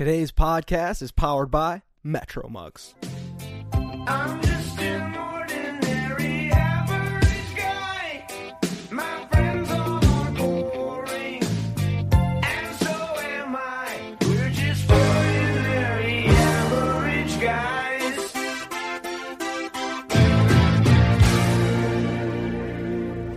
Today's podcast is powered by Metro Mugs. I'm just an ordinary average guy. My friends all are boring, and so am I. We're just ordinary average guys.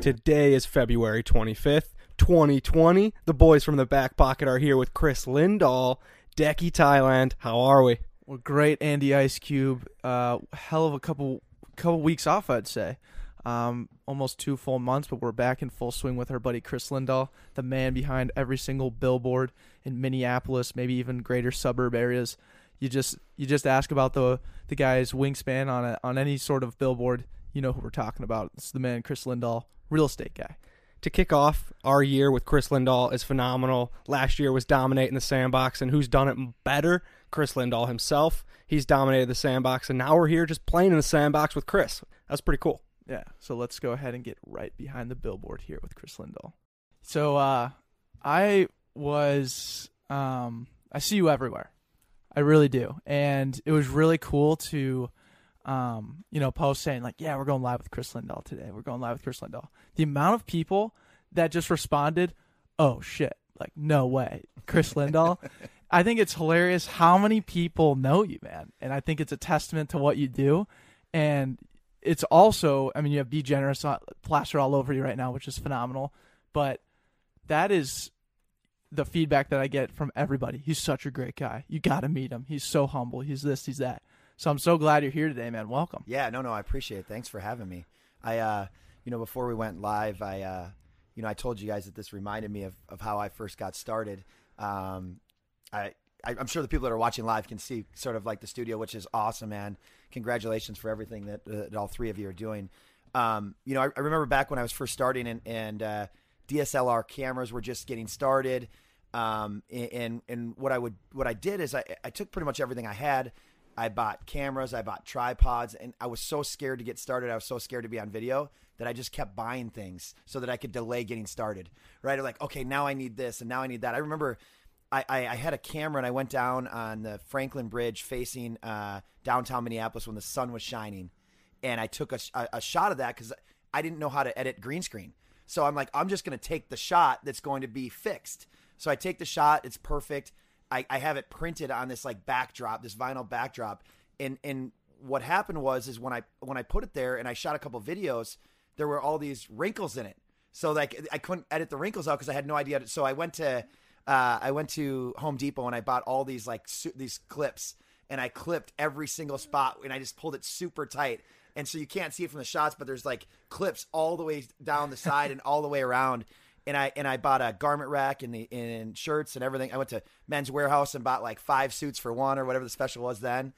Today is February 25th, 2020. The boys from the back pocket are here with Kris Lindahl, Decky Thailand. How are we? Well, great Andy Ice Cube. Uh, hell of a couple couple weeks off, I'd say. Um, almost two full months, but we're back in full swing with our buddy Kris Lindahl, the man behind every single billboard in Minneapolis, maybe even greater suburb areas. You just you just ask about the the guy's wingspan on a, on any sort of billboard, you know who we're talking about. It's the man Kris Lindahl, real estate guy. To kick off our year with Kris Lindahl is phenomenal. Last year was dominating the sandbox, and who's done it better? Kris Lindahl himself. He's dominated the sandbox, and now we're here just playing in the sandbox with Kris. That's pretty cool. Yeah, so let's go ahead and get right behind the billboard here with Kris Lindahl. So uh, I was, um, I see you everywhere. I really do, and it was really cool to, um, you know, post saying like, "Yeah, we're going live with Kris Lindahl today. We're going live with Kris Lindahl." The amount of people that just responded, "Oh shit!" Like, no way, Kris Lindahl. I think it's hilarious how many people know you, man, and I think it's a testament to what you do, and it's also, I mean, you have Be Generous plastered all over you right now, which is phenomenal. But that is the feedback that I get from everybody. He's such a great guy. You got to meet him. He's so humble. He's this, he's that. So I'm so glad you're here today, man. Welcome. Yeah, no, no, I appreciate it. Thanks for having me. I, uh, you know, before we went live, I, uh, you know, I told you guys that this reminded me of, of how I first got started. Um, I, I, I'm sure the people that are watching live can see sort of like the studio, which is awesome, man. Congratulations for everything that, uh, that all three of you are doing. Um, you know, I, I remember back when I was first starting and, and uh, DSLR cameras were just getting started. Um, and, and what I would, what I did is I, I took pretty much everything I had. I bought cameras, I bought tripods, and I was so scared to get started. I was so scared to be on video that I just kept buying things so that I could delay getting started. Right? Like, okay, now I need this and now I need that. I remember I, I, I had a camera and I went down on the Franklin Bridge facing uh, downtown Minneapolis when the sun was shining, and I took a, a, a shot of that because I didn't know how to edit green screen. So I'm like, I'm just going to take the shot that's going to be fixed. So I take the shot, it's perfect. I, I have it printed on this like backdrop, this vinyl backdrop, and and what happened was is when I when I put it there and I shot a couple videos, there were all these wrinkles in it. So like I couldn't edit the wrinkles out because I had no idea. So I went to uh, I went to Home Depot and I bought all these like su- these clips and I clipped every single spot and I just pulled it super tight. And so you can't see it from the shots, but there's like clips all the way down the side and all the way around. And I and I bought a garment rack and the in shirts and everything. I went to Men's Wearhouse and bought like five suits for one or whatever the special was then.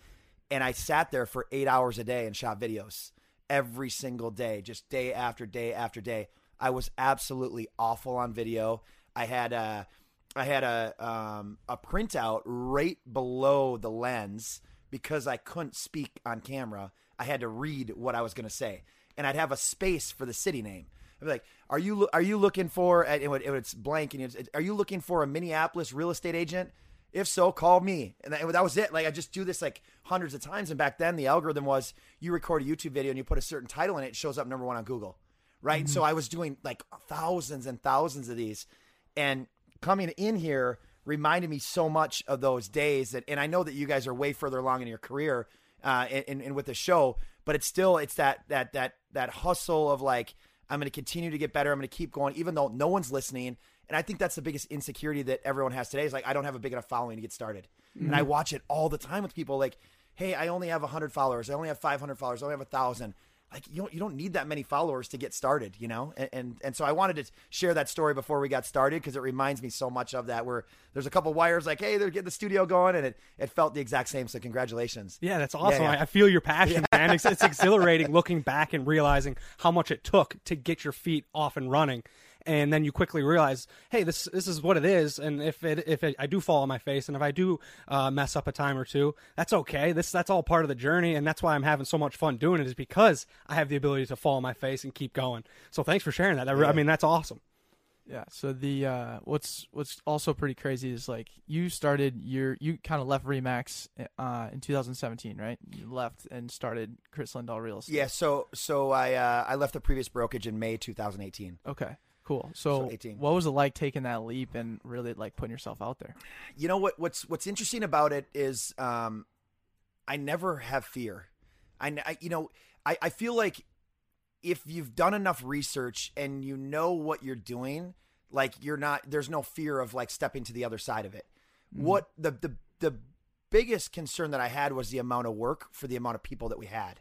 And I sat there for eight hours a day and shot videos every single day, just day after day after day. I was absolutely awful on video. I had a I had a um, a printout right below the lens because I couldn't speak on camera. I had to read what I was going to say, and I'd have a space for the city name. I'd be like, "Are you are you looking for?" And it would, it would- it's blank, and it's, "Are you looking for a Minneapolis real estate agent?" If so, call me. And that, that was it. Like I just do this like hundreds of times. And back then, the algorithm was you record a YouTube video and you put a certain title in it, it shows up number one on Google, right? Mm-hmm. So I was doing like thousands and thousands of these, and coming in here reminded me so much of those days. That, and I know that you guys are way further along in your career, uh, and, and with the show, but it's still it's that that that that hustle of like I'm going to continue to get better. I'm going to keep going, even though no one's listening. And I think that's the biggest insecurity that everyone has today is like, I don't have a big enough following to get started. And I mm-hmm. watch it all the time with people like, hey, I only have 100 followers. I only have 500 followers. I only have a 1,000. Like, you don't, you don't need that many followers to get started, you know? And, and, and so I wanted to share that story before we got started because it reminds me so much of that where there's a couple wires like, hey, they're getting the studio going. And it, it felt the exact same. So congratulations. Yeah, that's awesome. yeah. I, I feel your passion, man. It's, it's exhilarating looking back and realizing how much it took to get your feet off and running. And then you quickly realize, hey, this this is what it is. And if it if it, I do fall on my face, and if I do uh, mess up a time or two, that's okay. This that's all part of the journey, and that's why I'm having so much fun doing it. Is because I have the ability to fall on my face and keep going. So thanks for sharing that. I, re- I mean, that's awesome. Yeah. So the uh, what's what's also pretty crazy is like you started your you kind of left RE/MAX uh, in 2017, right? You left and started Kris Lindahl Real Estate. Yeah, so so I uh, I left the previous brokerage in May 2018. Okay. Cool. So, So 18. what was it like taking that leap and really like putting yourself out there? You know what what's what's interesting about it is um, I never have fear. I, I you know I, I feel like if you've done enough research and you know what you're doing, like you're not there's no fear of like stepping to the other side of it. What the the the biggest concern that I had was the amount of work for the amount of people that we had.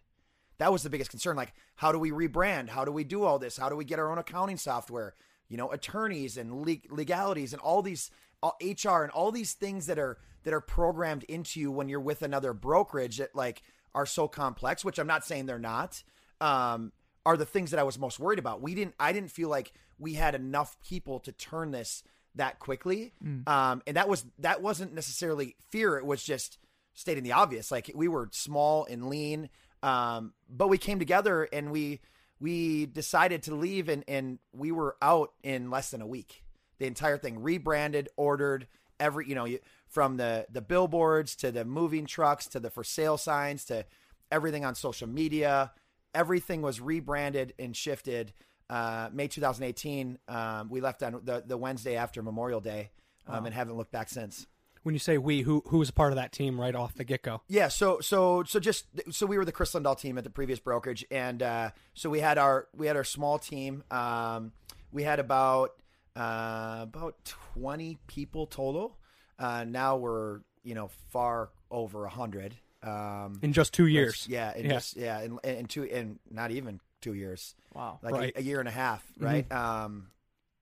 That was the biggest concern. Like, how do we rebrand? How do we do all this? How do we get our own accounting software? You know, attorneys and leg- legalities and all these all HR and all these things that are that are programmed into you when you're with another brokerage that like are so complex. Which I'm not saying they're not. Um, are the things that I was most worried about. We didn't. I didn't feel like we had enough people to turn this that quickly. Um, and that was that wasn't necessarily fear. It was just stating the obvious. Like we were small and lean, um, but we came together and we we decided to leave, and and we were out in less than a week. The entire thing rebranded, ordered every you know from the the billboards to the moving trucks to the for sale signs to everything on social media. Everything was rebranded and shifted. Uh, May 2018, um, we left on the, the Wednesday after Memorial Day, um, and haven't looked back since. When you say we, who who was a part of that team right off the get go? Yeah, so so so just so we were the Kris Lindahl team at the previous brokerage, and uh, so we had our we had our small team. Um, we had about uh, about twenty people total. Uh, now we're you know far over a hundred. Um, In just two years. yeah, in Yeah. just yeah, in, in two in not even two years Wow. like Right. a, a year and a half, right? Um,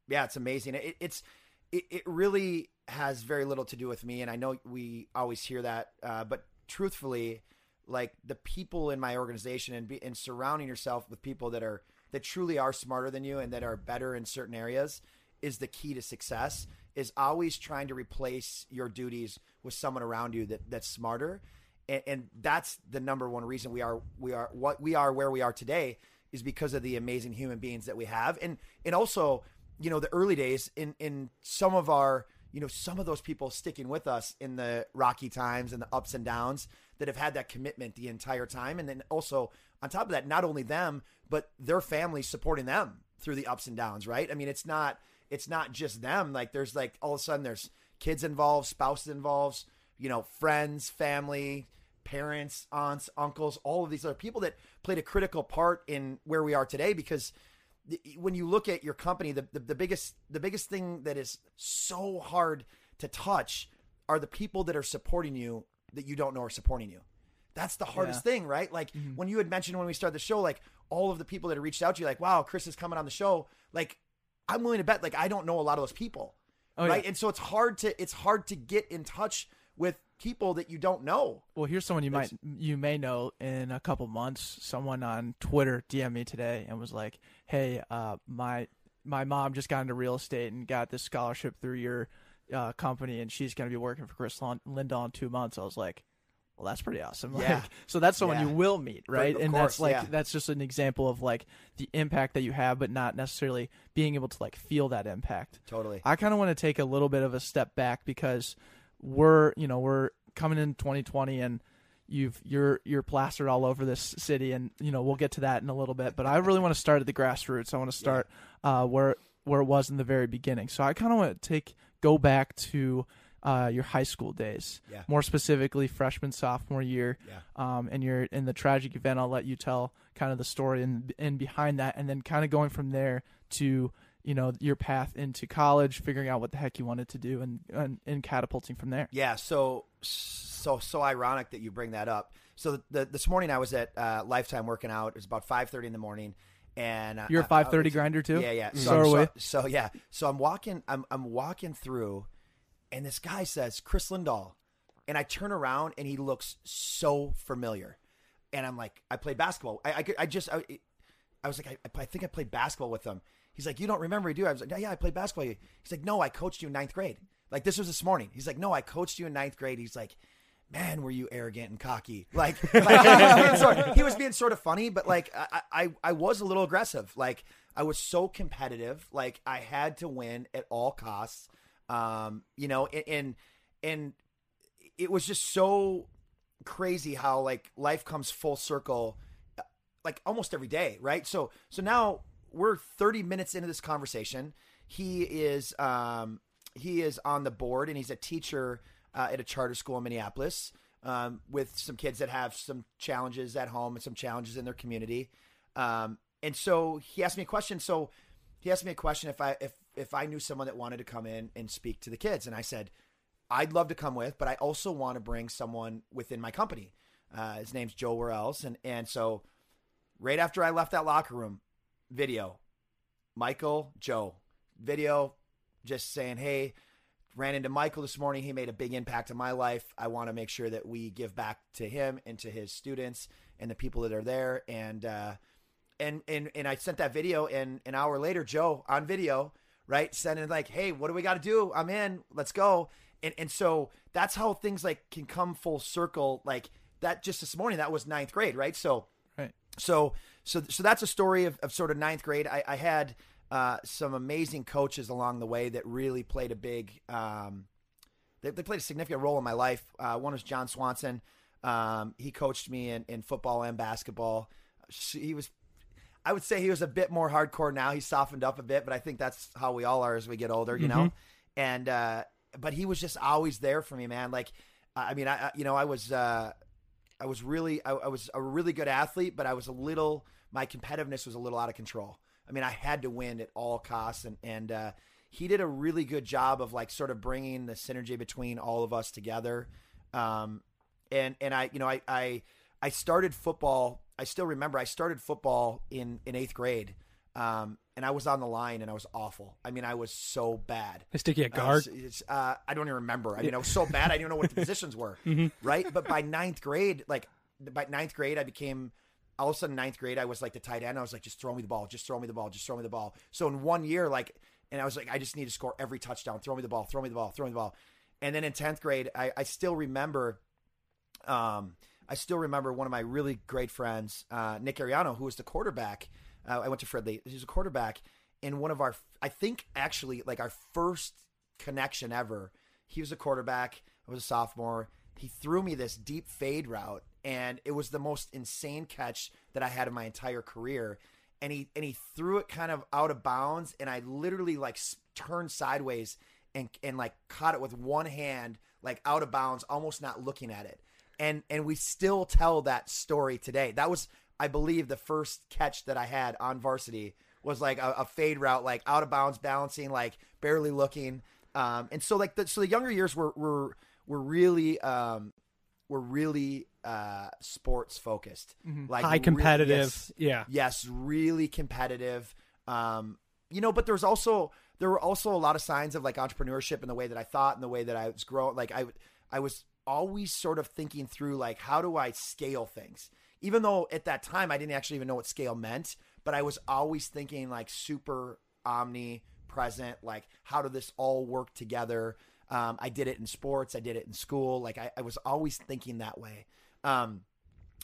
yeah, it's amazing. It, it's it, it really has very little to do with me, and I know we always hear that, uh, but truthfully, like the people in my organization and be, and surrounding yourself with people that are that truly are smarter than you and that are better in certain areas is the key to success. Is always trying to replace your duties with someone around you that that's smarter and, and that's the number one reason we are we are what we are where we are today is because of the amazing human beings that we have and and also you know the early days in in some of our you know some of those people sticking with us in the rocky times and the ups and downs that have had that commitment the entire time. And then also on top of that not only them but their families supporting them through the ups and downs right? I mean it's not it's not just them. Like there's like all of a sudden there's kids involved spouses involved you know, friends, family, parents, aunts, uncles, all of these other people that played a critical part in where we are today because when you look at your company, the, the, the biggest the biggest thing that is so hard to touch are the people that are supporting you that you don't know are supporting you. That's the hardest thing, right? Like mm-hmm. when you had mentioned when we started the show, like all of the people that had reached out to you, like, wow, Kris is coming on the show. Like, I'm willing to bet, like, I don't know a lot of those people. Oh, right. yeah. And so it's hard to it's hard to get in touch with people that you don't know. Well, here's someone you might you may know in a couple months. Someone on Twitter DM'd me today and was like, "Hey, uh, my my mom just got into real estate and got this scholarship through your uh, company, and she's going to be working for Kris Lin- Lindahl in two months." I was like, "Well, that's pretty awesome." Yeah. Like, so that's someone Yeah. you will meet, right? of and course, that's like yeah. that's just an example of like the impact that you have, but not necessarily being able to like feel that impact. Totally. I kind of want to take a little bit of a step back because we're, you know, we're coming in 2020 and you've you're you're plastered all over this city and you know, we'll get to that in a little bit, but I really want to start at the grassroots. I want to start uh where where it was in the very beginning. So I kind of want to take go back to uh, your high school days, Yeah. more specifically freshman sophomore year, Yeah. um, and you're in the tragic event. I'll let you tell kind of the story and and behind that, and then kind of going from there to you know your path into college, figuring out what the heck you wanted to do, and and, and catapulting from there. Yeah, so so so ironic that you bring that up. So the, this morning I was at uh, Lifetime working out. It was about five thirty in the morning, and uh, You're a 5:30 was- grinder too. Yeah, yeah. So I'm- are so, we. so yeah, so I'm walking. I'm I'm walking through, and this guy says Kris Lindahl, and I turn around and he looks so familiar, and I'm like, I played basketball. I I, could- I just I, I was like, I, I think I played basketball with him. He's like, you don't remember, do? I was like, yeah, yeah, I played basketball. He's like, no, I coached you in ninth grade. Like this was this morning. He's like, no, I coached you in ninth grade. He's like, man, were you arrogant and cocky? Like, like he, was being sort, he was being sort of funny, but like I, I, I was a little aggressive. Like I was so competitive. Like I had to win at all costs. Um, you know, and and, and it was just so crazy how like life comes full circle uh, like almost every day right so so now we're 30 minutes into this conversation. He is um he is on the board and he's a teacher uh, at a charter school in minneapolis um, with some kids that have some challenges at home and some challenges in their community. Um, and so he asked me a question. So he asked me a question if i if if i knew someone that wanted to come in and speak to the kids. And i said I'd love to come with, but I also want to bring someone within my company. Uh, his name's Joe Wells, and and so right after I left that locker room, video, Michael, Joe, video, just saying, hey, ran into Michael this morning. He made a big impact in my life. I want to make sure that we give back to him and to his students and the people that are there. And uh, and and and I sent that video, and an hour later, Joe on video, right, sending like, hey, what do we got to do? I'm in. Let's go and and so that's how things like can come full circle like that just this morning that was ninth grade right so Right. so so so that's a story of, of sort of ninth grade i, I had uh, some amazing coaches along the way that really played a big um, they, they played a significant role in my life uh, one was john swanson um, he coached me in, in football and basketball he was I would say he was a bit more hardcore now. He's softened up a bit, but I think that's how we all are as we get older, you know. And uh, but he was just always there for me, man. Like, I mean, I I- you know I was uh, I was really I, I was a really good athlete, but I was a little my competitiveness was a little out of control. I mean, I had to win at all costs, and and uh, he did a really good job of like sort of bringing the synergy between all of us together. Um, and and I you know I I I started football. I still remember I started football in in eighth grade. Um, and I was on the line and I was awful. I mean, I was so bad. They stick you at Uh, guard. it's- it's, uh, I don't even remember. I mean, I was so bad. I didn't know what the positions were. Right. But by ninth grade, like by ninth grade, I became all of a sudden ninth grade. I was like the tight end. I was like, just throw me the ball. Just throw me the ball. Just throw me the ball. So in one year, like, and I was like, I just need to score every touchdown. Throw me the ball. Throw me the ball. Throw me the ball. And then in tenth grade, I, I still remember. Um, I still remember one of my really great friends, uh, Nick Ariano, who was the quarterback. Uh, I went to Fridley. He was a quarterback in one of our, I think actually like our first connection ever. He was a quarterback. I was a sophomore. He threw me this deep fade route, and it was the most insane catch that I had in my entire career. And he and he threw it kind of out of bounds, and I literally like turned sideways and and like caught it with one hand, like out of bounds, almost not looking at it and and we still tell that story today. That was, I believe, the first catch that I had on varsity was like a, a fade route, like out of bounds, balancing, like barely looking. Um, and so like the so the younger years were were were really um, were really uh, sports focused, like High competitive. yes. Yeah. Yes, really competitive. Um, you know, but there was also there were also a lot of signs of like entrepreneurship in the way that I thought and the way that I was growing. Like I I was always sort of thinking through like how do I scale things? Even though at that time I didn't actually even know what scale meant, but I was always thinking like super omnipresent, like how did this all work together? Um, I did it in sports, I did it in school. Like I, I was always thinking that way. Um,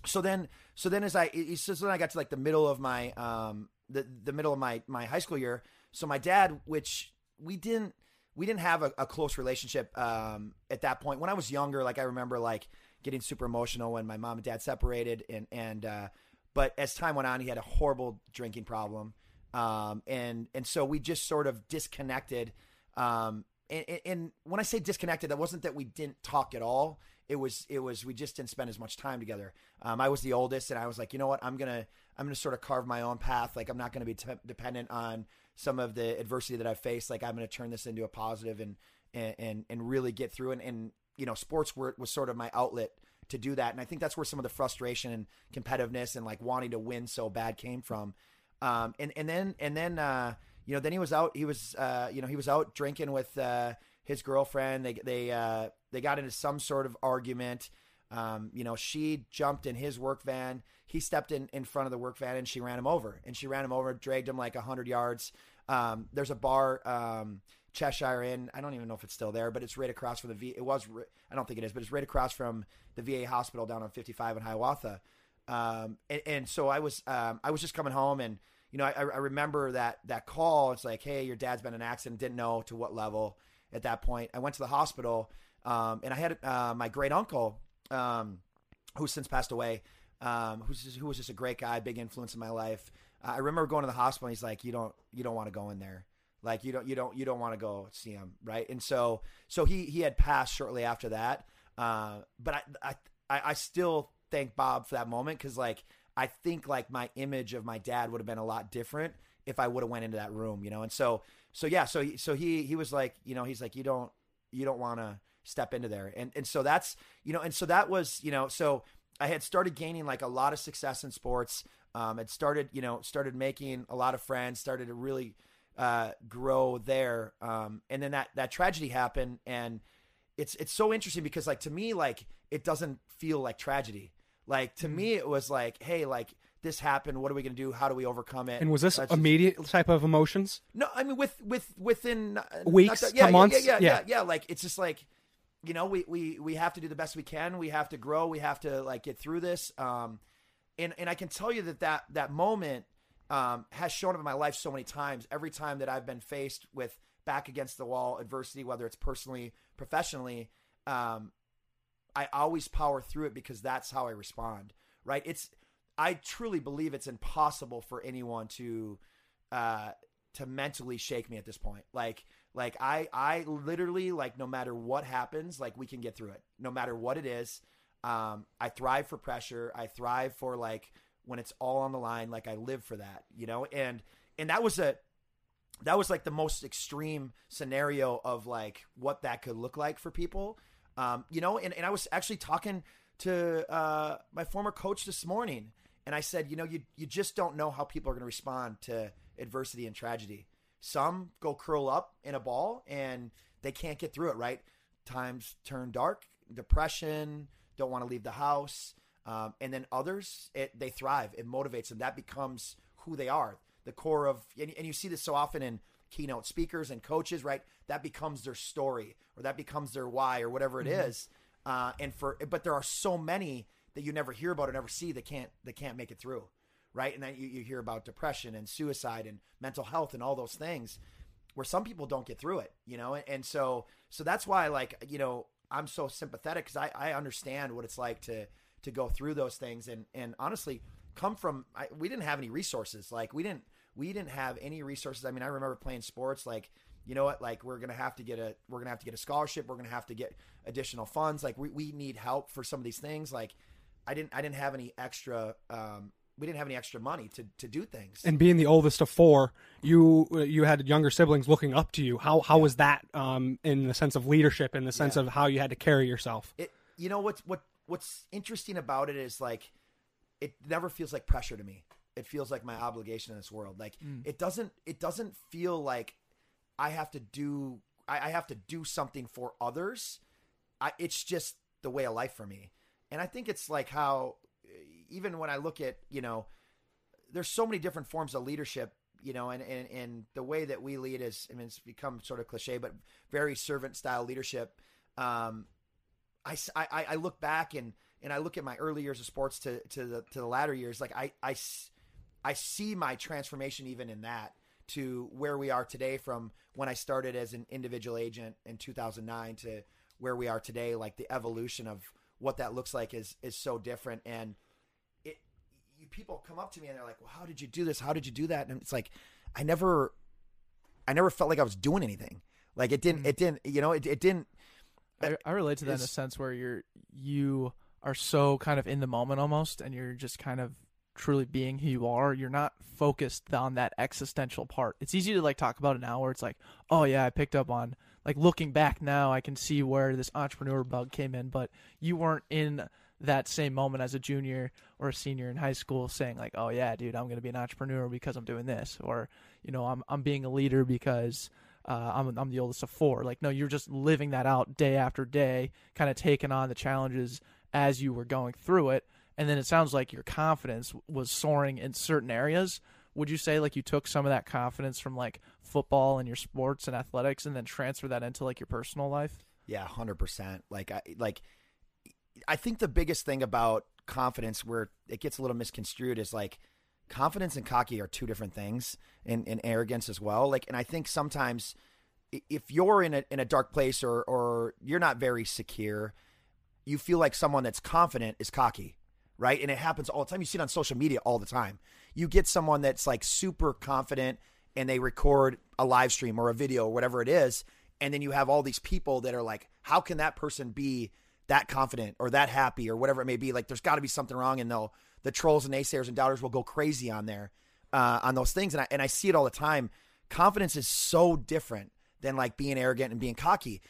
so then so then as I so then I got to like the middle of my um the the middle of my my high school year. So my dad, which we didn't we didn't have a, a close relationship um at that point. When I was younger, like I remember like getting super emotional when my mom and dad separated and and uh but as time went on he had a horrible drinking problem. Um and and so we just sort of disconnected um and, and- when I say disconnected, that wasn't that we didn't talk at all. It was it was we just didn't spend as much time together. Um, I was the oldest, and I was like, you know what, I'm gonna I'm gonna sort of carve my own path. Like I'm not gonna be t- dependent on some of the adversity that I've faced. Like I'm gonna turn this into a positive and and and, and really get through. And, and you know, sports were, was sort of my outlet to do that. And I think that's where some of the frustration and competitiveness and like wanting to win so bad came from. Um, and and then and then uh, you know then he was out he was uh, you know he was out drinking with uh, his girlfriend. They they uh, they got into some sort of argument. Um, you know, she jumped in his work van. He stepped in in front of the work van and she ran him over. And she ran him over, dragged him like hundred yards. Um, there's a bar, um, Cheshire Inn. I don't even know if it's still there, but it's right across from the V. It was. I don't think it is, but it's right across from the VA hospital down on 55 in Hiawatha. Um, and, and so I was, um, I was just coming home, and you know, I, I remember that that call. It's like, hey, your dad's been in an accident. Didn't know to what level at that point. I went to the hospital, um, and I had uh, my great uncle, um, who's since passed away, um, who's just, who was just a great guy, big influence in my life. Uh, I remember going to the hospital. And he's like, you don't, you don't want to go in there. Like you don't, you don't, you don't want to go see him, right? And so, so he he had passed shortly after that. Uh, but I, I, I, still thank Bob for that moment because like I think like my image of my dad would have been a lot different if I would have went into that room, you know. And so, so yeah, so he- so he he was like, you know, he's like, you don't, you don't want to step into there, and and so that's you know, and so that was you know, so I had started gaining like a lot of success in sports. Um, had started, you know, started making a lot of friends, started to really uh, grow there. Um, and then that that tragedy happened, and it's it's so interesting because like to me, like it doesn't feel like tragedy. Like to me, it was like, hey, like this happened. What are we gonna do? How do we overcome it? And was this just- immediate type of emotions? no, I mean with with within uh, Weeks to yeah, yeah, months? Yeah, yeah, yeah, Yeah. yeah. Like it's just like, you know, we we we have to do the best we can. We have to grow. We have to like get through this. Um, and and I can tell you that that that moment um has shown up in my life so many times. Every time that I've been faced with back against the wall adversity, whether it's personally, professionally, um, I always power through it because that's how I respond. Right? It's I truly believe it's impossible for anyone to uh to mentally shake me at this point. Like like I I literally like no matter what happens, like we can get through it. No matter what it is. Um I thrive for pressure. I thrive for like when it's all on the line, like I live for that, you know? And and that was a that was like the most extreme scenario of like what that could look like for people. Um, you know, and, and I was actually talking to uh, my former coach this morning, and I said, you know, you you just don't know how people are going to respond to adversity and tragedy. Some go curl up in a ball and they can't get through it. Right? Times turn dark, depression, don't want to leave the house, um, and then others it, they thrive. It motivates them. That becomes who they are. The core of, and, and you see this so often in keynote speakers and coaches, right? That becomes their story or that becomes their why or whatever it is. Uh, and for, but there are so many that you never hear about or never see that can't, that can't make it through. Right. And then you, you hear about depression and suicide and mental health and all those things where some people don't get through it, you know? And, and so, so that's why like, you know, I'm so sympathetic because I, I understand what it's like to, to go through those things and, and honestly come from, I, we didn't have any resources. Like we didn't, we didn't have any resources. I mean, I remember playing sports like, you know what, like we're going to have to get a, we're to have to get a scholarship. We're going to have to get additional funds. Like we, we need help for some of these things. Like I didn't, I didn't have any extra, um, we didn't have any extra money to, to do things. And being the oldest of four, you you had younger siblings looking up to you. How how was that um, in the sense of leadership, in the sense Yeah. of how you had to carry yourself? it you know what's what what's interesting about it is like it never feels like pressure to me. It feels like my obligation in this world. Like it doesn't it doesn't feel like i have to do i, I have to do something for others. I, it's just the way of life for me. And i think it's like how even when i look at you know there's so many different forms of leadership you know and, and and the way that we lead is i mean it's become sort of cliche but very servant style leadership. Um I, I- I- look back and, and I look at my early years of sports to, to the to the latter years. Like I, I, I see my transformation even in that to where we are today from when I started as an individual agent in 2009 to where we are today. Like the evolution of what that looks like is is so different. And it you, people come up to me and they're like, "Well, how did you do this? How did you do that?" And it's like, I never, I never felt like I was doing anything. Like it didn't, mm. it didn't, you know, it, it didn't. I, I relate to that in a sense where you're you are so kind of in the moment almost, and you're just kind of truly being who you are. You're not focused on that existential part. It's easy to like talk about it now, where it's like, oh yeah, I picked up on like looking back now, I can see where this entrepreneur bug came in, but you weren't in that same moment as a junior or a senior in high school saying like oh yeah dude i'm going to be an entrepreneur because i'm doing this or you know i'm i'm being a leader because uh, I'm I'm the oldest of four. Like, no, you're just living that out day after day, kind of taking on the challenges as you were going through it. And then it sounds like your confidence was soaring in certain areas would you say like you took some of that confidence from like football and your sports and athletics and then transfer that into like your personal life? Yeah, hundred percent. Like I like I think the biggest thing about confidence where it gets a little misconstrued is like confidence and cocky are two different things and, and arrogance as well. Like and I think sometimes if you're in a in a dark place or or you're not very secure, you feel like someone that's confident is cocky. Right. And it happens all the time. You see it on social media all the time. You get someone that's like super confident and they record a live stream or a video or whatever it is. And then you have all these people that are like, how can that person be that confident or that happy or whatever it may be? Like, there's got to be something wrong. And they'll, the trolls and naysayers and doubters will go crazy on there, uh, on those things. And I, and I see it all the time. Confidence is so different than like being arrogant and being cocky.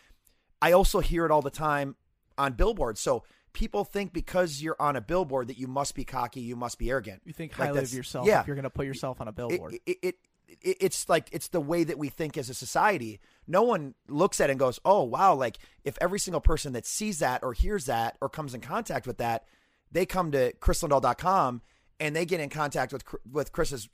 I also hear it all the time on billboards. So people think because you're on a billboard that you must be cocky, you must be arrogant. You think highly that's- of yourself Yeah, if you're going to put yourself on a billboard. it, it, it it's like it's the way that we think as a society. No one looks at it and goes, "Oh, wow!" Like if every single person that sees that or hears that or comes in contact with that, they come to krislindahl.com and they get in contact with with Kris's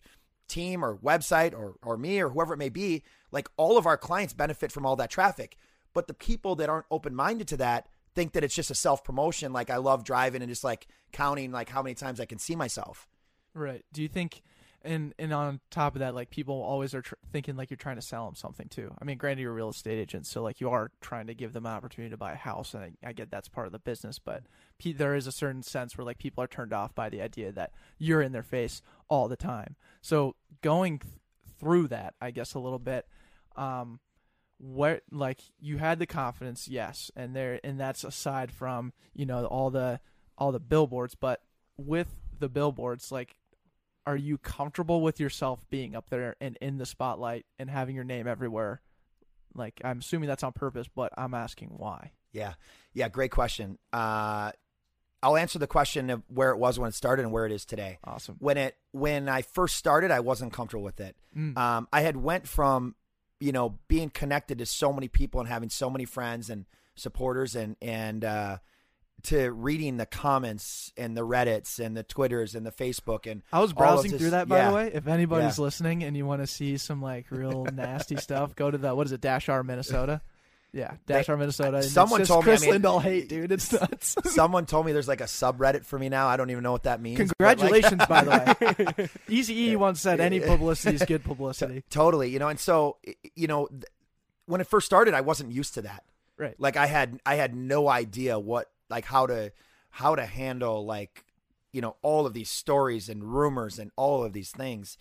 team or website or or me or whoever it may be. Like all of our clients benefit from all that traffic, but the people that aren't open minded to that think that it's just a self promotion. Like I love driving and just like counting like how many times I can see myself. Right. Do you think, and and on top of that, like people always are tr- thinking like you're trying to sell them something too. I mean, granted, you're a real estate agent, so like you are trying to give them an opportunity to buy a house, and I, I get that's part of the business. But there is a certain sense where like people are turned off by the idea that you're in their face all the time. So going th- through that, I guess a little bit. Um, where like you had the confidence, yes, and there and that's aside from you know all the all the billboards, but with the billboards, like are you comfortable with yourself being up there and in the spotlight and having your name everywhere? Like I'm assuming that's on purpose, but I'm asking why. Yeah. Yeah. Great question. Uh, I'll answer the question of where it was when it started and where it is today. Awesome. When it when I first started, I wasn't comfortable with it. Mm. Um, I had went from you know being connected to so many people and having so many friends and supporters and and uh, to reading the comments and the Reddits and the Twitters and the Facebook and I was browsing through that by yeah. the way. If anybody's Yeah. listening and you want to see some like real nasty stuff, go to the what is it, Dash R Minnesota. Yeah, Dash R Minnesota. someone told me, I Kris mean- Lindahl hate, dude. It's nuts. Someone told me there's like a subreddit for me now. I don't even know what that means. but, like- Congratulations, by the way. Easy E once said any publicity is good publicity. totally you know and so you know th- when it first started i wasn't used to that Right. like i had i had no idea what like how to how to handle like you know all of these stories and rumors and all of these things.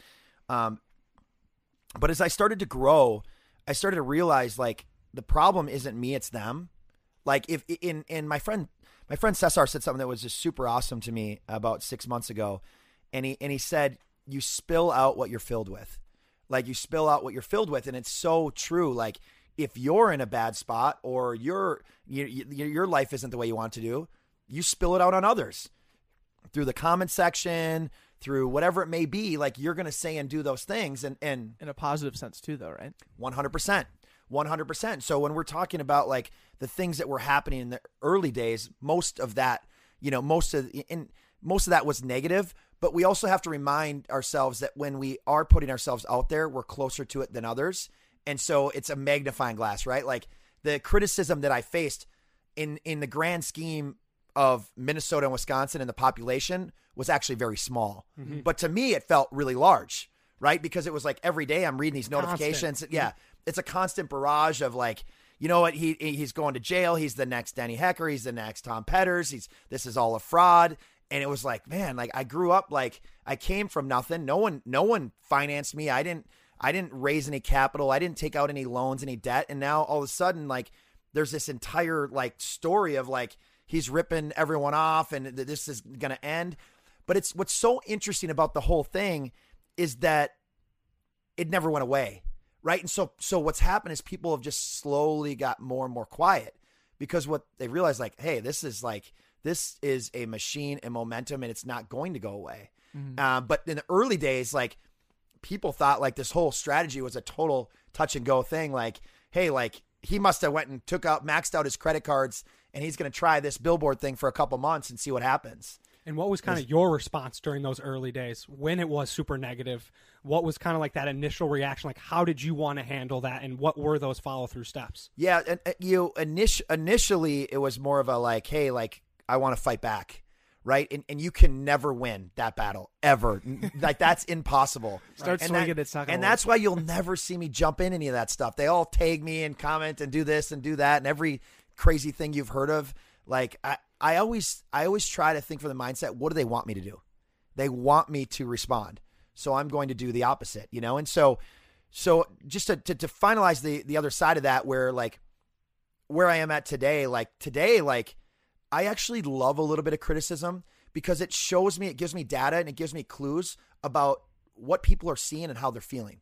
Um but as i started to grow i started to realize like the problem isn't me it's them. Like if in in my friend my friend cesar said something that was just super awesome to me about six months ago and he and he said you spill out what you're filled with. Like you spill out what you're filled with and it's so true. Like if you're in a bad spot or your you, you, your life isn't the way you want to do you spill it out on others through the comment section through whatever it may be like you're going to say and do those things and and In a positive sense too, though, right? 100%. 100%. So when we're talking about like the things that were happening in the early days, most of that, you know, most of in most of that was negative, but we also have to remind ourselves that when we are putting ourselves out there, we're closer to it than others. And so it's a magnifying glass, right? Like the criticism that I faced in in the grand scheme of Minnesota and Wisconsin and the population was actually very small. Mm-hmm. But to me it felt really large, right? Because it was like every day I'm reading these notifications. Mm-hmm. Yeah, it's a constant barrage of like, you know what? He he's going to jail. He's the next Denny Hecker. He's the next Tom Petters. He's this is all a fraud. And it was like, man, like I grew up like I came from nothing. No one, no one financed me. I didn't, I didn't raise any capital. I didn't take out any loans, any debt. And now all of a sudden, like there's this entire like story of like he's ripping everyone off and th- this is gonna end. But it's what's so interesting about the whole thing is that it never went away right and so so what's happened is people have just slowly got more and more quiet because what they realize like hey this is like this is a machine and momentum and it's not going to go away uh, but in the early days like people thought like this whole strategy was a total touch and go thing like hey like he must have went and took out maxed out his credit cards and he's going to try this billboard thing for a couple months and see what happens And what was kind of your response during those early days when it was super negative? What was kind of like that initial reaction? Like, how did you want to handle that, and what were those follow through steps? Yeah, and, and, you init- initially it was more of a like, hey, like I want to fight back, right? And and you can never win that battle ever. like that's impossible. Start and swinging, that- it's not gonna And work. that's why you'll never see me jump in any of that stuff. They all tag me and comment and do this and do that and every crazy thing you've heard of. Like I, I always I always try to think for the mindset, what do they want me to do? They want me to respond. So I'm going to do the opposite, you know? And so so just to, to, to finalize the the other side of that where like where I am at today, like today, like I actually love a little bit of criticism because it shows me, it gives me data and it gives me clues about what people are seeing and how they're feeling.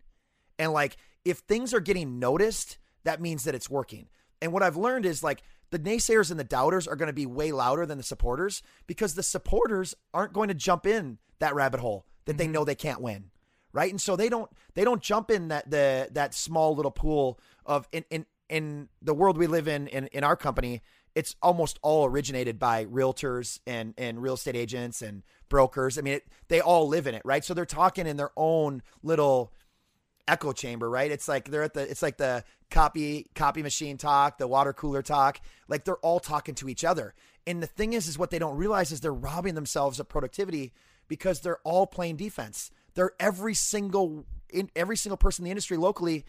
And like, if things are getting noticed, that means that it's working. And what I've learned is like the naysayers and the doubters are going to be way louder than the supporters because the supporters aren't going to jump in that rabbit hole that they mm-hmm. know they can't win. Right. And so they don't they don't jump in that the that small little pool of in in, in the world we live in, in in our company, it's almost all originated by realtors and and real estate agents and brokers. I mean, it, they all live in it, right? So they're talking in their own little echo chamber, right? It's like they're at the it's like the copy copy machine talk, the water cooler talk. Like they're all talking to each other. And the thing is is what they don't realize is they're robbing themselves of productivity because they're all playing defense. They're every single in every single person in the industry locally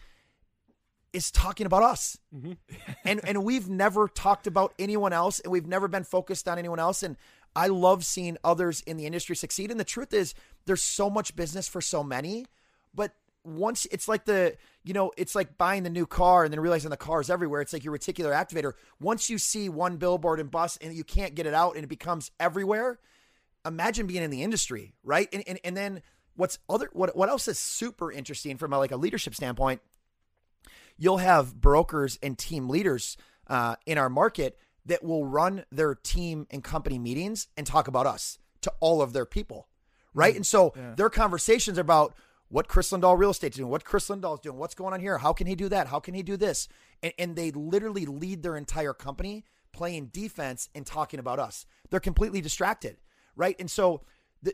is talking about us. Mm-hmm. and and we've never talked about anyone else and we've never been focused on anyone else and I love seeing others in the industry succeed and the truth is there's so much business for so many but once it's like the you know it's like buying the new car and then realizing the car is everywhere. It's like your reticular activator. Once you see one billboard and bus and you can't get it out and it becomes everywhere imagine being in the industry right? And and, and then what's other what what else is super interesting from a, like a leadership standpoint you'll have brokers and team leaders uh, in our market that will run their team and company meetings and talk about us to all of their people, right? And so their conversations are about what Kris Lindahl real estate is doing, what Kris Lindahl is doing, what's going on here, how can he do that, how can he do this, and, and they literally lead their entire company playing defense and talking about us. They're completely distracted, right? And so the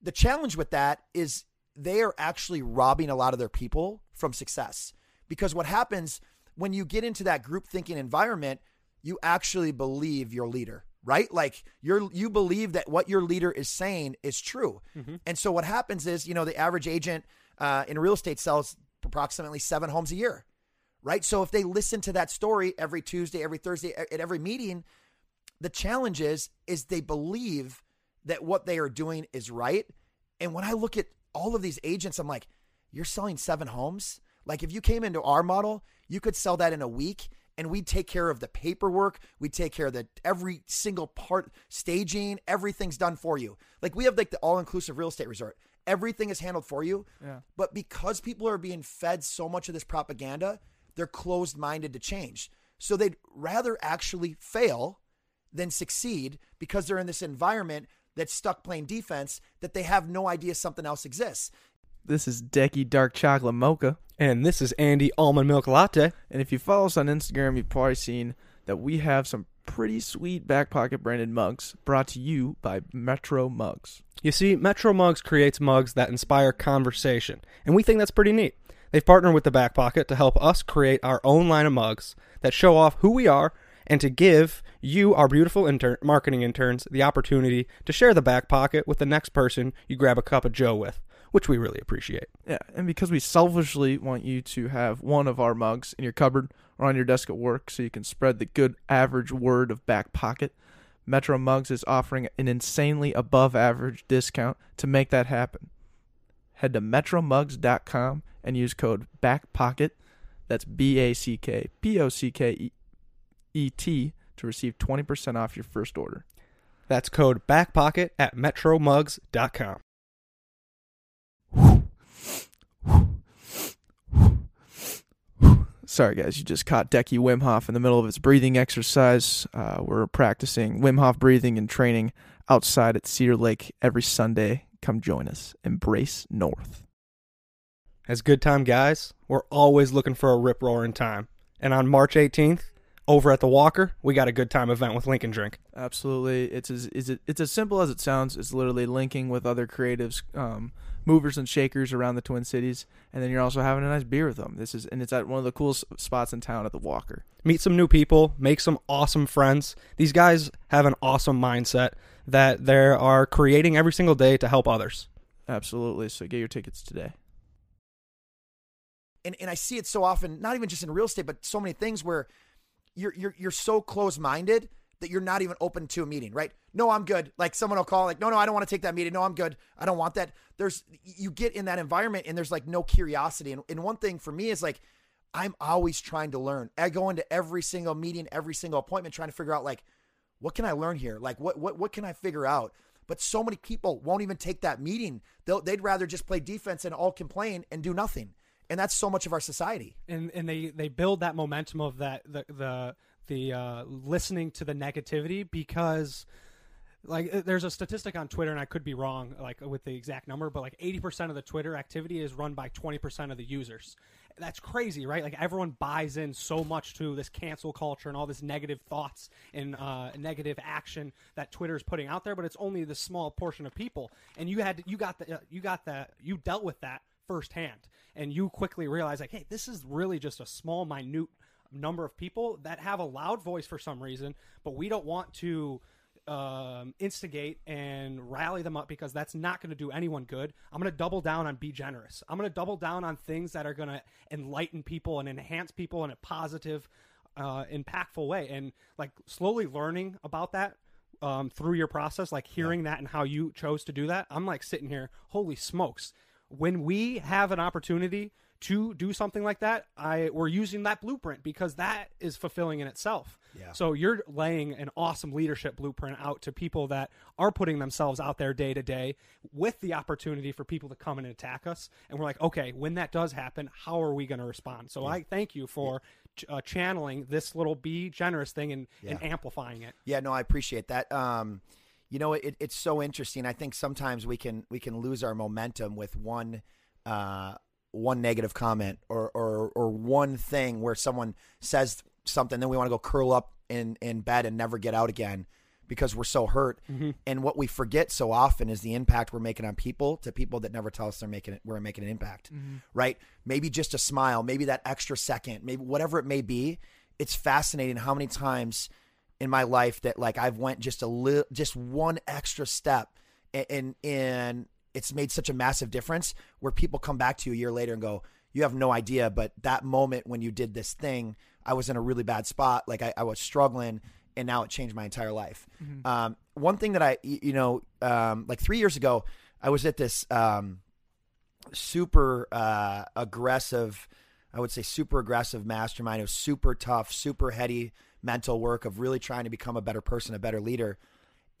the challenge with that is they are actually robbing a lot of their people from success because what happens when you get into that group thinking environment you actually believe your leader right? Like you're you believe that what your leader is saying is true. And so what happens is you know the average agent uh, in real estate sells approximately seven homes a year right? So if they listen to that story every tuesday every thursday at every meeting the challenge is is they believe that what they are doing is right. And when i look at all of these agents i'm like you're selling seven homes like if you came into our model you could sell that in a week and we'd take care of the paperwork. We'd take care of the every single part staging everything's done for you. Like we have like the all-inclusive real estate resort. Everything is handled for you. Yeah. but because people are being fed so much of this propaganda they're closed-minded to change. So they'd rather actually fail than succeed because they're in this environment that's stuck playing defense that they have no idea something else exists. This is Decky Dark Chocolate Mocha. And this is Andy Almond Milk Latte. And if you follow us on Instagram, you've probably seen that we have some pretty sweet back pocket branded mugs brought to you by Metro Mugs. You see, Metro Mugs creates mugs that inspire conversation, and we think that's pretty neat. They've partnered with the Back Pocket to help us create our own line of mugs that show off who we are and to give you, our beautiful intern- marketing interns, the opportunity to share the Back Pocket with the next person you grab a cup of Joe with, which we really appreciate. Yeah, and because we selfishly want you to have one of our mugs in your cupboard or on your desk at work so you can spread the good average word of back pocket, Metro Mugs is offering an insanely above average discount to make that happen. Head to metromugs.com and use code BACKPOCKET, that's B A C K P O C K E T, to receive 20% off your first order. That's code BACKPOCKET at metromugs.com. Sorry, guys, you just caught Decky Wim Hof in the middle of his breathing exercise. Uh, we're practicing Wim Hof breathing and training outside at Cedar Lake every Sunday. Come join us. Embrace North. As good time guys, we're always looking for a rip roaring time. And on March 18th, over at the Walker, we got a good time event with Lincoln Drink. Absolutely, it's as is it, it's as simple as it sounds. It's literally linking with other creatives, um, movers and shakers around the Twin Cities, and then you're also having a nice beer with them. This is and it's at one of the coolest spots in town at the Walker. meet some new people, make some awesome friends. These guys have an awesome mindset that they are creating every single day to help others. Absolutely. So get your tickets today. and, and I see it so often, not even just in real estate, but so many things where you're you're you're so close minded that you're not even open to a meeting, right? No, I'm good. Like someone will call, like, no, no, I don't want to take that meeting. No, I'm good. I don't want that. There's you get in that environment and there's like no curiosity. And, and one thing for me is like I'm always trying to learn. I go into every single meeting, every single appointment, trying to figure out like what can I learn here? Like what what what can I figure out? But so many people won't even take that meeting. They'll, they'd rather just play defense and all complain and do nothing. And that's so much of our society. and and they they build that momentum of that the the the uh, listening to the negativity because like uh, there's a statistic on Twitter and I could be wrong like with the exact number but like 80% of the Twitter activity is run by 20% of the users. That's crazy, right? Like everyone buys in so much to this cancel culture and all this negative thoughts and uh, negative action that Twitter is putting out there, but it's only the small portion of people. And you had you got the you got that you dealt with that firsthand, and you quickly realize like, hey, this is really just a small, minute number of people that have a loud voice for some reason, but we don't want to um, instigate and rally them up because that's not going to do anyone good. I'm going to double down on be generous. I'm going to double down on things that are going to enlighten people and enhance people in a positive, uh, impactful way. And like slowly learning about that um, through your process, like hearing that and how you chose to do that, I'm like sitting here, holy smokes. When we have an opportunity to do something like that, I we're using that blueprint because that is fulfilling in itself. Yeah. So you're laying an awesome leadership blueprint out to people that are putting themselves out there day to day with the opportunity for people to come in and attack us. And we're like, okay, when that does happen, how are we going to respond? So I thank you for ch- uh, channeling this little be generous thing and, and amplifying it. Yeah, no, I appreciate that. Um, you know, it, it's so interesting. I think sometimes we can we can lose our momentum with one uh, one negative comment or, or or one thing where someone says something, then we want to go curl up in in bed and never get out again because we're so hurt. Mm-hmm. And what we forget so often is the impact we're making on people to people that never tell us they're making it. We're making an impact, mm-hmm. right? Maybe just a smile, maybe that extra second, maybe whatever it may be. It's fascinating how many times in my life that like I've went just a little, just one extra step, and, and and it's made such a massive difference. Where people come back to you a year later and go, "You have no idea," but that moment when you did this thing, I was in a really bad spot. Like I, I was struggling, and now it changed my entire life. Um, one thing that I, you know, um, like three years ago, I was at this um, super uh, aggressive, I would say super aggressive mastermind. It was super tough, super heady mental work of really trying to become a better person, a better leader.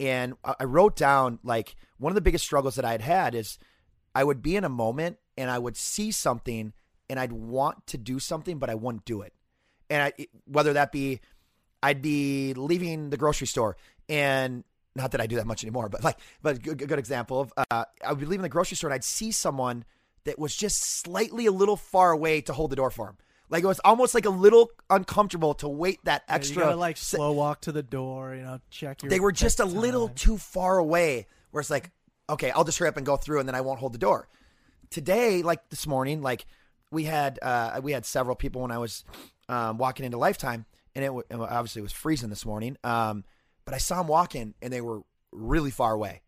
And I wrote down like one of the biggest struggles that I had had is I would be in a moment and I would see something and I'd want to do something, but I wouldn't do it. And I, whether that be, I'd be leaving the grocery store and not that I do that much anymore, but like, but good, good example of, uh, I would be leaving the grocery store and I'd see someone that was just slightly a little far away to hold the door for him. Like it was almost like a little uncomfortable to wait that Yeah, extra. you gotta like slow walk to the door. You know, check your. they were just a check little too far away where it's like okay i'll just hurry up and go through and then i won't hold the door today like this morning like we had uh we had several people when i was um, walking into lifetime and it, w- it obviously was freezing this morning um but i saw them walking and they were really far away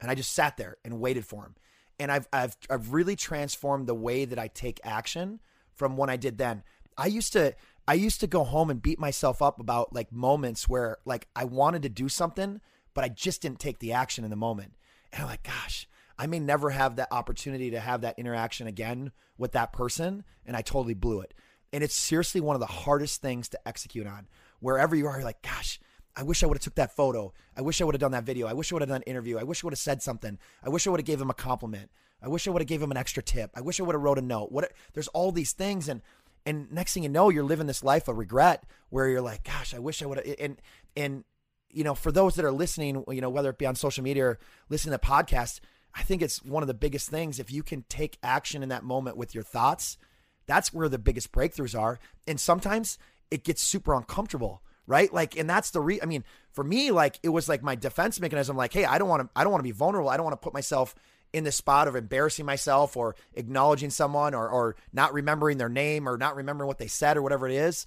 and i just sat there and waited for them and i've i've i've really transformed the way that i take action from when i did then i used to i used to go home and beat myself up about like moments where like i wanted to do something but i just didn't take the action in the moment and i'm like gosh i may never have that opportunity to have that interaction again with that person and i totally blew it and it's seriously one of the hardest things to execute on wherever you are you're like gosh I wish I would have took that photo. I wish I would have done that video. I wish I would have done an interview. I wish I would have said something. I wish I would have gave him a compliment. I wish I would have gave him an extra tip. I wish I would have wrote a note. What there's all these things and and next thing you know, you're living this life of regret where you're like, gosh, I wish I would have and and you know, for those that are listening, you know, whether it be on social media or listening to podcasts, I think it's one of the biggest things if you can take action in that moment with your thoughts, that's where the biggest breakthroughs are. And sometimes it gets super uncomfortable right? Like, and that's the re. I mean, for me, like it was like my defense mechanism. Like, hey, I don't want to. I don't want to be vulnerable. I don't want to put myself in the spot of embarrassing myself or acknowledging someone or or not remembering their name or not remembering what they said or whatever it is.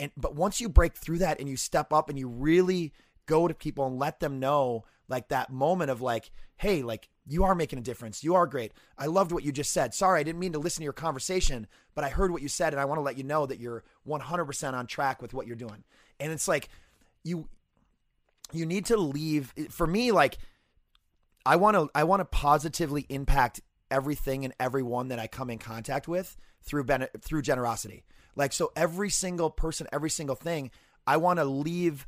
And but once you break through that and you step up and you really go to people and let them know like that moment of like, hey, like you are making a difference. You are great. I loved what you just said. Sorry, I didn't mean to listen to your conversation, but I heard what you said and I want to let you know that you're 100% on track with what you're doing. And it's like you you need to leave for me like I want to I want to positively impact everything and everyone that I come in contact with through ben- through generosity. Like so every single person, every single thing, I want to leave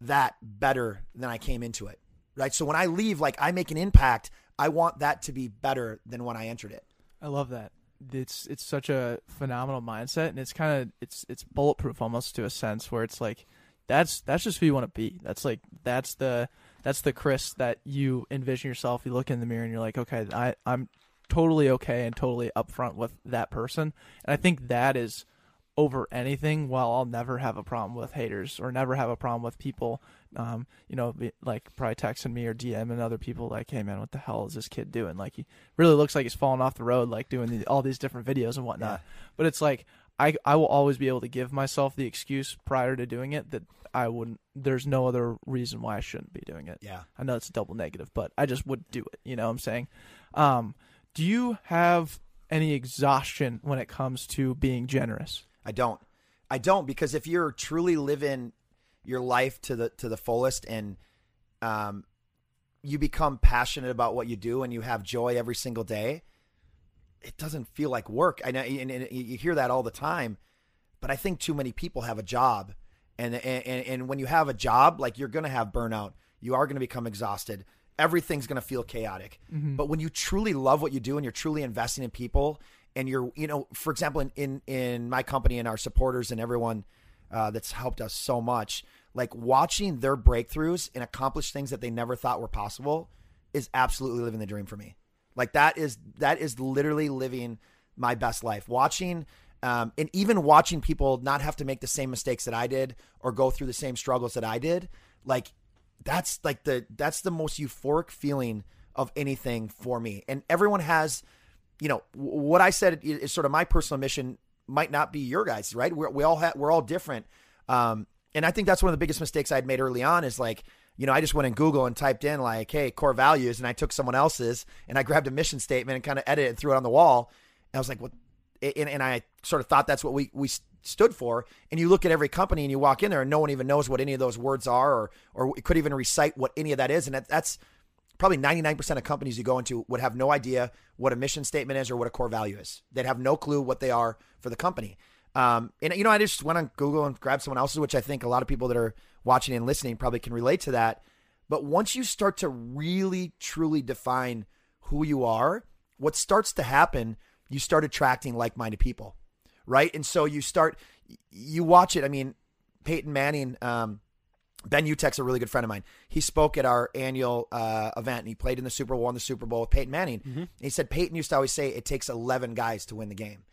that better than I came into it. Right? So when I leave like I make an impact, I want that to be better than when I entered it. I love that. It's it's such a phenomenal mindset, and it's kind of it's it's bulletproof almost to a sense where it's like that's that's just who you want to be. That's like that's the that's the Kris that you envision yourself. You look in the mirror and you're like, okay, I I'm totally okay and totally upfront with that person, and I think that is over anything. While I'll never have a problem with haters or never have a problem with people, um, you know, be, like probably texting me or DMing other people like, "Hey man, what the hell is this kid doing?" Like he really looks like he's falling off the road, like doing the, all these different videos and whatnot. But it's like I I will always be able to give myself the excuse prior to doing it that I wouldn't. There's no other reason why I shouldn't be doing it. Yeah. I know it's a double negative, but I just would do it. You know what I'm saying? Um, do you have any exhaustion when it comes to being generous? I don't. I don't because if you're truly living your life to the to the fullest and um you become passionate about what you do and you have joy every single day, it doesn't feel like work. I know and, and you hear that all the time, but I think too many people have a job and and and when you have a job, like you're going to have burnout. You are going to become exhausted. Everything's going to feel chaotic. But when you truly love what you do and you're truly investing in people and you're, you know, for example, in in, in my company and our supporters and everyone uh, that's helped us so much, like watching their breakthroughs and accomplish things that they never thought were possible is absolutely living the dream for me. Like that is that is literally living my best life. Watching um, and even watching people not have to make the same mistakes that I did or go through the same struggles that I did, like that's like the that's the most euphoric feeling of anything for me. And everyone has, you know, what I said is sort of my personal mission might not be your guys, right? We're, we all we're all different. Um, and I think that's one of the biggest mistakes I had made early on is like, you know, I just went in Google and typed in like, hey, core values, and I took someone else's and I grabbed a mission statement and kind of edited it and threw it on the wall. And I was like, what? And, and I sort of thought that's what we we stood for. And you look at every company and you walk in there and no one even knows what any of those words are or or could even recite what any of that is. And that, that's probably 99% of companies you go into would have no idea what a mission statement is or what a core value is. They'd have no clue what they are for the company. Um, and you know, I just went on Google and grabbed someone else's, which I think a lot of people that are watching and listening probably can relate to that. But once you start to really truly define who you are, what starts to happen, you start attracting like-minded people, right? And so you start, you watch it. I mean, Peyton Manning, um, Ben Utecht's a really good friend of mine. He spoke at our annual uh, event and he played in the Super Bowl, won the Super Bowl with Peyton Manning. And he said Peyton used to always say it takes 11 guys to win the game.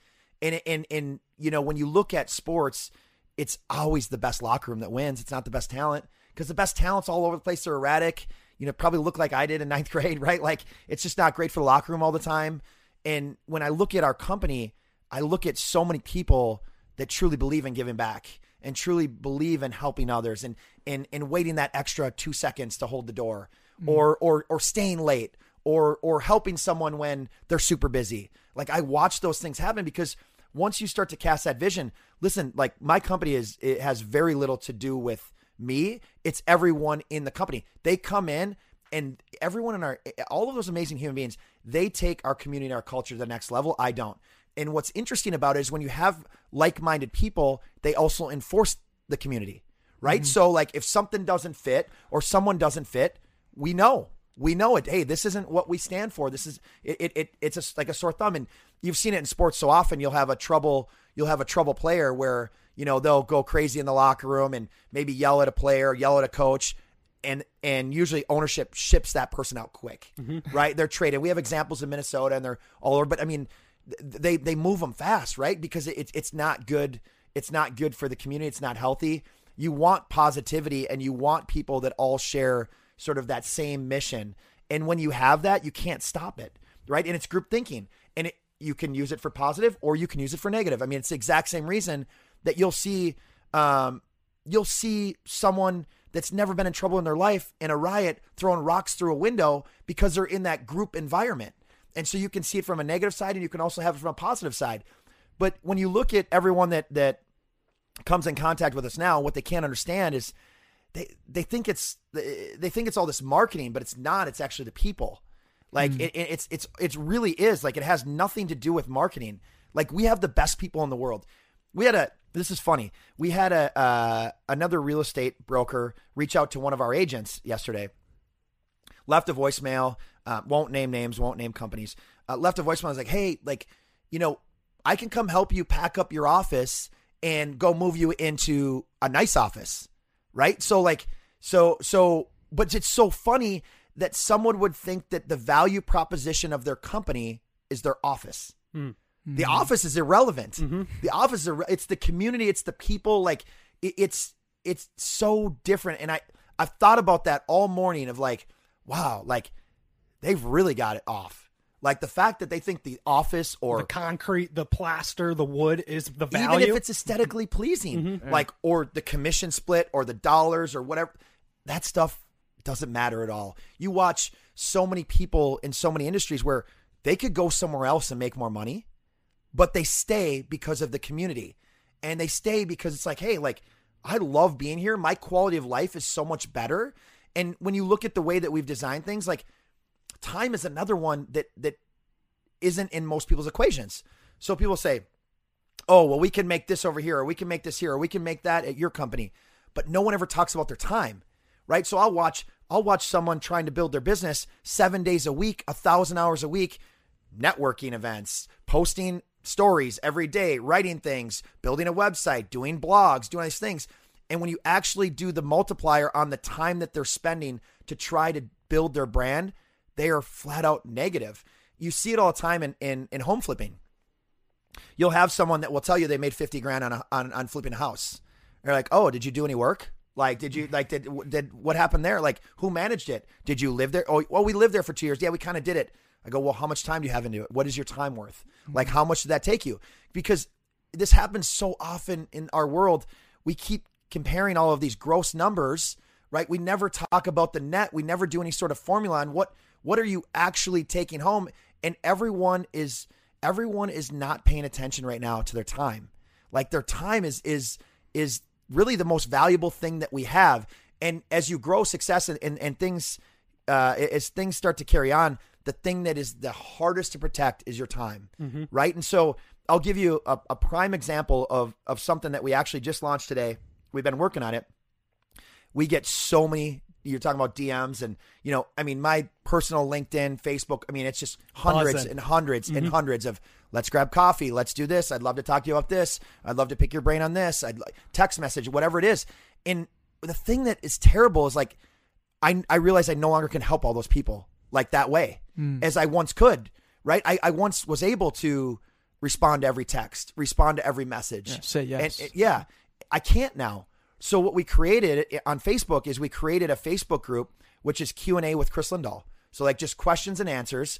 And, and, and, you know, when you look at sports, it's always the best locker room that wins. It's not the best talent because the best talent's all over the place. They're erratic. You know, probably look like I did in ninth grade, right? Like it's just not great for the locker room all the time. And when I look at our company, I look at so many people that truly believe in giving back and truly believe in helping others and and and waiting that extra two seconds to hold the door mm-hmm. or or or staying late or or helping someone when they're super busy. Like I watch those things happen because once you start to cast that vision, listen, like my company is it has very little to do with me. It's everyone in the company. They come in and everyone in our all of those amazing human beings, they take our community and our culture to the next level. I don't. And what's interesting about it is when you have like-minded people, they also enforce the community, right? Mm-hmm. So like if something doesn't fit or someone doesn't fit, we know. We know it. Hey, this isn't what we stand for. This is it. it, it it's a, like a sore thumb, and you've seen it in sports so often. You'll have a trouble. You'll have a trouble player where you know they'll go crazy in the locker room and maybe yell at a player, yell at a coach, and and usually ownership ships that person out quick, right? They're traded. We have examples in Minnesota, and they're all over. But I mean, they they move them fast, right? Because it, it's not good. It's not good for the community. It's not healthy. you want positivity and you want people that all share sort of that same mission. And when you have that, you can't stop it, right? And it's group thinking, and it, you can use it for positive or you can use it for negative. I mean, it's the exact same reason that you'll see, um, you'll see someone that's never been in trouble in their life in a riot throwing rocks through a window because they're in that group environment. And so you can see it from a negative side and you can also have it from a positive side. But when you look at everyone that that comes in contact with us now, what they can't understand is they they think it's they think it's all this marketing, but it's not. It's actually the people. Like hmm. it, it- it's it's it's really is like it has nothing to do with marketing. Like we have the best people in the world. We had a this is funny. We had a uh, another real estate broker reach out to one of our agents yesterday. Left a voicemail. Uh, won't name names. Won't name companies. Uh, left a voicemail. I was like, hey, like, you know, I can come help you pack up your office and go move you into a nice office, right? So like, so so, but it's so funny that someone would think that the value proposition of their company is their office. The mm-hmm. office is irrelevant. Mm-hmm. The office is irre- it's the community, it's the people. Like it, it's it's so different. And I I've thought about that all morning of like, wow, like they've really got it off. Like the fact that they think the office or the concrete, the plaster, the wood is the value. even if it's aesthetically pleasing, mm-hmm. like or the commission split or the dollars or whatever, that stuff doesn't matter at all. You watch so many people in so many industries where they could go somewhere else and make more money, but they stay because of the community. And they stay because it's like, hey, like I love being here. My quality of life is so much better. And when you look at the way that we've designed things, like time is another one that that isn't in most people's equations. So people say, oh, well, we can make this over here, or we can make this here, or we can make that at your company. But no one ever talks about their time, right? So I'll watch, I'll watch someone trying to build their business seven days a week, a thousand hours a week, networking events, posting stories every day, writing things, building a website, doing blogs, doing these things. And when you actually do the multiplier on the time that they're spending to try to build their brand, they are flat out negative. You see it all the time in, in, in home flipping you'll have someone that will tell you they made 50 grand on a, on, on flipping a house. They're like, "Oh, did you do any work? Like, did you mm-hmm. like did did what happened there? Like, who managed it? Did you live there? Oh, well, we lived there for two years. Yeah, we kind of did it. I go, well, how much time do you have into it? What is your time worth? Like, how much did that take you? Because this happens so often in our world. We keep comparing all of these gross numbers, right? We never talk about the net. We never do any sort of formula on what what are you actually taking home. And everyone is everyone is not paying attention right now to their time. Like their time is is is really the most valuable thing that we have. And as you grow success and, and, and things uh, as things start to carry on, the thing that is the hardest to protect is your time, mm-hmm. right? And so I'll give you a, a prime example of of something that we actually just launched today. We've been working on it. We get so many. You're talking about DMs, and you know, I mean, my personal LinkedIn, Facebook. I mean, it's just hundreds Buzzing. and hundreds and mm-hmm. hundreds of. Let's grab coffee. Let's do this. I'd love to talk to you about this. I'd love to pick your brain on this. I'd like text message, whatever it is. And the thing that is terrible is like I, I realize I no longer can help all those people like that way as I once could, right? I, I once was able to respond to every text, respond to every message. Yeah, say yes. And, uh, yeah, I can't now. So what we created on Facebook is we created a Facebook group, which is Q&A with Kris Lindahl. So like just questions and answers.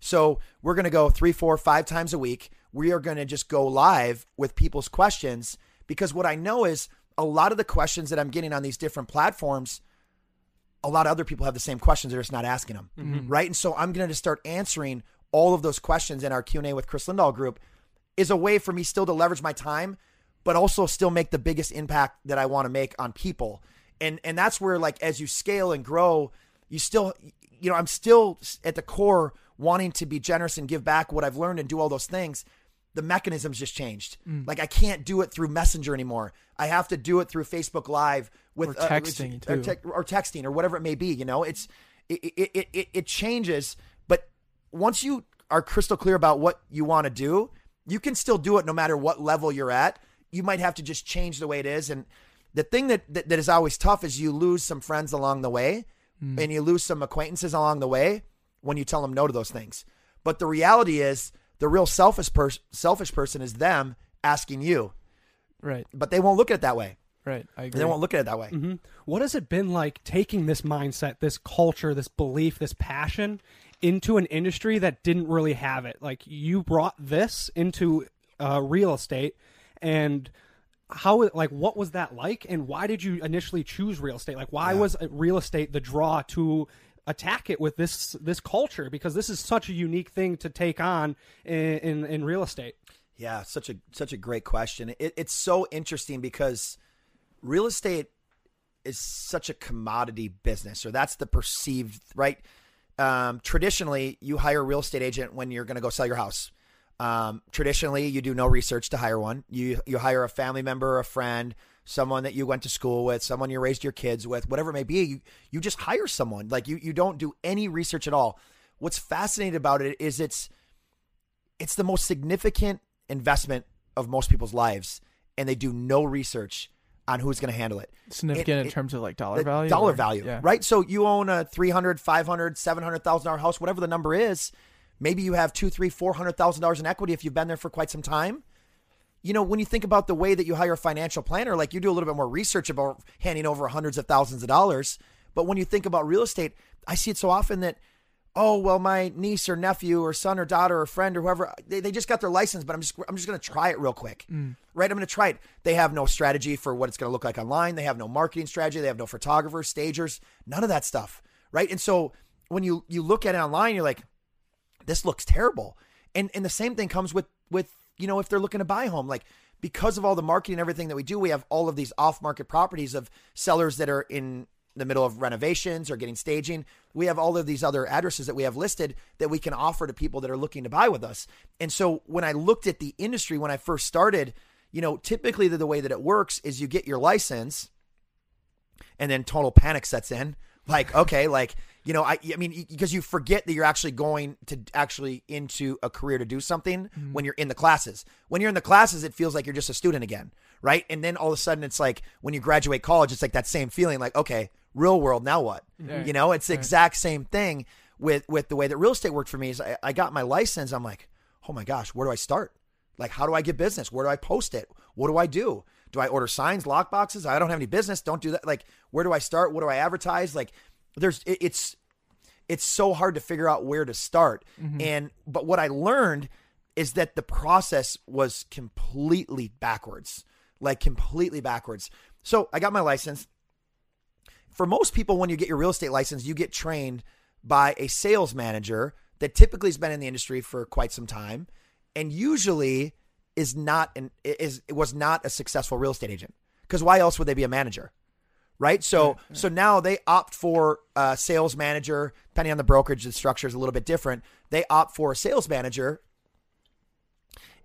So we're going to go three, four, five times a week. We are going to just go live with people's questions because what I know is a lot of the questions that I'm getting on these different platforms – a lot of other people have the same questions they're just not asking them mm-hmm. mm-hmm. right? And so i'm going to just start answering all of those questions in our q&a with kris lindahl group is a way for me still to leverage my time but also still make the biggest impact that i want to make on people. And and that's where like as you scale and grow you still you know i'm still at the core wanting to be generous and give back what i've learned and do all those things the mechanisms just changed. Like I can't do it through Messenger anymore. I have to do it through Facebook Live with Or uh, texting, or, too. te- or texting or whatever it may be. You know, it's it it, it, it changes. But once you are crystal clear about what you want to do, you can still do it no matter what level you're at. You might have to just change the way it is. And the thing that that, that is always tough is you lose some friends along the way, and you lose some acquaintances along the way when you tell them no to those things. But the reality is, the real selfish person, selfish person is them asking you Right. but they won't look at it that way. Right. I agree. They won't look at it that way. Mm-hmm. What has it been like taking this mindset, this culture, this belief, this passion into an industry that didn't really have it? Like you brought this into uh, real estate, and how like what was that like, and why did you initially choose real estate? Like why Yeah. was uh, real estate the draw to attack it with this this culture? Because this is such a unique thing to take on in in, in real estate. Yeah, such a such a great question. It, it's so interesting because real estate is such a commodity business, or that's the perceived right. Um, traditionally, you hire a real estate agent when you're going to go sell your house. Um, traditionally, you do no research to hire one. You you hire a family member, a friend, someone that you went to school with, someone you raised your kids with, whatever it may be. You you just hire someone. Like you you don't do any research at all. What's fascinating about it is it's it's the most significant investment of most people's lives, and they do no research on who's going to handle it. significant it- in it- terms of like dollar value. Dollar or- value, Yeah. right? So you own a 300, 500, 700,000 dollar house, whatever the number is. Maybe you have two, three, four hundred thousand dollars in equity if you've been there for quite some time. You know, when you think about the way that you hire a financial planner, like you do a little bit more research about handing over hundreds of thousands of dollars. But when you think about real estate, I see it so often that, oh well, my niece or nephew or son or daughter or friend or whoever they, they just got their license, but I'm just I'm just going to try it real quick, mm. right? I'm going to try it. They have no strategy for what it's going to look like online. They have no marketing strategy. They have no photographers, stagers, none of that stuff, right? And so when you you look at it online, you're like, this looks terrible. And and the same thing comes with with you know if they're looking to buy home like because of all the marketing and everything that we do, we have all of these off market properties of sellers that are in the middle of renovations or getting staging. We have all of these other addresses that we have listed that we can offer to people that are looking to buy with us. And so when I looked at the industry when I first started, you know, typically the, the way that it works is you get your license and then total panic sets in. Like, okay, like, you know, I, I mean, because you forget that you're actually going to actually into a career to do something mm-hmm. when you're in the classes. When you're in the classes, it feels like you're just a student again, right? And then all of a sudden, it's like when you graduate college, it's like that same feeling, like, okay, real world, now what? You know, it's the exact same thing with with the way that real estate worked for me. Is I, I got my license, I'm like, oh my gosh, where do I start? Like, how do I get business? Where do I post it? What do I do? Do I order signs, lock boxes? I don't have any business. Don't do that. Like, where do I start? What do I advertise? Like, there's it, it's it's so hard to figure out where to start. Mm-hmm. And but what I learned is that the process was completely backwards, like completely backwards. So I got my license. For most people, when you get your real estate license, you get trained by a sales manager that typically has been in the industry for quite some time, and usually is not an is was not a successful real estate agent. Because why else would they be a manager? Right? So so now they opt for a sales manager. Depending on the brokerage, the structure is a little bit different. They opt for a sales manager,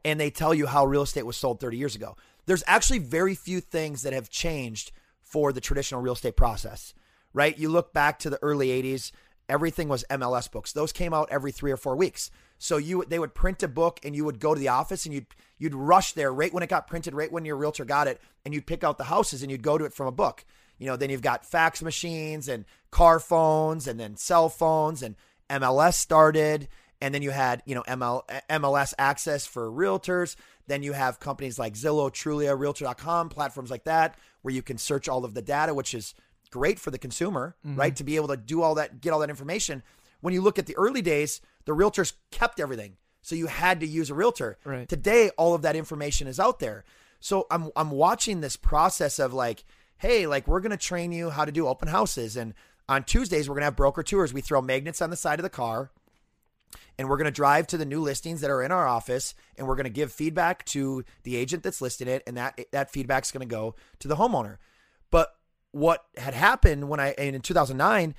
and they tell you how real estate was sold 30 years ago. There's actually very few things that have changed for the traditional real estate process, right? You look back to the early 80s, everything was MLS books. Those came out every 3 or 4 weeks. So you they would print a book and you would go to the office and you'd you'd rush there right when it got printed, right when your realtor got it, and you'd pick out the houses and you'd go to it from a book. You know, then you've got fax machines and car phones and then cell phones and MLS started and then you had, you know, ML, MLS access for realtors. Then you have companies like Zillow, Trulia, Realtor.com, platforms like that, where you can search all of the data, which is great for the consumer, mm-hmm. right? To be able to do all that, get all that information. When you look at the early days, the realtors kept everything. So you had to use a realtor. Right. Today, all of that information is out there. So I'm I'm watching this process of like, hey, like we're gonna train you how to do open houses, and on Tuesdays we're gonna have broker tours. We throw magnets on the side of the car, and we're going to drive to the new listings that are in our office and we're going to give feedback to the agent that's listed it and that that feedback's going to go to the homeowner. But what had happened when i in 2009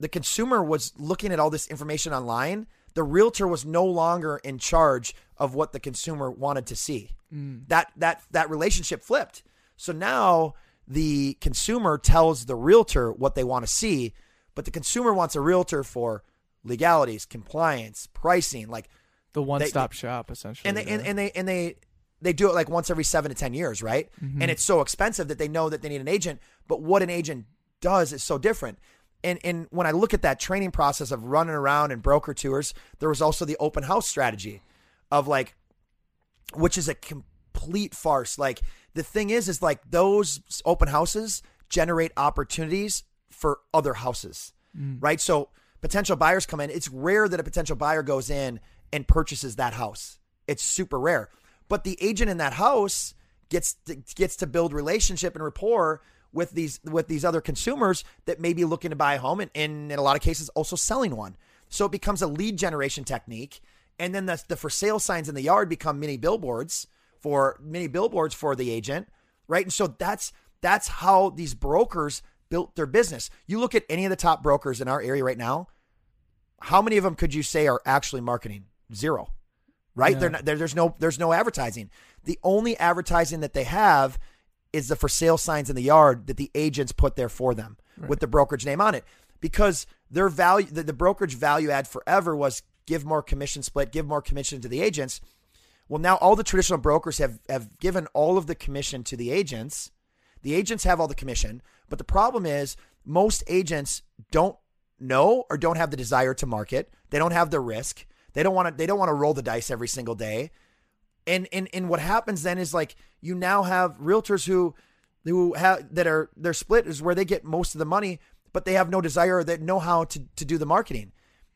the consumer was looking at all this information online. The realtor was no longer in charge of what the consumer wanted to see. Mm. That that that relationship flipped. So now the consumer tells the realtor what they want to see but the consumer wants a realtor for legalities compliance pricing like The one stop shop essentially. and they and, and they and they they do it like once every seven to ten years, right? Mm-hmm. And it's so expensive that they know that they need an agent. But what an agent does is so different. And and when I look at that training process of running around and broker tours, there was also the open house strategy of like, which is a complete farce. Like the thing is, is like those open houses generate opportunities for other houses, mm. right? So potential buyers come in. It's rare that a potential buyer goes in and purchases that house. It's super rare. But the agent in that house gets to, gets to build relationship and rapport with these with these other consumers that may be looking to buy a home and, and in a lot of cases also selling one. So it becomes a lead generation technique. And then the, the for sale signs in the yard become mini billboards for many billboards for the agent, right? And so that's that's how these brokers built their business. You look at any of the top brokers in our area right now, how many of them could you say are actually marketing? Zero. Right? Yeah. They're not, there, there's no there's no advertising. The only advertising that they have is the for sale signs in the yard that the agents put there for them with the brokerage name on it because their value the, the brokerage value add forever was give more commission split, give more commission to the agents. Well, now all the traditional brokers have have given all of the commission to the agents. The agents have all the commission, but the problem is most agents don't know or don't have the desire to market. They don't have the risk. They don't want to they don't want to roll the dice every single day. And and and what happens then is like you now have realtors who who have that are they're split is where they get most of the money, but they have no desire or they know how to to do the marketing.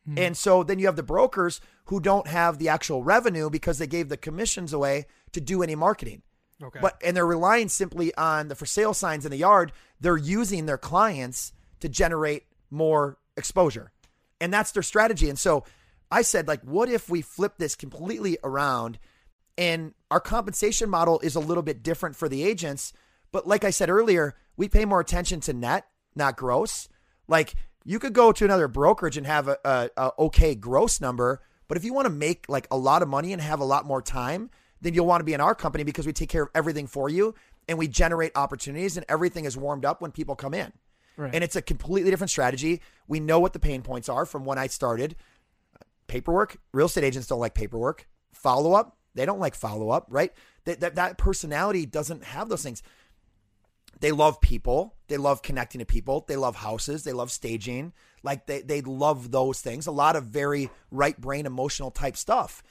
Mm-hmm. And so then you have the brokers who don't have the actual revenue because they gave the commissions away to do any marketing. Okay. But and they're relying simply on the for sale signs in the yard. They're using their clients to generate more exposure. And that's their strategy. And so I said like what if we flip this completely around and our compensation model is a little bit different for the agents, but like I said earlier, we pay more attention to net, not gross. Like you could go to another brokerage and have a, a, a okay gross number, but if you want to make like a lot of money and have a lot more time, then you'll want to be in our company because we take care of everything for you and we generate opportunities and everything is warmed up when people come in. Right. And it's a completely different strategy. We know what the pain points are from when I started. Paperwork, real estate agents don't like paperwork. Follow up, they don't like follow up, right? That, that, that personality doesn't have those things. They love people. They love connecting to people. They love houses. They love staging. Like they, they love those things. A lot of very right brain emotional type stuff.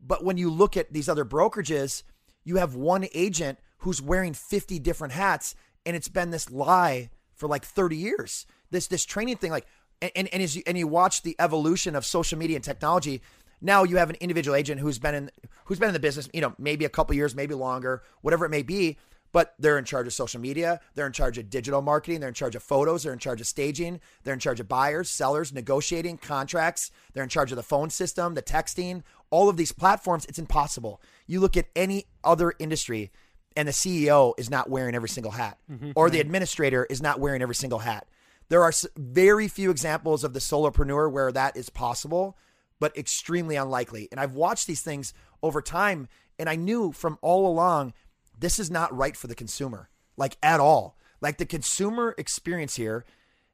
But when you look at these other brokerages, you have one agent who's wearing 50 different hats and it's been this lie for like 30 years. This this training thing like and and, and as you, and you watch the evolution of social media and technology, now you have an individual agent who's been in who's been in the business, you know, maybe a couple years, maybe longer, whatever it may be, but they're in charge of social media, they're in charge of digital marketing, they're in charge of photos, they're in charge of staging, they're in charge of buyers, sellers, negotiating contracts, they're in charge of the phone system, the texting, all of these platforms, it's impossible. You look at any other industry and the CEO is not wearing every single hat mm-hmm. or the administrator is not wearing every single hat. There are very few examples of the solopreneur where that is possible, but extremely unlikely. And I've watched these things over time and I knew from all along this is not right for the consumer, like at all. Like the consumer experience here,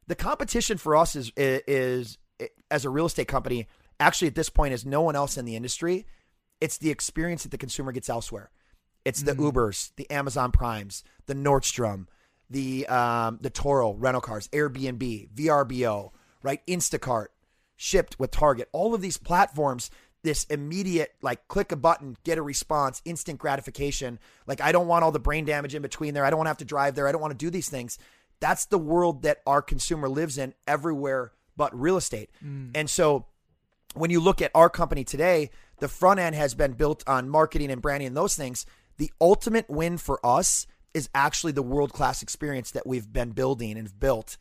the competition for us is is, is as a real estate company actually at this point is no one else in the industry. It's the experience that the consumer gets elsewhere. It's the Ubers, the Amazon Primes, the Nordstrom, the um, the Turo rental cars, Airbnb, VRBO, right? Instacart, Shipt with Target. All of these platforms, this immediate like click a button, get a response, instant gratification. Like I don't want all the brain damage in between there. I don't want to have to drive there. I don't want to do these things. That's the world that our consumer lives in everywhere but real estate. And so when you look at our company today, the front end has been built on marketing and branding and those things. The ultimate win for us is actually the world class experience that we've been building and built.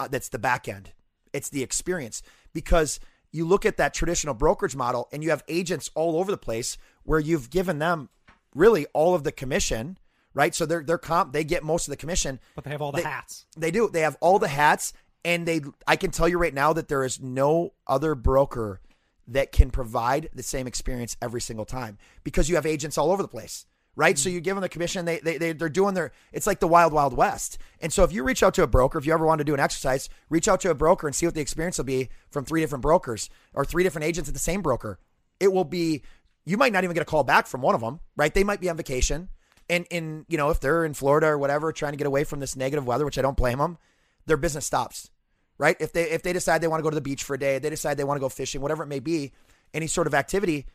Uh, that's the back end. It's the experience because you look at that traditional brokerage model and you have agents all over the place where you've given them really all of the commission, right? So they're they're comp they get most of the commission. but they have all the They- hats. They do. They have all the hats, and they. I can tell you right now that there is no other broker that can provide the same experience every single time because you have agents all over the place, right? So mm-hmm. you give them the commission. They they they they're doing their. It's like the wild wild west. And so if you reach out to a broker, if you ever want to do an exercise, reach out to a broker and see what the experience will be from three different brokers or three different agents at the same broker. It will be. You might not even get a call back from one of them, right? They might be on vacation. And in you know if they're in Florida or whatever, trying to get away from this negative weather, which I don't blame them, their business stops, right? If they if they decide they want to go to the beach for a day, they decide they want to go fishing, whatever it may be, any sort of activity,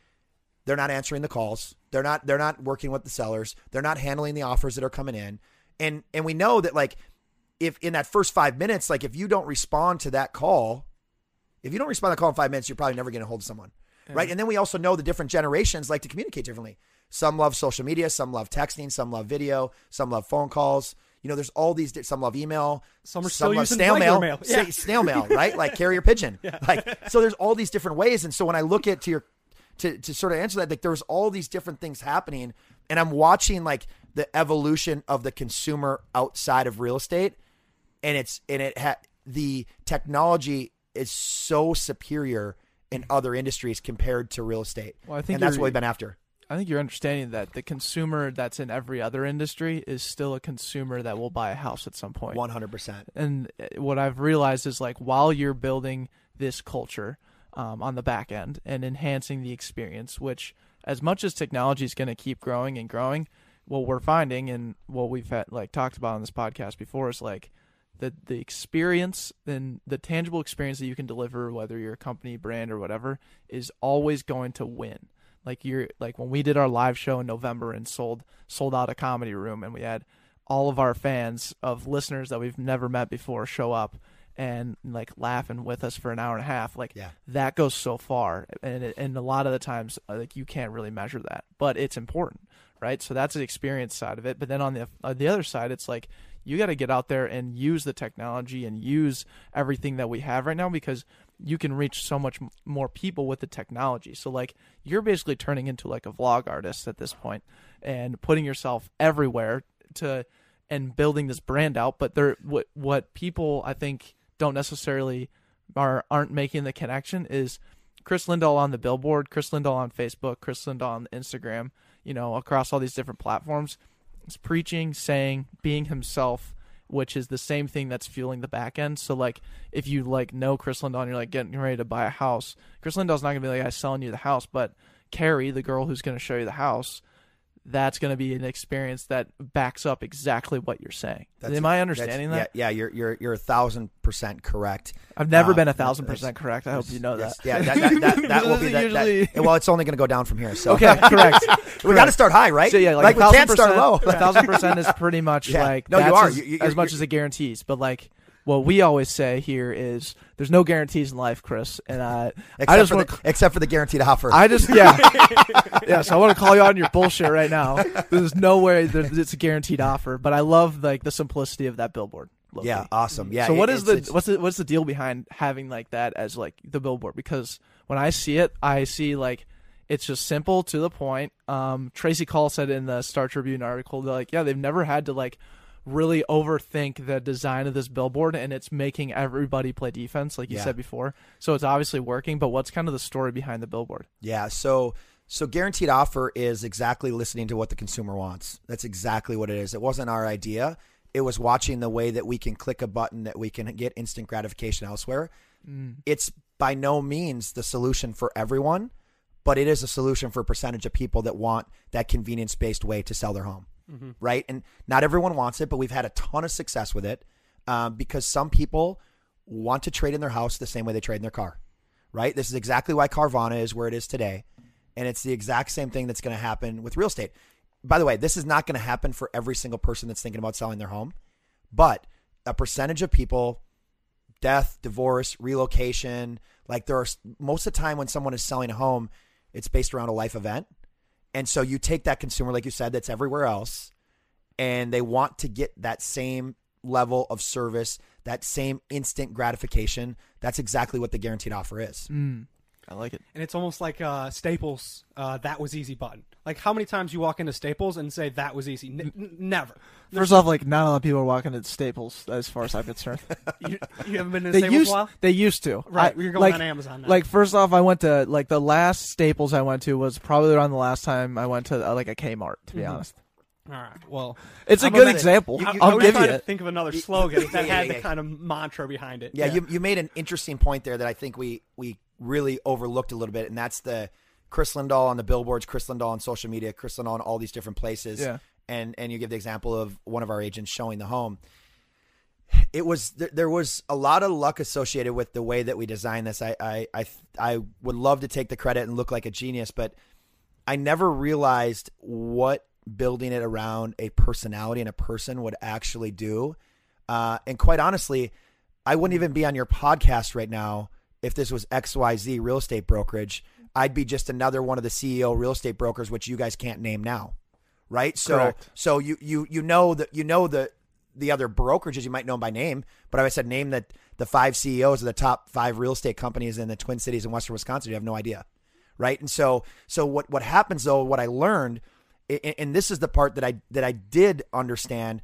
They're not answering the calls. They're not they're not working with the sellers. They're not handling the offers that are coming in. And and we know that like if in that first 5 minutes like if you don't respond to that call, if you don't respond to the call in 5 minutes, you're probably never going to hold someone. Right? And then we also know the different generations like to communicate differently. Some love social media, some love texting, some love video, some love phone calls. You know, there's all these. Some love email. Some are still love using snail mail. mail. Yeah. snail mail, right? Like carrier pigeon. Like so, there's all these different ways. And so when I look at to your to to sort of answer that, like there's all these different things happening, and I'm watching like the evolution of the consumer outside of real estate, and it's and it ha- the technology is so superior in other industries compared to real estate. Well, I think and that's what we've been after. I think you're understanding that the consumer that's in every other industry is still a consumer that will buy a house at some point. One hundred percent. and uh, what I've realized is like while you're building this culture um, on the back end and enhancing the experience, which as much as technology is going to keep growing and growing, what we're finding and what we've had, like talked about on this podcast before is like the the experience and the tangible experience that you can deliver, whether you're a company, brand, or whatever, is always going to win. Like you're like when we did our live show in November and sold sold out a comedy room and we had all of our fans of listeners that we've never met before show up and like laughing with us for an hour and a half like Yeah. that goes so far and it, and a lot of the times uh, like you can't really measure that but it's important right so that's the experience side of it but then on the on the other side it's like you got to get out there and use the technology and use everything that we have right now because you can reach so much more people with the technology so like you're basically turning into like a vlog artist at this point and putting yourself everywhere to and building this brand out but there what what people i think don't necessarily are aren't making the connection is Kris Lindahl on the billboard, Kris Lindahl on Facebook, Kris Lindahl on Instagram, you know, across all these different platforms. Is preaching, saying, being himself, which is the same thing that's fueling the back end. So like if you like know Kris Lindahl and you're like getting ready to buy a house, Kris Lindahl's not gonna be like guy selling you the house, but Carrie, the girl who's gonna show you the house, that's gonna be an experience that backs up exactly what you're saying. That's- Am I understanding that? Yeah, yeah, you're you're you're a thousand percent correct. I've never Uh, been a thousand percent correct. I hope you know that. Yeah, that that, that, that will be that, that- Usually- Well, it's only going to go down from here. So Okay, correct. we got to start high, right? So yeah, like, we can't start low. A thousand percent is pretty much Yeah. like No, you are. as, You- as much as it guarantees. But like what we always say here is there's no guarantees in life, Kris. And uh, except, I just for want the, except for the guaranteed offer. I just yeah yes I want to call you on your bullshit right now. There's no way that it's a guaranteed offer. But I love like the simplicity of that billboard. low-key. yeah, awesome. Yeah. so what it- is it's- the what's the what's the deal behind having like that as like the billboard? Because when I see it, I see like it's just simple to the point. Um, Tracy Call said in the Star Tribune article, they're like, yeah, they've never had to like really overthink the design of this billboard, and it's making everybody play defense, like you Yeah. said before. So it's obviously working. But what's kind of the story behind the billboard? Yeah. So so guaranteed offer is exactly listening to what the consumer wants. That's exactly what it is. It wasn't our idea. It was watching the way that we can click a button that we can get instant gratification elsewhere. Mm. It's by no means the solution for everyone, but it is a solution for a percentage of people that want that convenience based way to sell their home. Right. And not everyone wants it, but we've had a ton of success with it um, because some people want to trade in their house the same way they trade in their car. Right. This is exactly why Carvana is where it is today. And it's the exact same thing that's going to happen with real estate. By the way, this is not going to happen for every single person that's thinking about selling their home, but a percentage of people death, divorce, relocation. Like there are most of the time when someone is selling a home, it's based around a life event. And so you take that consumer, like you said, that's everywhere else, and they want to get that same level of service, that same instant gratification. That's exactly what the guaranteed offer is. Mm, I like it. and it's almost like uh, Staples. Uh, that was easy button. Like how many times you walk into Staples and say that was easy? N- n- never. First off, like not a lot of people are walking at Staples, as far as I'm concerned. You, you haven't been to they Staples used a while. they used to. Right, I- you're going like, on Amazon now. Like first off, I went to like the last Staples I went to was probably around the last time I went to uh, like a Kmart. To be Mhm. honest, All right. Well, it's a I'm good about example. You- you- I I'll was give trying you to it. think of another slogan yeah, that yeah, had yeah. the kind of mantra behind it. Yeah, You, you made an interesting point there that I think we we really overlooked a little bit, and that's the Kris Lindahl on the billboards, Kris Lindahl on social media, Kris Lindahl on all these different places. Yeah. And and you give the example of one of our agents showing the home. It was there, there was a lot of luck associated with the way that we designed this. I I I I would love to take the credit and look like a genius, but I never realized what building it around a personality and a person would actually do. Uh, and quite honestly, I wouldn't even be on your podcast right now if this was XYZ real estate brokerage. I'd be just another one of the CEO real estate brokers, which you guys can't name now. Right. So, Correct. so you, you, you know that, you know the, the other brokerages you might know by name, but I said name that the five CEOs of the top five real estate companies in the Twin Cities in Western Wisconsin, you have no idea right? And so so what what happens though, what I learned, a- and this is the part that I that I did understand,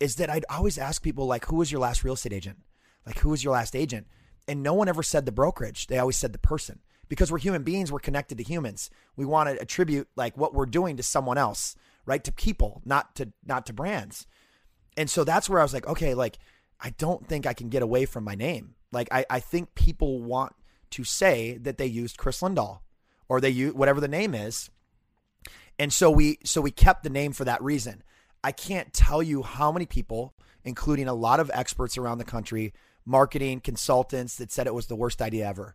is that I'd always ask people like, who was your last real estate agent? Like, who was your last agent? And no one ever said the brokerage. They always said the person because we're human beings. We're connected to humans. We want to attribute like what we're doing to someone else, right? To people, not to not to brands. And so that's where I was like, okay, like I don't think I can get away from my name. Like I, I think people want to say that they used Kris Lindahl or they use whatever the name is. And so we so we kept the name for that reason. I can't tell you how many people, including a lot of experts around the country, marketing consultants that said it was the worst idea ever.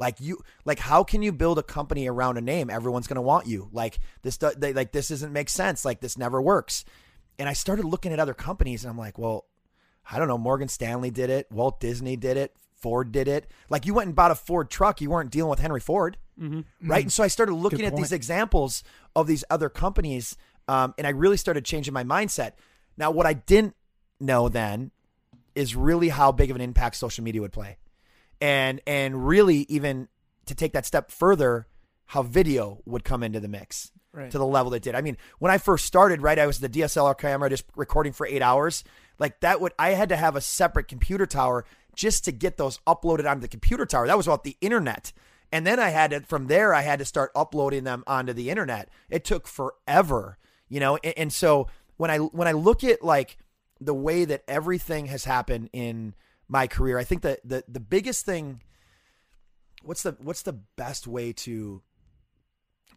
Like you like how can you build a company around a name everyone's going to want you? Like this do- they, like this doesn't make sense. Like this never works. And I started looking at other companies and I'm like, well, I don't know, Morgan Stanley did it, Walt Disney did it, Ford did it. Like you went and bought a Ford truck, you weren't dealing with Henry Ford, right? And so I started looking at these examples of these other companies, um, and I really started changing my mindset. Now, what I didn't know then is really how big of an impact social media would play, and and really even to take that step further, how video would come into the mix Right. to the level it did. I mean, when I first started, right, I was the DSLR camera just recording for eight hours. Like that would I had to have a separate computer tower just to get those uploaded onto the computer tower. That was about the internet. And then I had to from there I had to start uploading them onto the internet. It took forever, you know. And, and so when I when I look at like the way that everything has happened in my career, I think that the the biggest thing what's the what's the best way to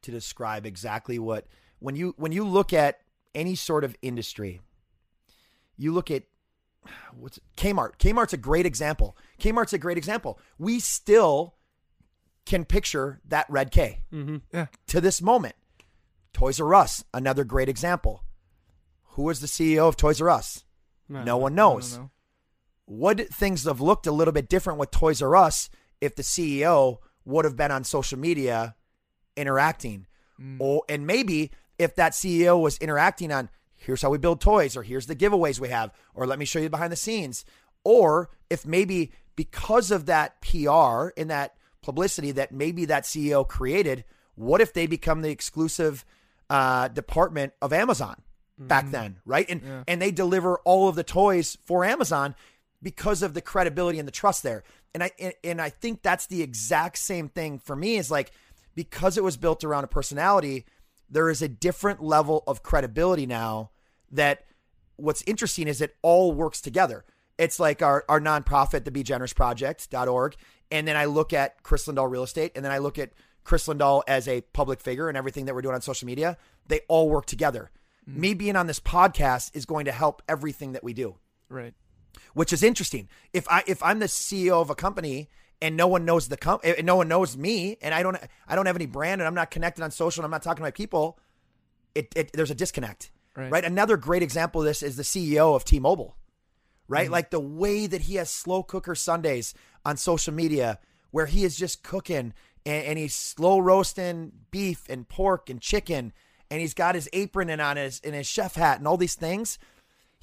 to describe exactly what when you when you look at any sort of industry you look at what's Kmart. Kmart's a great example. Kmart's a great example. We still can picture that red K mm-hmm. Yeah. to this moment. Toys R Us another great example. Who was the CEO of Toys R Us? No. One I knows. don't know. Would things have looked a little bit different with Toys R Us if the CEO would have been on social media interacting? Or and maybe if that CEO was interacting on here's how we build toys or here's the giveaways we have or let me show you behind the scenes or if maybe because of that PR and that publicity that maybe that CEO created, what if they become the exclusive uh, department of Amazon back then, right? And Yeah. and they deliver all of the toys for Amazon because of the credibility and the trust there. And I and, and I think that's the exact same thing for me is like because it was built around a personality, there is a different level of credibility now that what's interesting is it all works together. It's like our, our nonprofit, the Be Generous Project.org. And then I look at Kris Lindahl Real Estate, and then I look at Kris Lindahl as a public figure and everything that we're doing on social media. They all work together. Mm. Me being on this podcast is going to help everything that we do Right. Which is interesting. If I if I'm the CEO of a company and no one knows the com- and no one knows me and I don't I don't have any brand and I'm not connected on social and I'm not talking to my people, it, it there's a disconnect. Right. Another great example of this is the CEO of T-Mobile. Right? Mm-hmm. Like the way that he has slow cooker Sundays on social media where he is just cooking and, and he's slow roasting beef and pork and chicken and he's got his apron and on his in his chef hat and all these things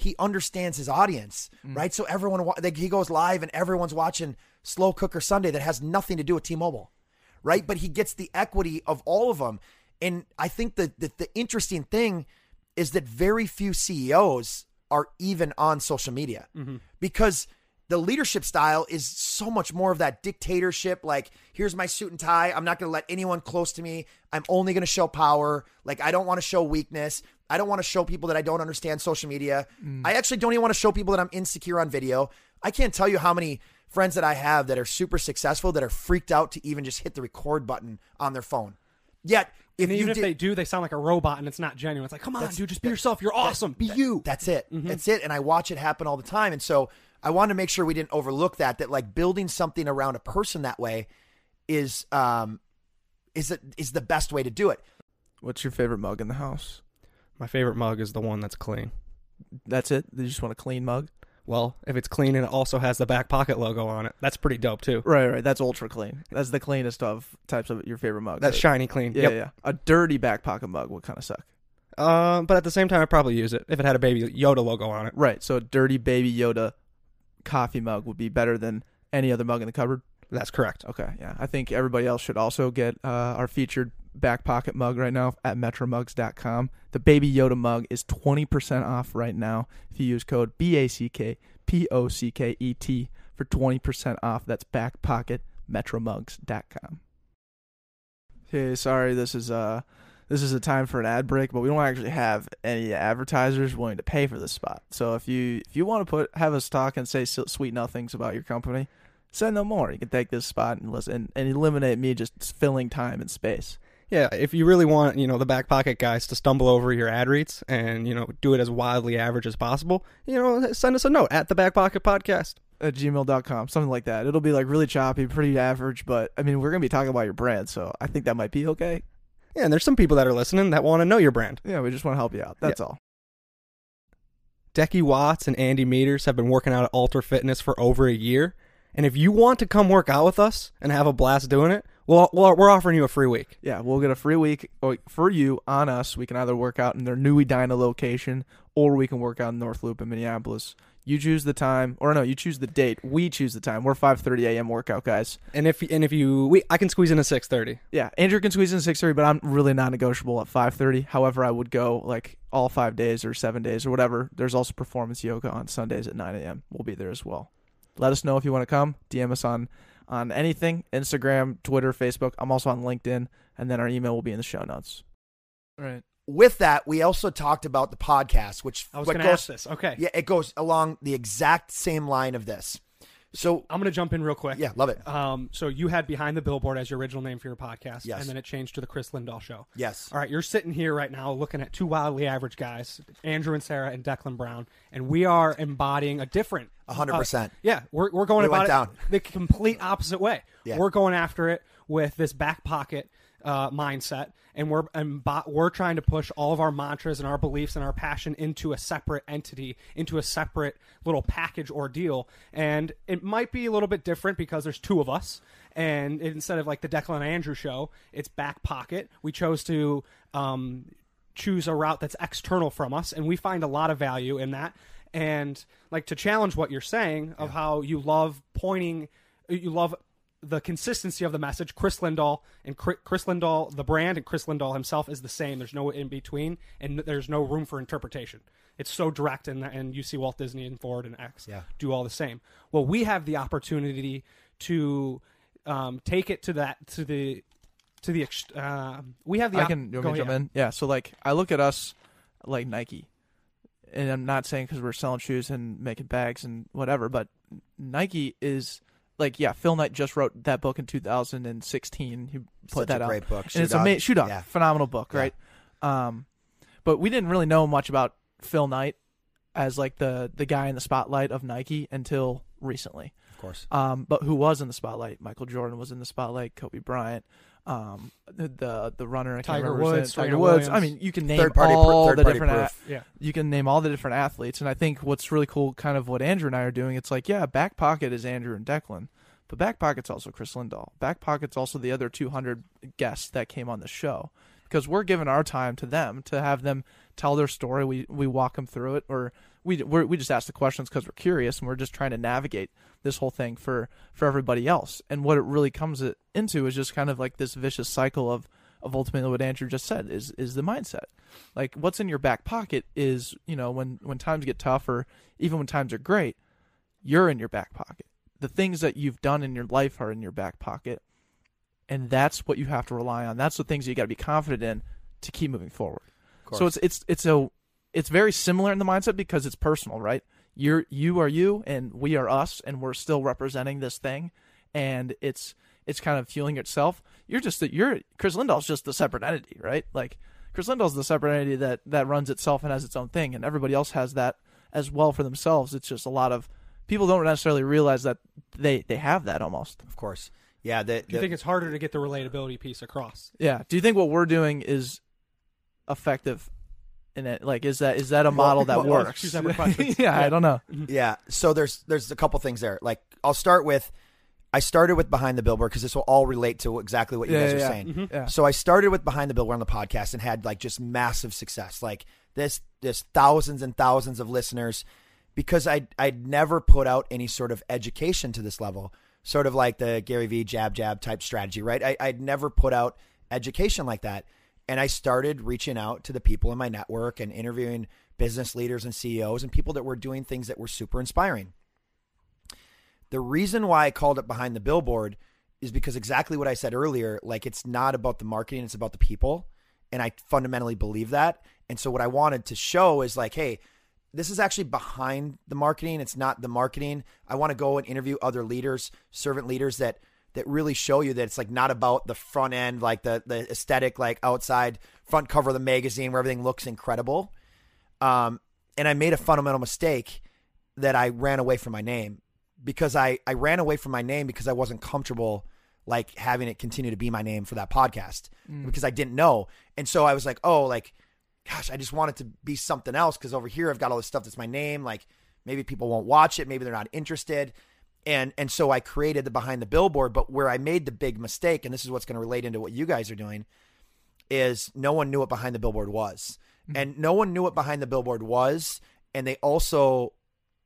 he understands his audience, mm. right? So everyone like he goes live and everyone's watching Slow Cooker Sunday that has nothing to do with T-Mobile, right? But he gets the equity of all of them, and I think that the, the interesting thing is that very few CEOs are even on social media mm-hmm. because the leadership style is so much more of that dictatorship like here's my suit and tie i'm not going to let anyone close to me i'm only going to show power like i don't want to show weakness i don't want to show people that i don't understand social media mm. i actually don't even want to show people that i'm insecure on video i can't tell you how many friends that i have that are super successful that are freaked out to even just hit the record button on their phone yet if even if they do, they sound like a robot, and it's not genuine. It's like, come on, dude, just be yourself. You're awesome. Be you. That's it. Mm-hmm. That's it. And I watch it happen all the time. And so I wanted to make sure we didn't overlook that. That like building something around a person that way is um is it is the best way to do it. What's your favorite mug in the house? My favorite mug is the one that's clean. That's it. You just want a clean mug. Well, if it's clean and it also has the back pocket logo on it, that's pretty dope too. Right, right. That's ultra clean. That's the cleanest of types of your favorite mug. That's shiny clean. Yeah, yep. yeah. A dirty back pocket mug would kind of suck. Uh, but at the same time, I'd probably use it if it had a baby Yoda logo on it. Right. So a dirty baby Yoda coffee mug would be better than any other mug in the cupboard. That's correct. Okay, yeah. I think everybody else should also get uh, our featured back pocket mug right now at metromugs.com. The Baby Yoda mug is 20% off right now if you use code BACKPOCKET for 20% off. That's backpocketmetromugs.com. Okay, sorry, this is uh this is a time for an ad break, but we don't actually have any advertisers willing to pay for this spot. So if you if you want to put have us talk and say sweet nothings about your company, Say no more. You can take this spot and listen and eliminate me just filling time and space. Yeah, if you really want, you know, the back pocket guys to stumble over your ad reads and, you know, do it as wildly average as possible, you know, send us a note at the back pocket podcast. At gmail.com, something like that. It'll be like really choppy, pretty average, but I mean, we're going to be talking about your brand, so I think that might be okay. Yeah, and there's some people that are listening that want to know your brand. Yeah, we just want to help you out. That's all. Decky Watts and Andy Meters have been working out at Alter Fitness for over a year. And if you want to come work out with us and have a blast doing it, well, well we're offering you a free week. Yeah, we'll get a free week oh, for you on us. We can either work out in their new Edina location or we can work out in North Loop in Minneapolis. You choose the time, or no, you choose the date. We choose the time. We're 5:30 a.m. workout guys. And if and if you, we, I can squeeze in a six thirty. Yeah, Andrew can squeeze in 6:30, but I'm really non-negotiable at 5:30. However, I would go like all five days or seven days or whatever. There's also performance yoga on Sundays at 9 a.m. We'll be there as well. Let us know if you want to come. DM us on on anything Instagram, Twitter, Facebook. I'm also on LinkedIn, and then our email will be in the show notes. All right. With that, we also talked about the podcast, which I was going to ask this. Okay. Yeah, it goes along the exact same line of this. So I'm going to jump in real quick. yeah, love it. Um, so you had Behind the Billboard as your original name for your podcast, Yes. and then it changed to the Kris Lindahl Show. Yes. All right, you're sitting here right now looking at two wildly average guys, Andrew and Sarah and Declan Brown, and we are embodying a different. Hundred uh, percent. yeah, we're, we're going We about it down. the complete opposite way. Yeah. We're going after it with this back pocket uh, mindset, and we're embo- we're trying to push all of our mantras and our beliefs and our passion into a separate entity, into a separate little package ordeal. And it might be a little bit different because there's two of us, and instead of like the Declan and Andrew show, it's back pocket. We chose to um, choose a route that's external from us, and we find a lot of value in that. And like to challenge what you're saying of how you love pointing, you love the consistency of the message. Kris Lindahl and Kris Lindahl, the brand, and Kris Lindahl himself is the same. There's no in between, and there's no room for interpretation. It's so direct, and and you see Walt Disney and Ford and X Yeah. do all the same. Well, we have the opportunity to um, take it to that to the to the ex- uh, we have the I op- can go me jump in. Yeah. So like I look at us like Nike, and I'm not saying because we're selling shoes and making bags and whatever, but Nike is like yeah. Phil Knight just wrote that book in 2016. He put Such that a out. great book. and it's amazing. Shoe Dog, Yeah. phenomenal book, Yeah. right? Um, but we didn't really know much about Phil Knight as like the the guy in the spotlight of Nike until recently. Of course. Um, but who was in the spotlight? Michael Jordan was in the spotlight. Kobe Bryant, um, the the, runner. I can't Tiger Woods. Tiger Woods. I mean, you can name Third party, all third the different. proof. Yeah. you can name all the different athletes, and I think what's really cool, kind of what Andrew and I are doing. It's like, yeah, back pocket is Andrew and Declan, but back pocket's also Kris Lindahl. Back pocket's also the other 200 guests that came on the show because we're giving our time to them to have them tell their story. We we walk them through it, or we we just ask the questions because we're curious and we're just trying to navigate this whole thing for for everybody else. And what it really comes uh, into is just kind of like this vicious cycle of of ultimately what Andrew just said is is the mindset. Like what's in your back pocket is you know when when times get tough or even when times are great, you're in your back pocket. The things that you've done in your life are in your back pocket, and that's what you have to rely on. That's the things you got to be confident in to keep moving forward. So it's it's it's a it's very similar in the mindset because it's personal, right? You're you are you and we are us and we're still representing this thing and it's it's kind of fueling itself. You're just that you're Kris Lindahl's just the separate entity, right? Like Kris Lindahl's the separate entity that that runs itself and has its own thing and everybody else has that as well for themselves. It's just a lot of people don't necessarily realize that they they have that almost. Of course. Yeah. The, Do you think it's harder to get the relatability piece across? Yeah. Do you think what we're doing is effective in it? Like, is that is that a model that well, well, works? two separate questions. yeah, I don't know. Yeah. So there's there's a couple things there. Like I'll start with I started with behind the billboard because this will all relate to exactly what you Yeah, guys yeah, are yeah. saying. Mm-hmm. Yeah. So I started with behind the billboard on the podcast and had like just massive success. Like this this thousands and thousands of listeners because I I'd never put out any sort of education to this level. Sort of like the Gary Vee jab jab type strategy, right? I, I'd never put out education like that. And I started reaching out to the people in my network and interviewing business leaders and CEOs and people that were doing things that were super inspiring. The reason why I called it behind the billboard is because exactly what I said earlier, like it's not about the marketing, it's about the people. And I fundamentally believe that. And so what I wanted to show is like, hey, this is actually behind the marketing. It's not the marketing. I want to go and interview other leaders, servant leaders that that really show you that it's like not about the front end, like the the aesthetic, like outside front cover of the magazine where everything looks incredible. Um, and I made a fundamental mistake that I ran away from my name because I, I ran away from my name because I wasn't comfortable like having it continue to be my name for that podcast because I didn't know. And so I was like, oh, like, gosh, I just want it to be something else because over here I've got all this stuff that's my name. Like maybe people won't watch it, maybe they're not interested. And and so I created the behind the billboard, but where I made the big mistake, and this is what's going to relate into what you guys are doing, is no one knew what behind the billboard was. And no one knew what behind the billboard was. And they also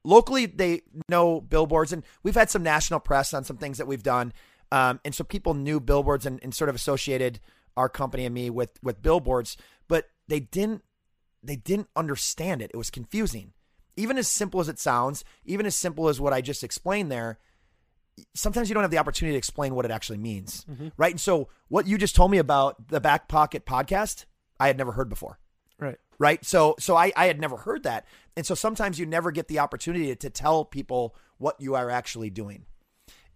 locally they know billboards and we've had some national press on some things that we've done. Um, and so people knew billboards and, and sort of associated our company and me with with billboards, but they didn't they didn't understand it. It was confusing. Even as simple as it sounds, even as simple as what I just explained there, sometimes you don't have the opportunity to explain what it actually means. Mm-hmm. Right. And so what you just told me about the back pocket podcast, I had never heard before. Right. Right. So so I, I had never heard that. And so sometimes you never get the opportunity to tell people what you are actually doing.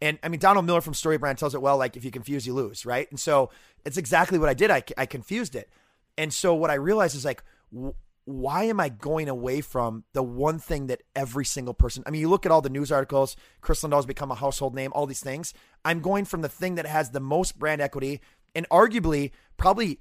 And I mean, Donald Miller from Storybrand tells it well, like if you confuse, you lose, right? And so it's exactly what I did. I, I confused it. And so what I realized is like, why am I going away from the one thing that every single person, I mean, you look at all the news articles, Kris Lindahl's become a household name, all these things. I'm going from the thing that has the most brand equity and arguably probably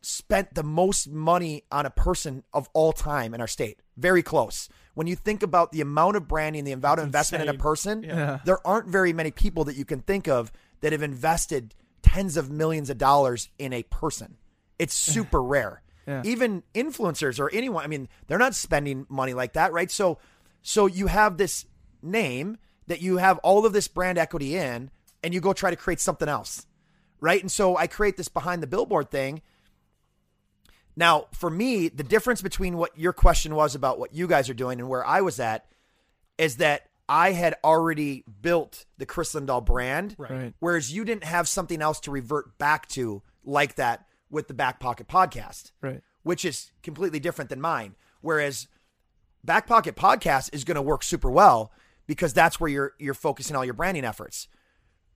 spent the most money on a person of all time in our state. Very close. When you think about the amount of branding, the amount of investment in a person, Yeah. there aren't very many people that you can think of that have invested tens of millions of dollars in a person. It's super rare. Yeah. Even influencers or anyone, I mean, they're not spending money like that, right? So so you have this name that you have all of this brand equity in and you go try to create something else. Right? And so I create this behind the billboard thing now, for me, the difference between what your question was about what you guys are doing and where I was at is that I had already built the Kris Lindahl brand, Right. Whereas you didn't have something else to revert back to like that with the Back Pocket Podcast, Right. which is completely different than mine. Whereas Back Pocket Podcast is going to work super well because that's where you're you're focusing all your branding efforts.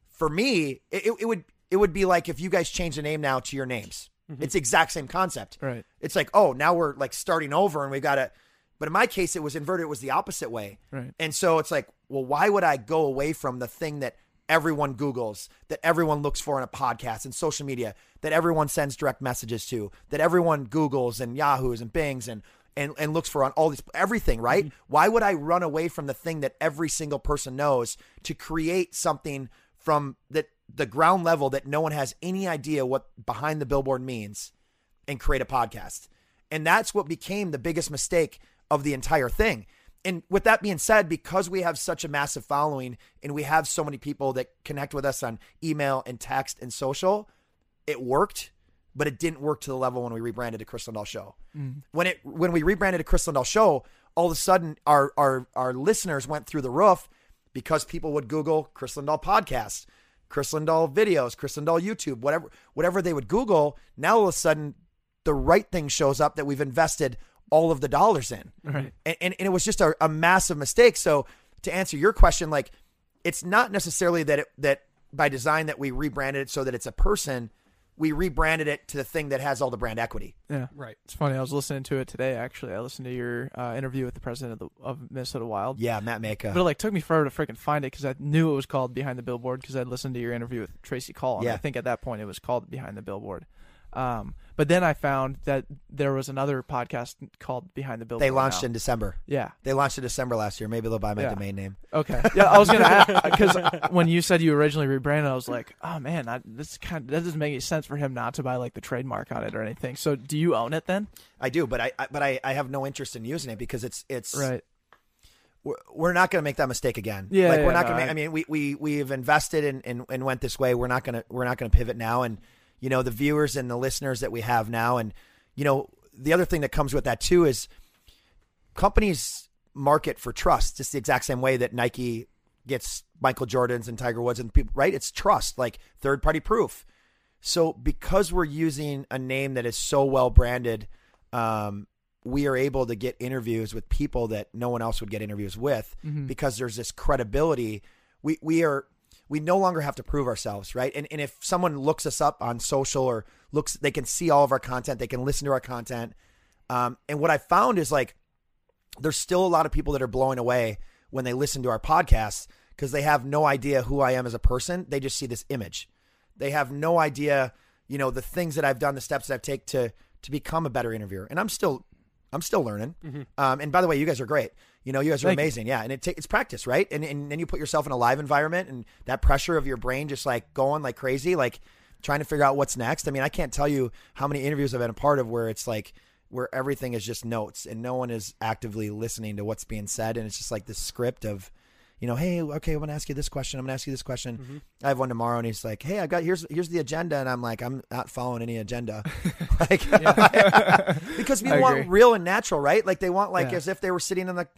For me, it, it would it would be like if you guys change the name now to your names. Mm-hmm. It's the exact same concept. Right. It's like, oh, now we're like starting over and we've got to. But in my case, it was inverted. It was the opposite way. Right. And so it's like, well, why would I go away from the thing that everyone Googles, that everyone looks for in a podcast and social media, that everyone sends direct messages to, that everyone Googles and Yahoo's and Bings and and, and looks for on all these everything, right? Mm-hmm. Why would I run away from the thing that every single person knows to create something from that the ground level that no one has any idea what behind the billboard means and create a podcast. And that's what became the biggest mistake of the entire thing. And with that being said, because we have such a massive following and we have so many people that connect with us on email and text and social, it worked, but it didn't work to the level when we rebranded to Kris Lindahl Show. Mm-hmm. When it when we rebranded to Kris Lindahl Show, all of a sudden our our our listeners went through the roof because people would Google Kris Lindahl podcast, Kris Lindahl videos, Kris Lindahl YouTube, whatever whatever they would Google. Now all of a sudden, the right thing shows up that we've invested all of the dollars in, Right. and and, and it was just a, a massive mistake. So to answer your question, like it's not necessarily that it that by design that we rebranded it so that it's a person. We rebranded it to the thing that has all the brand equity. Yeah. Right. It's funny. I was listening to it today. Actually, I listened to your uh, interview with the president of the of Minnesota Wild. Yeah, Matt Majka. But it like took me forever to freaking find it because I knew it was called Behind the Billboard because I'd listened to your interview with Tracy Call. And Yeah. I think at that point it was called Behind the Billboard. Um, but then I found that there was another podcast called Behind the Billboard. They launched now. in December. Yeah. They launched in December last year. Maybe they'll buy my Yeah. domain name. Okay. Yeah, I was gonna ask because when you said you originally rebranded, I was like, oh man, I, this kind of, that doesn't make any sense for him not to buy like the trademark on it or anything. So do you own it then? I do, but I, I but I, I have no interest in using it because it's it's Right. we're, we're not going to make that mistake again. Yeah, like yeah, we're not no, going to. I- I mean, we we we've invested and and and went this way. We're not going to we're not going to pivot now. And you know, the viewers and the listeners that we have now, and you know, the other thing that comes with that too is companies market for trust. Just the exact same way that Nike gets Michael Jordans and Tiger Woods and people, right? It's trust, like third party proof. So because we're using a name that is so well branded, um, we are able to get interviews with people that no one else would get interviews with because there's this credibility. We we are we no longer have to prove ourselves, right? And and if someone looks us up on social or looks, they can see all of our content, they can listen to our content. Um, and what I found is like there's still a lot of people that are blowing away when they listen to our podcasts because they have no idea who I am as a person. They just see this image. They have no idea, you know, the things that I've done, the steps that I've taken to to become a better interviewer. And I'm still I'm still learning. Um, and by the way, you guys are great. You know, you guys are Thank you. amazing. Yeah, and it ta- it's practice, right? And and then you put yourself in a live environment, and that pressure of your brain just like going like crazy, like trying to figure out what's next. I mean, I can't tell you how many interviews I've been a part of where it's like where everything is just notes and no one is actively listening to what's being said, and it's just like this script of. You know, hey, okay, I'm gonna ask you this question. I'm gonna ask you this question. Mm-hmm. I have one tomorrow, and he's like, "Hey, I've got here's here's the agenda," and I'm like, "I'm not following any agenda," like because I want agree. real and natural, right? Like they want like Yeah. as if they were sitting on the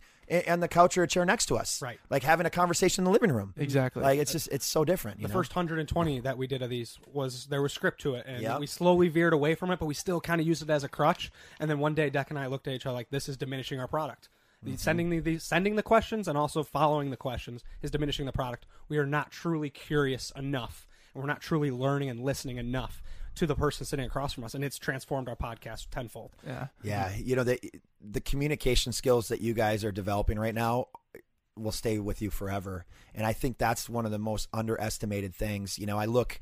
on the couch or a chair next to us, Right. Like having a conversation in the living room. Exactly. Like it's just it's so different. You The know? first 120 that we did of these was there was script to it, and Yep. we slowly veered away from it, but we still kind of used it as a crutch. And then one day, Deck and I looked at each other like, "This is diminishing our product." The Sending the, the sending the questions and also following the questions is diminishing the product. We are not truly curious enough, and we're not truly learning and listening enough to the person sitting across from us, and it's transformed our podcast tenfold. yeah. Yeah, you know the the communication skills that you guys are developing right now will stay with you forever, and I think that's one of the most underestimated things. You know, I look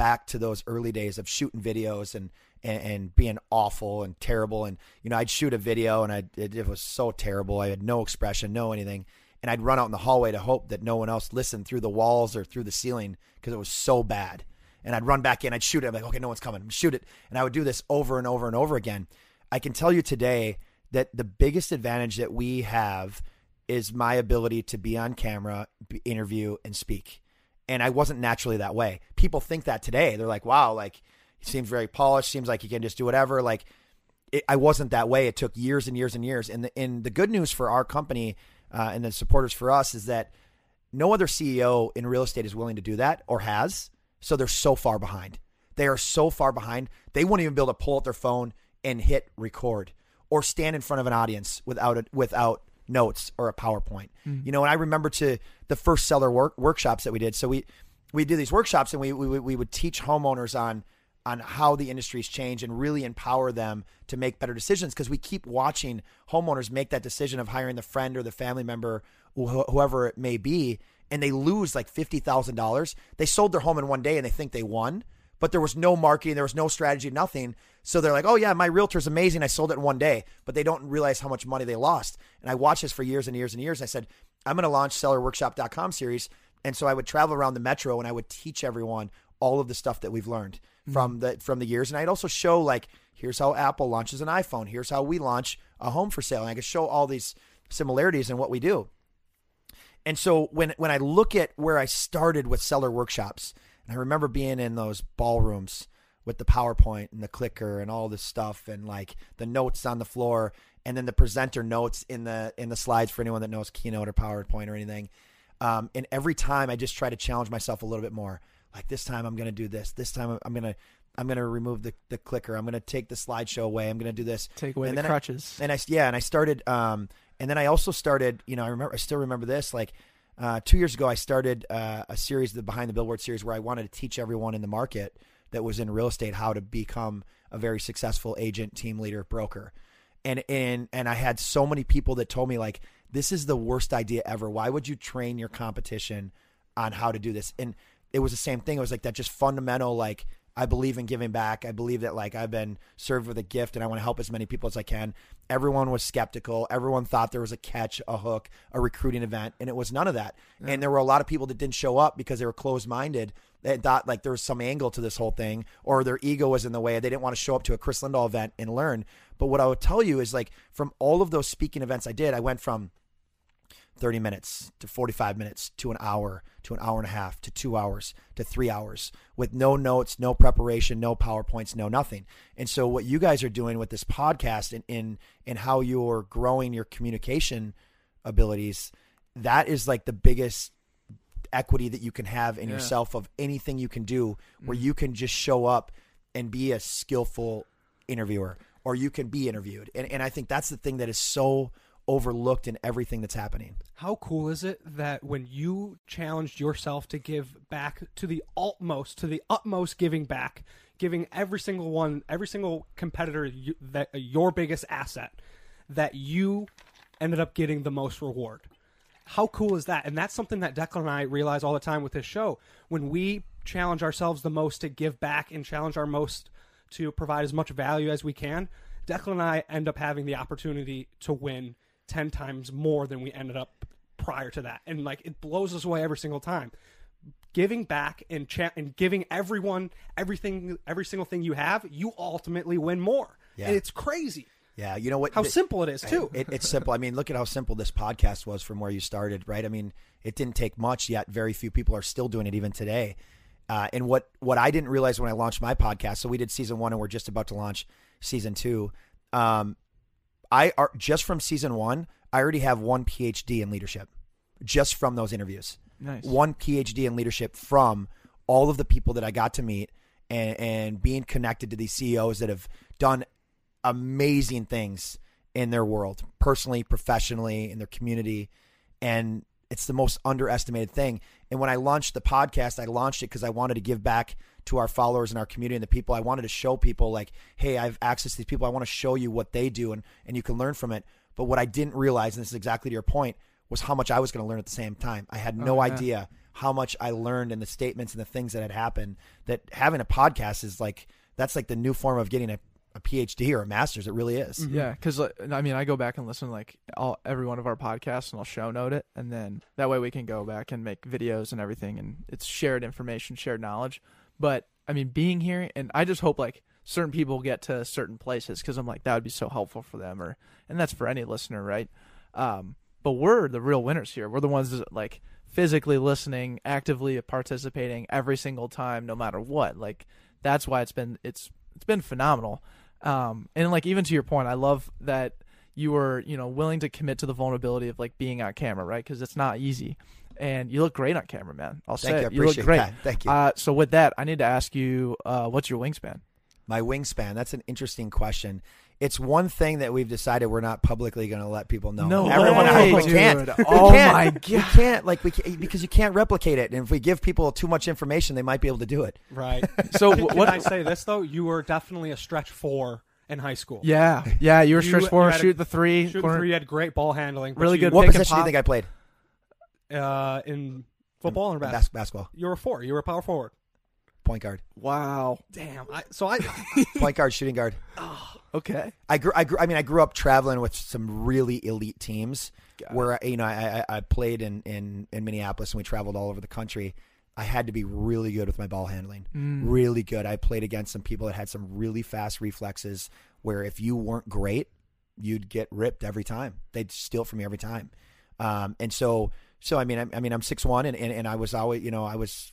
back to those early days of shooting videos and and, and being awful and terrible, and you know, I'd shoot a video and I it, it was so terrible. I had no expression, no anything. And I'd run out in the hallway to hope that no one else listened through the walls or through the ceiling because it was so bad. And I'd run back in, I'd shoot it. I'm like, okay, no one's coming. Shoot it. And I would do this over and over and over again. I can tell you today that the biggest advantage that we have is my ability to be on camera, interview, and speak. And I wasn't naturally that way. People think that today. They're like, wow, like he seems very polished, seems like he can just do whatever. Like it, I wasn't that way. It took years and years and years. And the, and the good news for our company uh, and the supporters for us is that no other CEO in real estate is willing to do that or has. So they're so far behind. They are so far behind. They wouldn't even be able to pull out their phone and hit record or stand in front of an audience without it without notes or a PowerPoint. Mm-hmm. You know, and I remember to the first seller work, workshops that we did. So we we did these workshops and we we, we would teach homeowners on on how the industry's changed and really empower them to make better decisions because we keep watching homeowners make that decision of hiring the friend or the family member wh- whoever it may be and they lose like $50,000 they sold their home in one day and they think they won but there was no marketing there was no strategy nothing so they're like oh yeah my realtor's amazing I sold it in one day but they don't realize how much money they lost and I watched this for years and years and years I said I'm going to launch sellerworkshop.com series and so I would travel around the metro and I would teach everyone all of the stuff that we've learned mm-hmm. from the from the years. And I'd also show like here's how Apple launches an iPhone, here's how we launch a home for sale. And I could show all these similarities in what we do. And so when when I look at where I started with seller workshops, I remember being in those ballrooms with the PowerPoint and the clicker and all this stuff and like the notes on the floor and then the presenter notes in the in the slides for anyone that knows Keynote or PowerPoint or anything. Um, and every time I just try to challenge myself a little bit more. Like this time I'm going to do this. This time I'm going to I'm going to remove the, the clicker. I'm going to take the slideshow away. I'm going to do this. Take away And the then I- crutches. and I yeah, and I started um and then I also started, you know, I remember I still remember this like uh, two years ago, I started uh, a series, the Behind the Billboard series, where I wanted to teach everyone in the market that was in real estate how to become a very successful agent, team leader, broker. And and and I had so many people that told me like, this is the worst idea ever. Why would you train your competition on how to do this? And it was the same thing. It was like that just fundamental like I believe in giving back. I believe that like I've been served with a gift and I want to help as many people as I can. Everyone was skeptical. Everyone thought there was a catch, a hook, a recruiting event, and it was none of that. And there were a lot of people that didn't show up because they were closed minded. They thought like there was some angle to this whole thing, or their ego was in the way. They didn't want to show up to a Kris Lindahl event and learn. But what I would tell you is like from all of those speaking events I did, I went from 30 minutes to 45 minutes to an hour to an hour and a half to two hours to three hours with no notes, no preparation, no PowerPoints, no nothing. And so what you guys are doing with this podcast and in and how you're growing your communication abilities, that is like the biggest equity that you can have in Yeah. yourself of anything you can do where Mm. you can just show up and be a skillful interviewer or you can be interviewed. And and I think that's the thing that is so overlooked in everything that's happening. How cool is it that when you challenged yourself to give back to the utmost, to the utmost giving back, giving every single one, every single competitor you, that uh, your biggest asset, that you ended up getting the most reward? How cool is that? And that's something that Declan and I realize all the time with this show. When we challenge ourselves the most to give back and challenge our most to provide as much value as we can, Declan and I end up having the opportunity to win 10 times more than we ended up prior to that. And like it blows us away every single time. Giving back and cha- and giving everyone everything every single thing you have, you ultimately win more. Yeah. And it's crazy Yeah, you know what? how The- simple it is too. It, it's simple. I mean, look at how simple this podcast was from where you started, right? I mean, it didn't take much yet. Very few people are still doing it even today. Uh, and what what I didn't realize when I launched my podcast, so we did season one, and we're just about to launch season two. Um, I are just from season one. I already have one PhD in leadership, just from those interviews. Nice. One PhD in leadership from all of the people that I got to meet and, and being connected to these CEOs that have done amazing things in their world, personally, professionally, in their community. And it's the most underestimated thing. And when I launched the podcast, I launched it because I wanted to give back to our followers and our community and the people. I wanted to show people, like, hey, I have access to these people. I want to show you what they do and, and you can learn from it. But what I didn't realize, and this is exactly to your point, was how much I was going to learn at the same time. I had oh, no Oh, yeah. idea how much I learned and the statements and the things that had happened. That having a podcast is like, that's like the new form of getting a, a PhD or a master's. It really is. Mm-hmm. Yeah, because I mean, I go back and listen to like all every one of our podcasts, and I'll show note it, and then that way we can go back and make videos and everything, and it's shared information, shared knowledge. But I mean, being here, and I just hope like certain people get to certain places because I'm like that would be so helpful for them, or and that's for any listener, right? Um, but we're the real winners here. We're the ones that like physically listening, actively participating every single time, no matter what. Like that's why it's been it's it's been phenomenal. Um, and like even to your point, I love that you were you know willing to commit to the vulnerability of like being on camera, right? Because it's not easy, and you look great on camera, man. I'll Thank say you. It. you look great. that. Thank you. Uh, so with that, I need to ask you, uh, what's your wingspan? My wingspan. That's an interesting question. It's one thing that we've decided we're not publicly going to let people know. No everyone way, we can't. dude. We Oh can't. my We can't like we can't, because you can't replicate it. And if we give people too much information, they might be able to do it. Right. So Can, wh- can? I say this though? You were definitely a stretch four in high school. yeah, yeah. You were You- stretch you four, had a- shoot the three, Shooting corner- three, you had great ball handling. but Really you- good What pick and position do you think I played? Uh, in football or basketball. bas- basketball. You were a four. You were a power forward. Point guard. Wow. Damn. I, so I. Point guard, shooting guard. Oh, Okay. I grew, I grew. I mean, I grew up traveling with some really elite teams. Got where you know I, I I played in, in in Minneapolis and we traveled all over the country. I had to be really good with my ball handling. Mm. Really good. I played against some people that had some really fast reflexes. Where if you weren't great, you'd get ripped every time. They'd steal from you every time. Um, and so so I mean I, I mean I'm six one and, and and I was always you know I was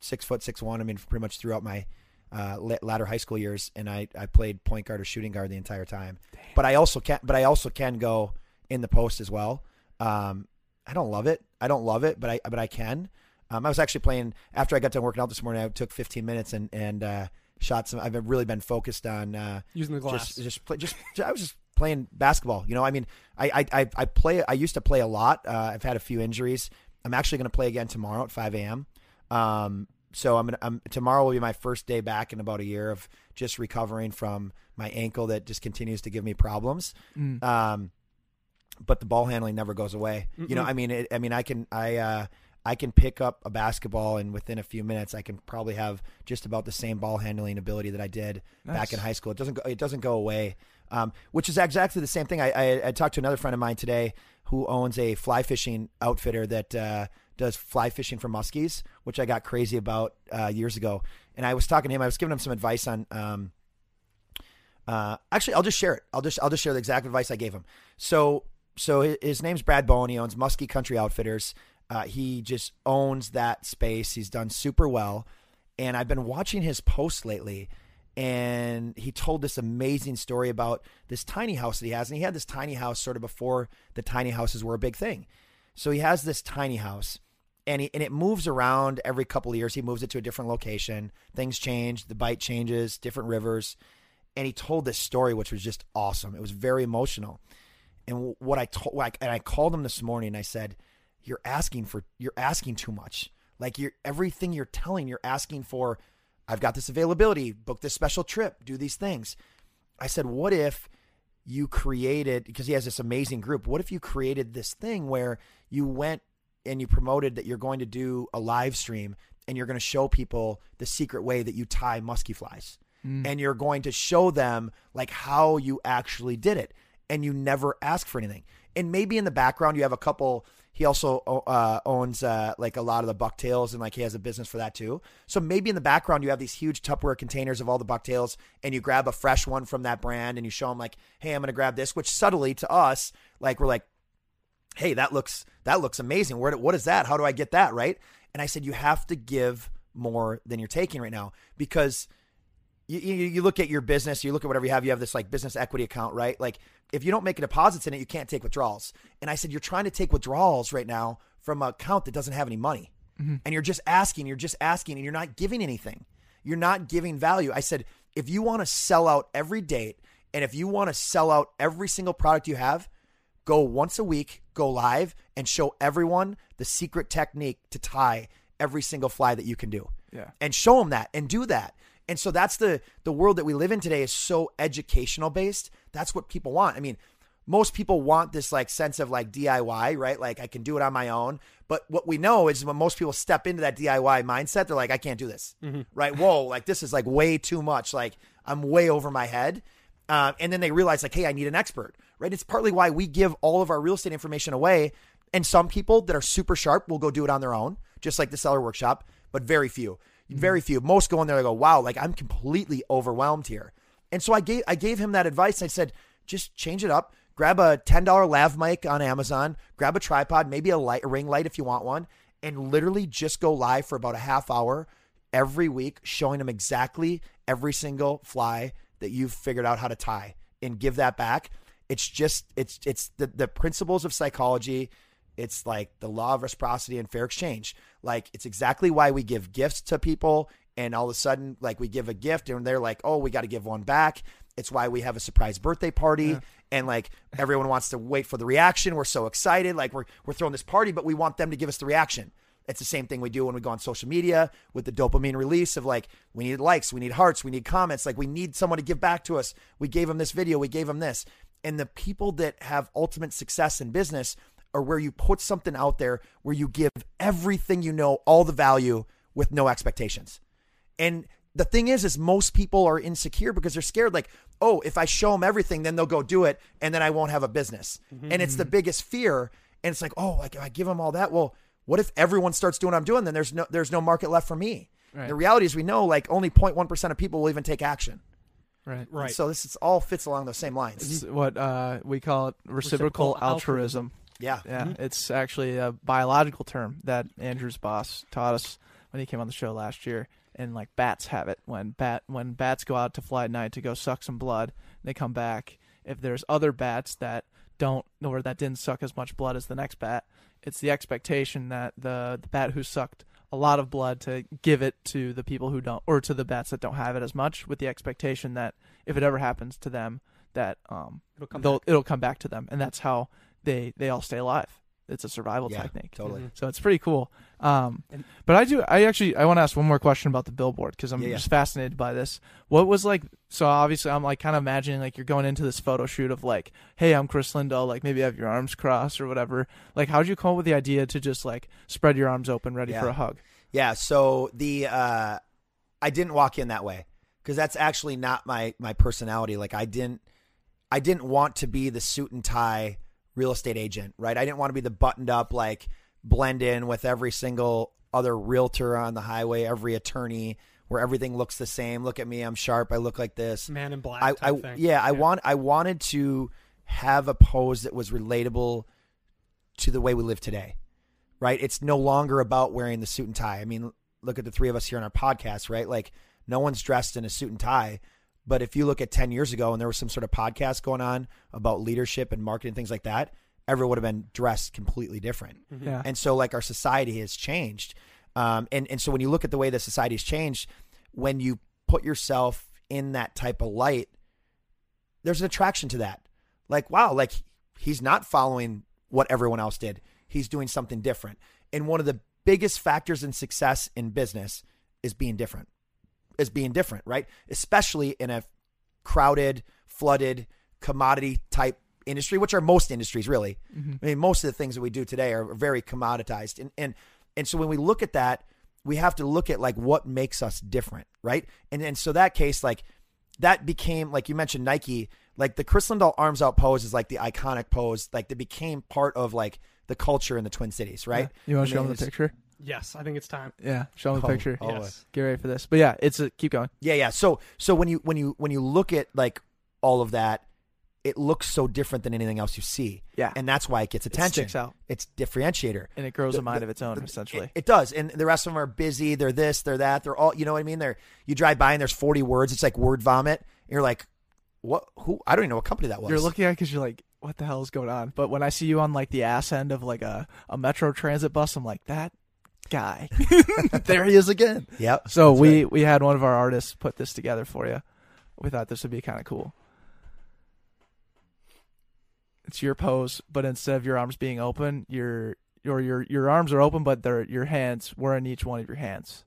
six foot six one. I mean pretty much throughout my uh, latter high school years, and I, I played point guard or shooting guard the entire time. But I also can but I also can go in the post as well. Um, I don't love it. I don't love it, but I but I can. Um, I was actually playing after I got done working out this morning. I took 15 minutes and and uh, shot some. I've really been focused on uh, Using the glass. just just play, just I was just playing basketball. You know, I mean, I I I, play. I used to play a lot. Uh, I've had a few injuries. I'm actually going to play again tomorrow at 5 a.m. Um, so I'm gonna. I'm, tomorrow will be my first day back in about a year of just recovering from my ankle that just continues to give me problems. Mm. Um, but the ball handling never goes away. You know, I mean, it, I mean, I can, I, uh, I can pick up a basketball and within a few minutes I can probably have just about the same ball handling ability that I did back in high school. It doesn't go, it doesn't go away. Um, which is exactly the same thing. I, I, I talked to another friend of mine today who owns a fly fishing outfitter that uh, does fly fishing for muskies, which I got crazy about uh, years ago. And I was talking to him. I was giving him some advice on. Um, uh, actually, I'll just share it. I'll just I'll just share the exact advice I gave him. So so hi- his name's Brad Bowen. He owns Muskie Country Outfitters. Uh, he just owns that space. He's done super well, and I've been watching his posts lately. And he told this amazing story about this tiny house that he has, and he had this tiny house sort of before the tiny houses were a big thing. So he has this tiny house, and he and it moves around every couple of years. He moves it to a different location. Things change, the bite changes, different rivers, and he told this story, which was just awesome. It was very emotional. And what I told, like, and I called him this morning. and I said, "You're asking for, you're asking too much. Like, you're everything you're telling, you're asking for. I've got this availability. Book this special trip. Do these things." I said, "What if you created because he has this amazing group? What if you created this thing where you went and you promoted that you're going to do a live stream and you're going to show people the secret way that you tie musky flies?" Mm. and you're going to show them like how you actually did it and you never ask for anything and maybe in the background you have a couple he also uh, owns uh, like a lot of the bucktails and like he has a business for that too. So maybe in the background you have these huge tupperware containers of all the bucktails and you grab a fresh one from that brand and you show him like hey i'm to grab this which subtly to us like we're like hey that looks that looks amazing. Where what is that? How do i get that? Right? And i said you have to give more than you're taking right now because you, you, you look at your business, you look at whatever you have, you have this like business equity account, right? Like if you don't make deposits in it, you can't take withdrawals. And I said, you're trying to take withdrawals right now from an account that doesn't have any money. Mm-hmm. And you're just asking, you're just asking, and you're not giving anything. You're not giving value. I said, if you want to sell out every date and if you want to sell out every single product you have, go once a week, go live, and show everyone the secret technique to tie every single fly that you can do. Yeah. And show them that and do that. And so that's the the world that we live in today is so educational based. That's what people want. I mean, most people want this like sense of like DIY, right? Like I can do it on my own. But what we know is when most people step into that DIY mindset, they're like, I can't do this, right? Whoa, like this is like way too much. Like I'm way over my head. Uh, and then they realize like, hey, I need an expert, right? It's partly why we give all of our real estate information away. And some people that are super sharp will go do it on their own, just like the seller workshop, but very few, Mm-hmm. very few. Most go in there and go, wow, like I'm completely overwhelmed here. And so I gave I gave him that advice. I said, just change it up. Grab a ten dollar lav mic on Amazon. Grab a tripod, maybe a light, a ring light if you want one, and literally just go live for about a half hour every week, showing them exactly every single fly that you've figured out how to tie, and give that back. It's just it's it's the the principles of psychology. It's like the law of reciprocity and fair exchange. Like it's exactly why we give gifts to people and all of a sudden like we give a gift and they're like, "Oh, we got to give one back." It's why we have a surprise birthday party and like everyone wants to wait for the reaction. We're so excited like we're we're throwing this party but we want them to give us the reaction. It's the same thing we do when we go on social media with the dopamine release of like we need likes, we need hearts, we need comments, like we need someone to give back to us. We gave them this video, we gave them this. And the people that have ultimate success in business are where you put something out there where you give everything you know, all the value with no expectations. And the thing is, is most people are insecure because they're scared. Like, oh, if I show them everything, then they'll go do it, and then I won't have a business. And it's the biggest fear. And it's like, oh, like if I give them all that, well, what if everyone starts doing what I'm doing? Then there's no there's no market left for me. Right. The reality is, we know like only 0.1 percent of people will even take action. Right. Right. So this is all fits along those same lines. It's what uh, we call it reciprocal, Reciprocal altruism. Yeah. Yeah, it's actually a biological term that Andrew's boss taught us when he came on the show last year. And like bats have it when bat when bats go out to fly at night to go suck some blood, they come back. If there's other bats that don't or that didn't suck as much blood as the next bat, it's the expectation that the the bat who sucked a lot of blood to give it to the people who don't or to the bats that don't have it as much with the expectation that if it ever happens to them that um It'll come back. it'll come back to them and that's how they they all stay alive it's a survival Yeah, technique. totally. Mhm. So it's pretty cool. Um, but I do. I actually I want to ask one more question about the billboard because I'm Yeah, yeah. just fascinated by this. What was like? So obviously I'm like kind of imagining like you're going into this photo shoot of like, hey, I'm Kris Lindahl. Like maybe you have your arms crossed or whatever. Like how did you come up with the idea to just like spread your arms open, ready Yeah. for a hug? Yeah, so the uh I didn't walk in that way because that's actually not my my personality. Like I didn't I didn't want to be the suit and tie real estate agent, right? I didn't want to be the buttoned up like blend in with every single other realtor on the highway, every attorney where everything looks the same. Look at me, I'm sharp, I look like this. Man in black. I, I thing. yeah, I want I wanted to have a pose that was relatable to the way we live today. Right? It's no longer about wearing the suit and tie. I mean, look at the three of us here on our podcast, right? Like no one's dressed in a suit and tie. But if you look at 10 years ago and there was some sort of podcast going on about leadership and marketing things like that, everyone would have been dressed completely different. Yeah. And so like our society has changed. Um, and, and so when you look at the way that society has changed, when you put yourself in that type of light, there's an attraction to that. Like, wow, like he's not following what everyone else did. He's doing something different. And one of the biggest factors in success in business is being different. Is being different, right? Especially in a crowded, flooded, commodity type industry, which are most industries really. Mm-hmm. I mean, most of the things that we do today are very commoditized. And and and so when we look at that, we have to look at like what makes us different, right? And and so that case, like that became like you mentioned Nike, like the Kris Lindahl arms out pose is like the iconic pose, like that became part of like the culture in the Twin Cities, right? Yeah. You want to show them the picture? Yes, I think it's time. Yeah. Show them the Oh, picture. oh, yes. Get ready for this. But yeah, it's a keep going. Yeah, yeah. So so when you when you when you look at like all of that, it looks so different than anything else you see. Yeah. And that's why it gets attention. sticks out. It's differentiator. And it grows The- a mind the- of its own, the- essentially. It, it does. And the rest of them are busy. They're this, they're that. They're all, you know what I mean? They're, you drive by and there's 40 words. It's like word vomit. And you're like, what, who, I don't even know what company that was. You're looking at because you're like, what the hell is going on? But when I see you on like the ass end of like a, a metro transit bus, I'm like, that guy. there he is again. Yep. So That's we right. we had one of our artists put this together for you. We thought this would be kind of cool. It's your pose, but instead of your arms being open, your your your your arms are open, but they're your hands. We're in each one of your hands.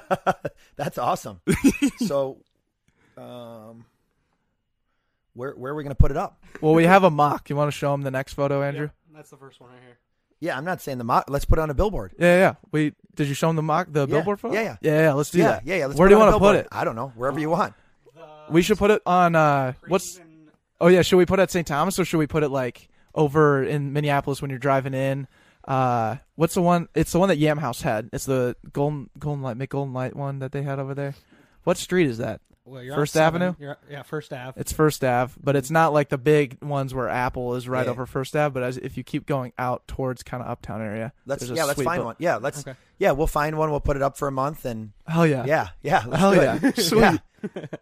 That's awesome. so, um, where, where are we going to put it up? Well, we have a mock. You want to show them the next photo, Andrew? Yeah, that's the first one right here. Yeah, I'm not saying the mock. let's put it on a billboard. Yeah, yeah. We did you show them the mock, the Yeah, billboard photo? yeah, yeah. yeah, yeah. Let's do yeah, that. yeah, yeah. Let's Where do you it on a want to put it? I don't know. Wherever you want. We should put it on. uh What's? Oh yeah, should we put it at St. Thomas or should we put it like over in Minneapolis when you're driving in? Uh, what's the one? It's the one that Yam House had. It's the golden golden light, make golden light one that they had over there. What street is that? Well, you're First on. Avenue? You're, yeah, First Ave. It's First Ave, but it's not like the big ones where Apple is right Yeah. over First Ave. But as if you keep going out towards kind of uptown area, Let's yeah, let's find bu- one. Yeah, let's Okay. yeah, we'll find one. We'll put it up for a month and Hell yeah, yeah, yeah, let's hell do yeah, it. sweet. Yeah.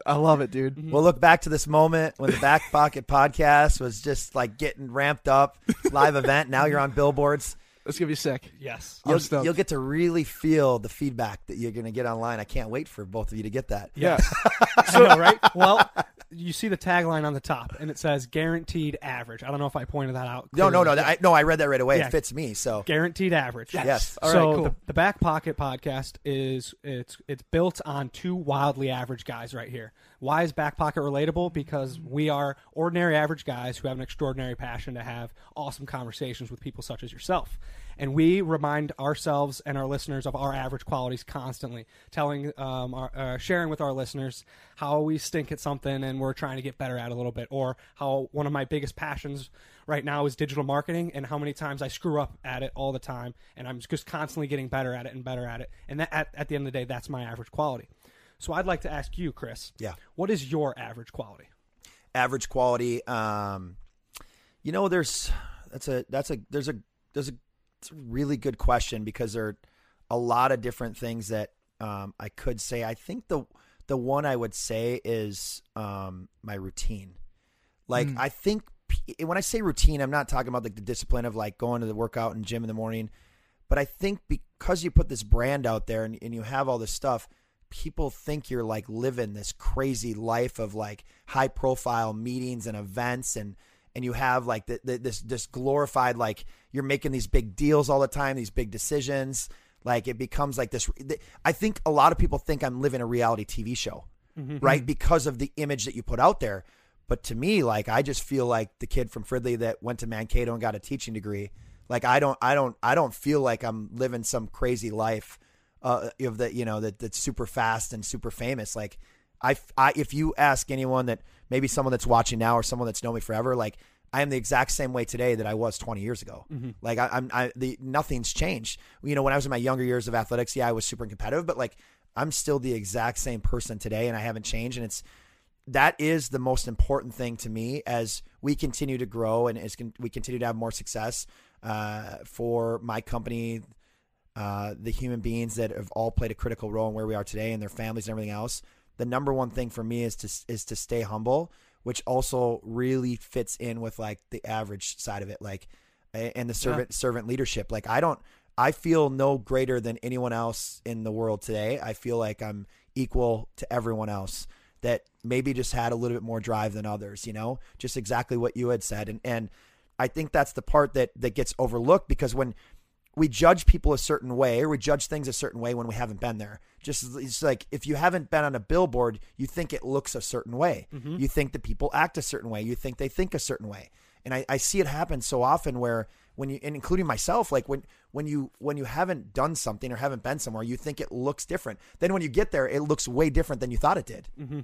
I love it, dude. We'll look back to this moment when the Back Pocket podcast was just like getting ramped up, live event. Now you're on billboards. That's gonna be sick. yes. I'm You'll, stoked. you'll get to really feel the feedback that you're going to get online. I can't wait for both of you to get that. Yeah, I know, right? Well, you see the tagline on the top, and it says "guaranteed average." I don't know if I pointed that out. No, no, no. I, no, I read that right away. Yeah. It fits me. So guaranteed average. Yes. All right, so cool. the, the Back Pocket podcast is it's it's built on two wildly average guys right here. Why is Back Pocket relatable? Because we are ordinary average guys who have an extraordinary passion to have awesome conversations with people such as yourself. And we remind ourselves and our listeners of our average qualities constantly, telling, um, our, uh, sharing with our listeners how we stink at something and we're trying to get better at a little bit, or how one of my biggest passions right now is digital marketing and how many times I screw up at it all the time and I'm just constantly getting better at it and better at it. And that, at, at the end of the day, that's my average quality. So I'd like to ask you, Kris. Yeah. What is your average quality? average quality. Um, you know, there's that's a that's a there's a there's a it's a really good question because there are a lot of different things that um, I could say. I think the the one I would say is um, my routine. Like Mm. I think when I say routine, I'm not talking about like the discipline of like going to the workout and gym in the morning, but I think because you put this brand out there and, and you have all this stuff, people think you're like living this crazy life of like high profile meetings and events and and you have like the, the, this this glorified like you're making these big deals all the time, these big decisions. Like it becomes like this. I think a lot of people think I'm living a reality TV show, right? Because of the image that you put out there. But to me, like I just feel like the kid from Fridley that went to Mankato and got a teaching degree. Like I don't, I don't, I don't feel like I'm living some crazy life uh, of that, you know, that that's super fast and super famous. Like I, I, if you ask anyone that maybe someone that's watching now or someone that's known me forever, like I am the exact same way today that I was 20 years ago. Like I, I'm, I, the nothing's changed. You know, when I was in my younger years of athletics, yeah, I was super competitive, but like I'm still the exact same person today, and I haven't changed. And it's that is the most important thing to me as we continue to grow and as con- we continue to have more success uh, for my company, uh, the human beings that have all played a critical role in where we are today and their families and everything else. The number one thing for me is to is to stay humble, which also really fits in with like the average side of it, like and the servant servant leadership. Like I don't, I feel no greater than anyone else in the world today. I feel like I'm equal to everyone else that maybe just had a little bit more drive than others. You know, just exactly what you had said, and and I think that's the part that that gets overlooked because when we judge people a certain way or we judge things a certain way when we haven't been there. Just it's like if you haven't been on a billboard, you think it looks a certain way. Mm-hmm. You think that people act a certain way. You think they think a certain way. And I, I see it happen so often where when you and including myself, like when when you when you haven't done something or haven't been somewhere, you think it looks different. Then when you get there, it looks way different than you thought it did. Mm-hmm.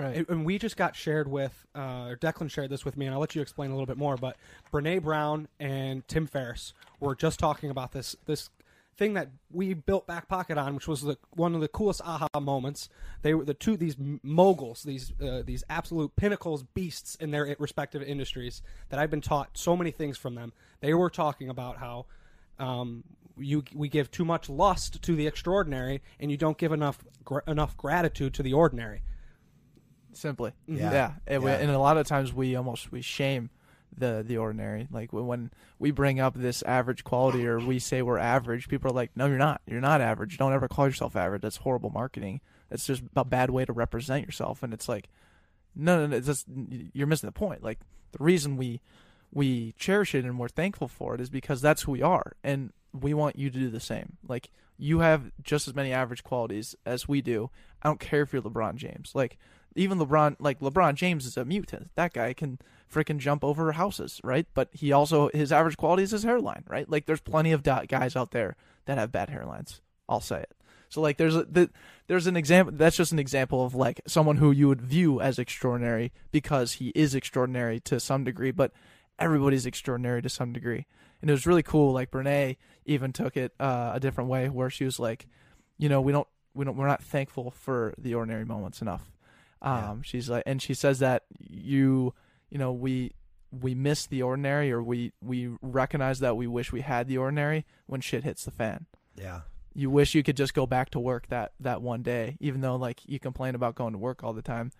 Right. And- we just got shared with, uh, Declan shared this with me, and I'll let you explain a little bit more. But Brene Brown and Tim Ferriss were just talking about this this thing that we built Back Pocket on, which was the one of the coolest aha moments. They were the two these moguls, these uh, these absolute pinnacles, beasts in their respective industries that I've been taught so many things from them. They were talking about how. Um, you, we give too much lust to the extraordinary, and you don't give enough gr- enough gratitude to the ordinary. Simply. Yeah. yeah. And, we, Yeah. and a lot of times we almost we shame the the ordinary. Like when- when we bring up this average quality or we say we're average, people are like, "No, you're not. You're not average. Don't ever call yourself average. That's horrible marketing. That's just a bad way to represent yourself." And it's like, no, no, no. It's just you're missing the point. Like the reason we we cherish it and we're thankful for it is because that's who we are, and we want you to do the same. Like you have just as many average qualities as we do. I don't care if you're LeBron James. Like even LeBron, like LeBron James is a mutant. That guy can freaking jump over houses, right? But he also his average quality is his hairline, right? Like there's plenty of guys out there that have bad hairlines. I'll say it. So like there's a the, there's an example that's just an example of like someone who you would view as extraordinary because he is extraordinary to some degree, but everybody's extraordinary to some degree. And it was really cool. Like Brene even took it uh, a different way, where she was like, you know, we don't we don't we're not thankful for the ordinary moments enough. Um, she's like, and she says that you you know we we miss the ordinary or we we recognize that we wish we had the ordinary when shit hits the fan. Yeah. you wish you could just go back to work that that one day even though like you complain about going to work all the time.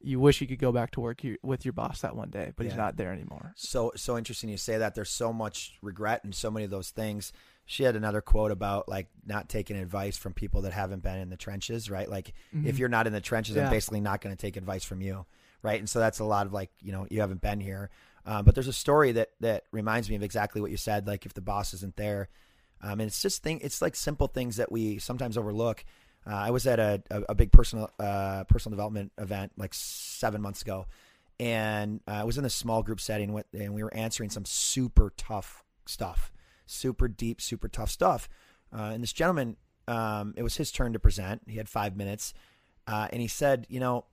You wish you could go back to work you, with your boss that one day but he's not there anymore. So so interesting you say that. There's so much regret and so many of those things she had another quote about like not taking advice from people that haven't been in the trenches right? Like if you're not in the trenches i'm basically not going to take advice from you right? And so that's a lot of like you know you haven't been here. Um, but there's a story that that reminds me of exactly what you said like if the boss isn't there. Um, and it's just thing it's like simple things that we sometimes overlook. Uh, i was at a, a, a big personal uh, personal development event like seven months ago. And uh, I was in a small group setting with, and we were answering some super tough stuff, super deep, super tough stuff. Uh, and this gentleman, um, it was his turn to present. He had five minutes, uh, and he said, "You know,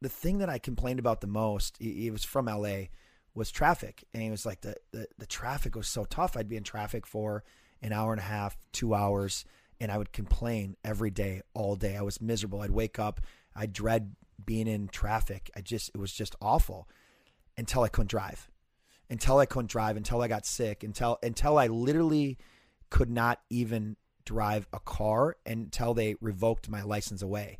the thing that I complained about the most, he, he was from LA, was traffic, and he was like, the, the the traffic was so tough. I'd be in traffic for an hour and a half, two hours." And I would complain every day, all day. I was miserable. I'd wake up. I dread being in traffic. I just it was just awful until I couldn't drive. Until I couldn't drive, until I got sick, until until I literally could not even drive a car until they revoked my license away.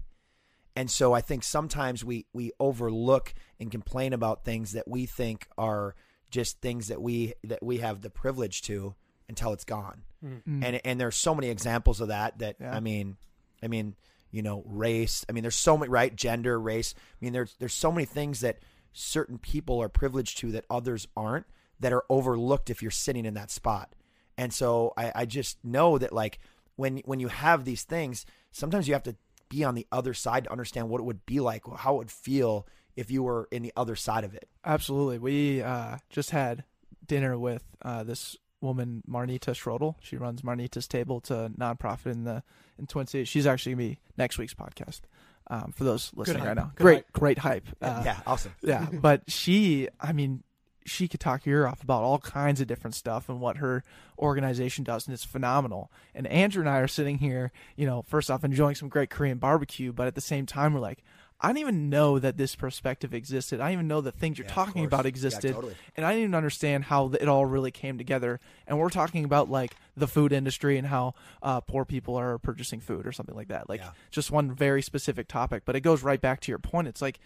And so I think sometimes we we overlook and complain about things that we think are just things that we that we have the privilege to until it's gone. Hmm. Hmm. And and there's so many examples of that that Yeah. I mean I mean, you know, race. I mean, there's so many right gender, race. I mean, there's there's so many things that certain people are privileged to that others aren't that are overlooked if you're sitting in that spot. And so I, I just know that like when when you have these things, sometimes you have to be on the other side to understand what it would be like, how it would feel if you were in the other side of it. Absolutely. We uh, just had dinner with uh, this woman, Marnita Schroedl. She runs Marnita's Table. A nonprofit in the in Twin Cities. She's actually gonna be next week's podcast. Um, for those listening right now, Good great, hype. great hype. Uh, yeah, awesome. yeah, but she, I mean, she could talk your ear off about all kinds of different stuff and what her organization does, and it's phenomenal. And Andrew and I are sitting here, you know, first off enjoying some great Korean barbecue, but at the same time, we're like, I didn't even know that this perspective existed. I didn't even know the things you're Yeah, talking about Yeah, existed, totally. and I didn't even understand how it all really came together. And we're talking about like the food industry and how uh, poor people are purchasing food or something like that. Like Yeah. just one very specific topic, but it goes right back to your point. It's like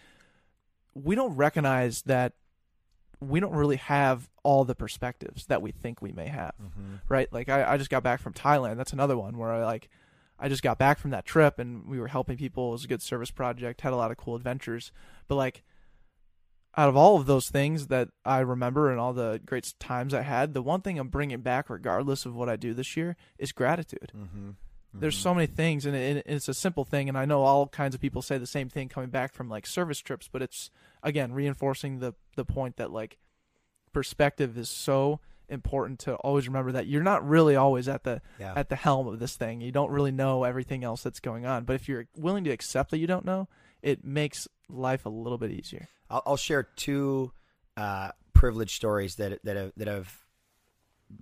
we don't recognize that we don't really have all the perspectives that we think we may have right like I, I just got back from thailand that's another one where i like i just got back from that trip and we were helping people. It was a good service project had a lot of cool adventures. But like out of all of those things that i remember and all the great times i had the one thing i'm bringing back regardless of what i do this year is gratitude. Mm-hmm. there's so many things and it, it's a simple thing and i know all kinds of people say the same thing coming back from like service trips but it's again reinforcing the the point that like perspective is so important to always remember that you're not really always at the Yeah. at the helm of this thing you don't really know everything else that's going on but if you're willing to accept that you don't know it makes life a little bit easier I'll, I'll share two uh, privileged stories that that have that have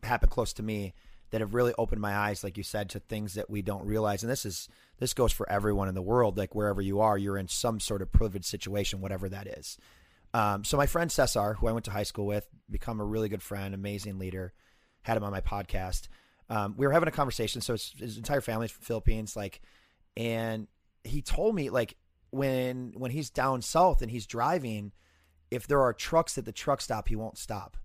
happened close to me that have really opened my eyes, like you said, to things that we don't realize. And this is this goes for everyone in the world. Like wherever you are, you're in some sort of privileged situation, whatever that is. Um, so my friend Cesar, who I went to high school with, become a really good friend, amazing leader. Had him on my podcast. Um, we were having a conversation. So his, his entire family's from Philippines, like, and he told me like when when he's down south and he's driving, if there are trucks at the truck stop, he won't stop.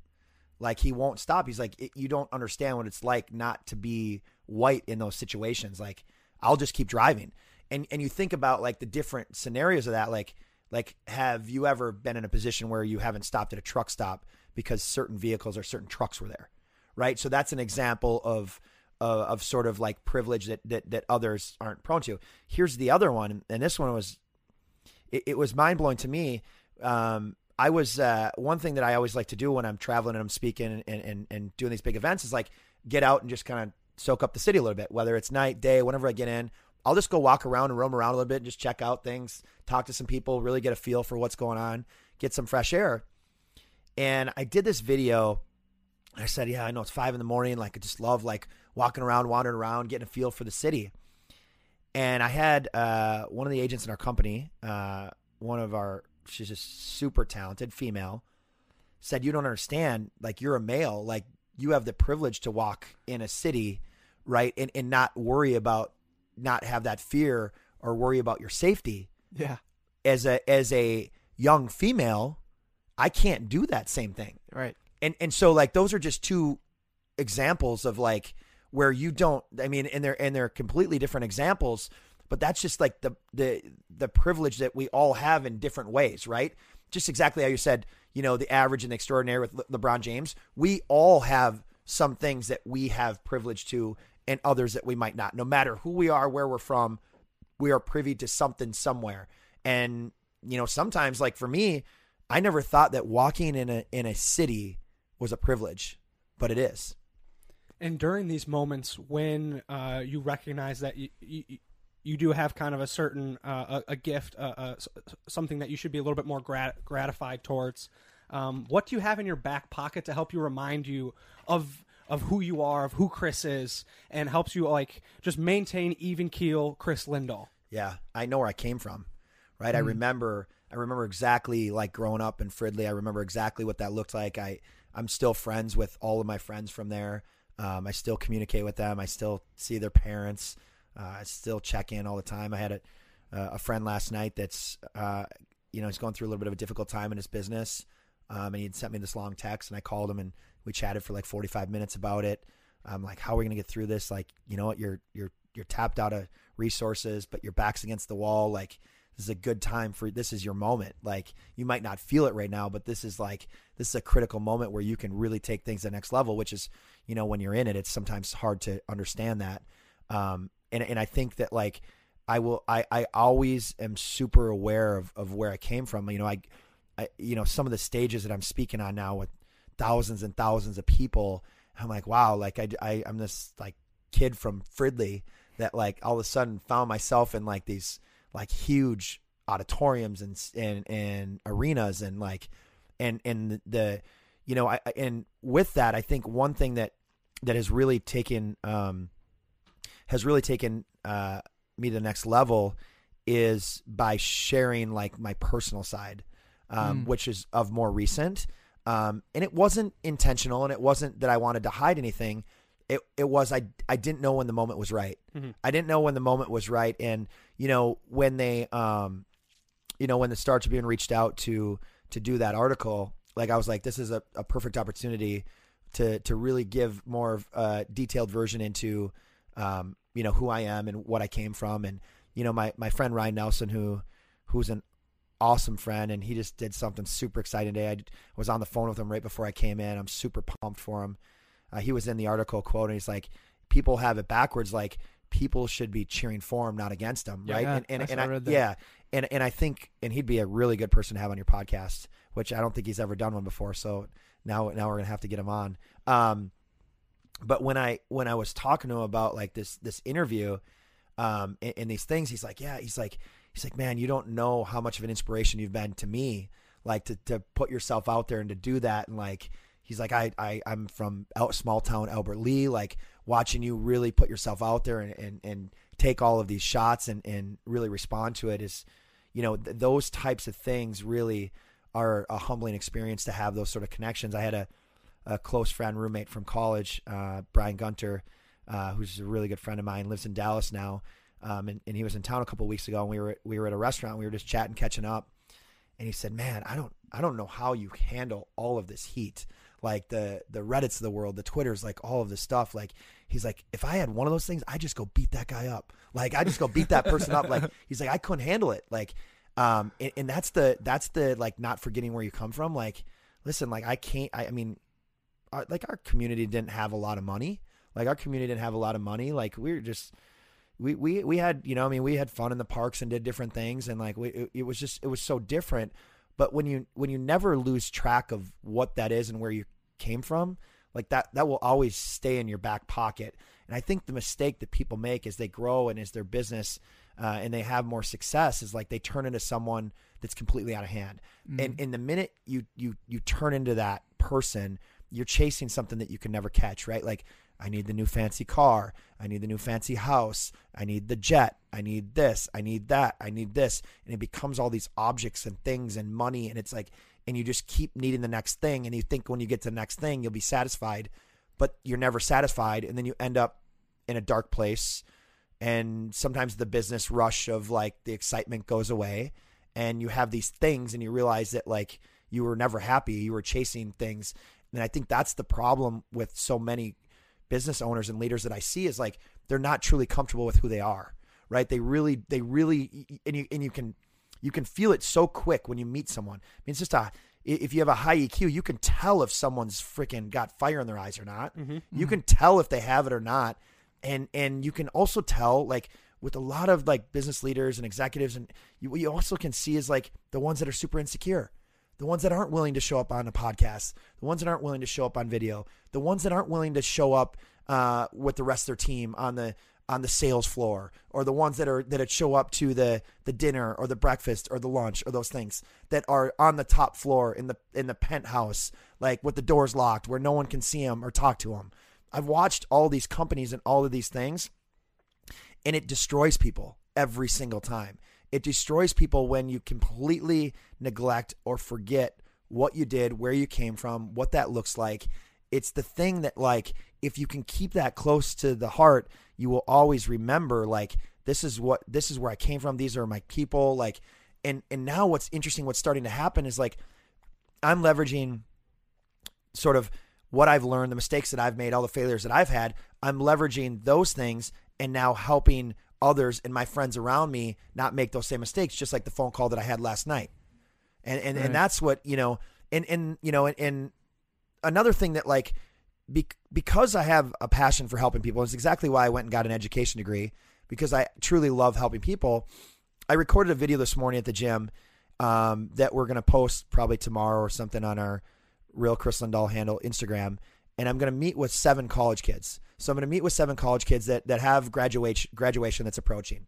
Like he won't stop. He's like, you don't understand what it's like not to be white in those situations. Like I'll just keep driving. And and you think about like the different scenarios of that. Like like have you ever been in a position where you haven't stopped at a truck stop because certain vehicles or certain trucks were there, right? So that's an example of uh, of sort of like privilege that, that that others aren't prone to. Here's the other one, and this one was it, it was mind blowing to me. Um, I was uh, one thing that I always like to do when I'm traveling and I'm speaking and, and, and doing these big events is like get out and just kind of soak up the city a little bit, whether it's night, day, whenever I get in. I'll just go walk around and roam around a little bit and just check out things, talk to some people, really get a feel for what's going on, get some fresh air. And I did this video. I said, yeah, I know it's five in the morning. Like I just love like walking around, wandering around, getting a feel for the city. And I had uh, one of the agents in our company, uh, one of our, she's just super talented female, said, "You don't understand. Like you're a male. Like you have the privilege to walk in a city, right, and and not worry about, not have that fear or worry about your safety. yeah. As a as a young female, I can't do that same thing. Right. And and so like those are just two examples of like where you don't i mean and they're and they're completely different examples but that's just like the the the privilege that we all have in different ways right? Just exactly how you said you know the average and the extraordinary with Le- lebron james we all have some things that we have privilege to and others that we might not no matter who we are where we're from we are privy to something somewhere and you know sometimes like for me i never thought that walking in a in a city was a privilege but it is And during these moments when uh, you recognize that you, you you do have kind of a certain uh, a, a gift, uh, uh, something that you should be a little bit more grat- gratified towards. Um, what do you have in your back pocket to help you remind you of of who you are, of who Kris is, and helps you like just maintain even keel Kris Lindahl? Yeah, I know where I came from, right? I remember, I remember exactly like growing up in Fridley. I remember exactly what that looked like. I, I'm still friends with all of my friends from there. Um, I still communicate with them. I still see their parents. Uh, I still check in all the time. I had a, uh, a friend last night that's, uh, you know, he's going through a little bit of a difficult time in his business. Um, and he'd sent me this long text and I called him and we chatted for like 45 minutes about it. I'm like, how are we going to get through this? Like, you know what? You're, you're, you're tapped out of resources, but your back's against the wall. Like this is a good time for this is your moment. Like you might not feel it right now, but this is like this is a critical moment where you can really take things to the next level. Which is, you know, when you're in it, it's sometimes hard to understand that. Um, and and I think that like I will I I always am super aware of of where I came from. You know, I, I you know some of the stages that I'm speaking on now with thousands and thousands of people. I'm like, wow, like I, I I'm this like kid from Fridley that like all of a sudden found myself in like these like huge auditoriums and and and arenas and like and and the you know I and with that I think one thing that that has really taken um has really taken uh me to the next level is by sharing like my personal side um Mm. which is of more recent um and it wasn't intentional and it wasn't that I wanted to hide anything it it was I I didn't know when the moment was right. Mhm. I didn't know when the moment was right and you know when they um you know when the Star Tribune reached out to to do that article like I was like this is a, a perfect opportunity to to really give more of a detailed version into um you know who I am and what I came from and you know my my friend Ryan Nelson who who's an awesome friend and he just did something super exciting today. I was on the phone with him right before I came in. I'm super pumped for him. Uh, he was in the article quote and he's like people have it backwards like people should be cheering for him not against him Yeah, right yeah, and and, I and saw- I, yeah and and I think and he'd be a really good person to have on your podcast which I don't think he's ever done one before so now now we're gonna have to get him on um but when I when I was talking to him about like this this interview um and, and these things he's like yeah he's like he's like man you don't know how much of an inspiration you've been to me like to to put yourself out there and to do that. And like he's like I, I I'm from out small town Albert Lea like watching you really put yourself out there and and, and take all of these shots and and really respond to it is you know th- those types of things really are a humbling experience to have those sort of connections. I had a a close friend roommate from college uh, Brian Gunter uh, who's a really good friend of mine lives in Dallas now um, and, and he was in town a couple weeks ago and we were we were at a restaurant we were just chatting catching up. And he said man I don't I don't know how you handle all of this heat. Like the the reddits of the world the twitters like all of this stuff. Like he's like if i had one of those things i just go beat that guy up. Like i just go beat that person up. Like he's like i couldn't handle it. Like um and, and that's the that's the like not forgetting where you come from. Like listen like i can't i, I mean our, like our community didn't have a lot of money. Like our community didn't have a lot of money. Like we were just we, we we had you know I mean we had fun in the parks and did different things. And like we it, it was just it was so different. But when you when you never lose track of what that is and where you came from like that that will always stay in your back pocket. And i think the mistake that people make as they grow and as their business uh, and they have more success is like they turn into someone that's completely out of hand. And in the minute you you you turn into that person you're chasing something that you can never catch right? Like I need the new fancy car. I need the new fancy house. I need the jet. I need this. I need that. I need this. And it becomes all these objects and things and money. And it's like, and you just keep needing the next thing. And you think when you get to the next thing, you'll be satisfied, but you're never satisfied. And then you end up in a dark place. And sometimes the business rush of like the excitement goes away. And you have these things and you realize that like you were never happy. You were chasing things. And I think that's the problem with so many business owners and leaders that I see is like they're not truly comfortable with who they are, right? They really, they really, and you and you can, you can feel it so quick when you meet someone. I mean, it's just a, if you have a high EQ, you can tell if someone's freaking got fire in their eyes or not. Mm-hmm, you mm-hmm. can tell if they have it or not, and and you can also tell like with a lot of like business leaders and executives, and you, what you also can see is like the ones that are super insecure the ones that aren't willing to show up on a podcast, the ones that aren't willing to show up on video, the ones that aren't willing to show up uh, with the rest of their team on the on the sales floor, or the ones that are that show up to the the dinner or the breakfast or the lunch or those things that are on the top floor in the in the penthouse, like with the doors locked, where no one can see them or talk to them. I've watched all these companies and all of these things, and it destroys people every single time. It destroys people when you completely neglect or forget what you did, where you came from, what that looks like. It's the thing that like if you can keep that close to the heart, you will always remember like this is what this is where I came from, these are my people like and and now what's interesting what's starting to happen is like I'm leveraging sort of what I've learned, the mistakes that I've made, all the failures that I've had, I'm leveraging those things and now helping others and my friends around me not make those same mistakes, just like the phone call that I had last night. And and, Right. and that's what you know. And and you know, and, and another thing that like be, because I have a passion for helping people, it's exactly why I went and got an education degree because I truly love helping people. I recorded a video this morning at the gym um, that we're going to post probably tomorrow or something on our real Kris Lindahl handle Instagram, and I'm going to meet with seven college kids. So I'm going to meet with seven college kids that that have graduation graduation that's approaching,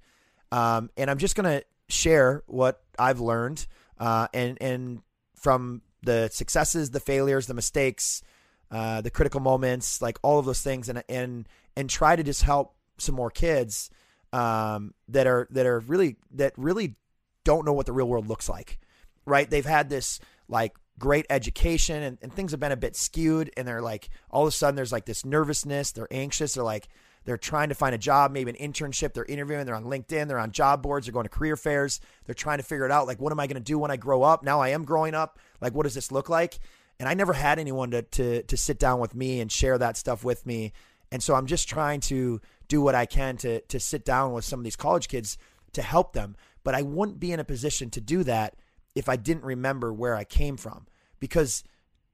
um, and I'm just going to share what I've learned uh, and and from the successes, the failures, the mistakes, uh, the critical moments, like all of those things, and and and try to just help some more kids um, that are that are really that really don't know what the real world looks like, right? They've had this like great education and, and things have been a bit skewed, and they're like all of a sudden there's like this nervousness, they're anxious, they're like they're trying to find a job, maybe an internship, they're interviewing, they're on LinkedIn, they're on job boards, they're going to career fairs, they're trying to figure it out. Like, what am I going to do when I grow up? Now I am growing up. Like, what does this look like? And I never had anyone to to to sit down with me and share that stuff with me. And so I'm just trying to do what I can to to sit down with some of these college kids to help them. But I wouldn't be in a position to do that if I didn't remember where I came from. Because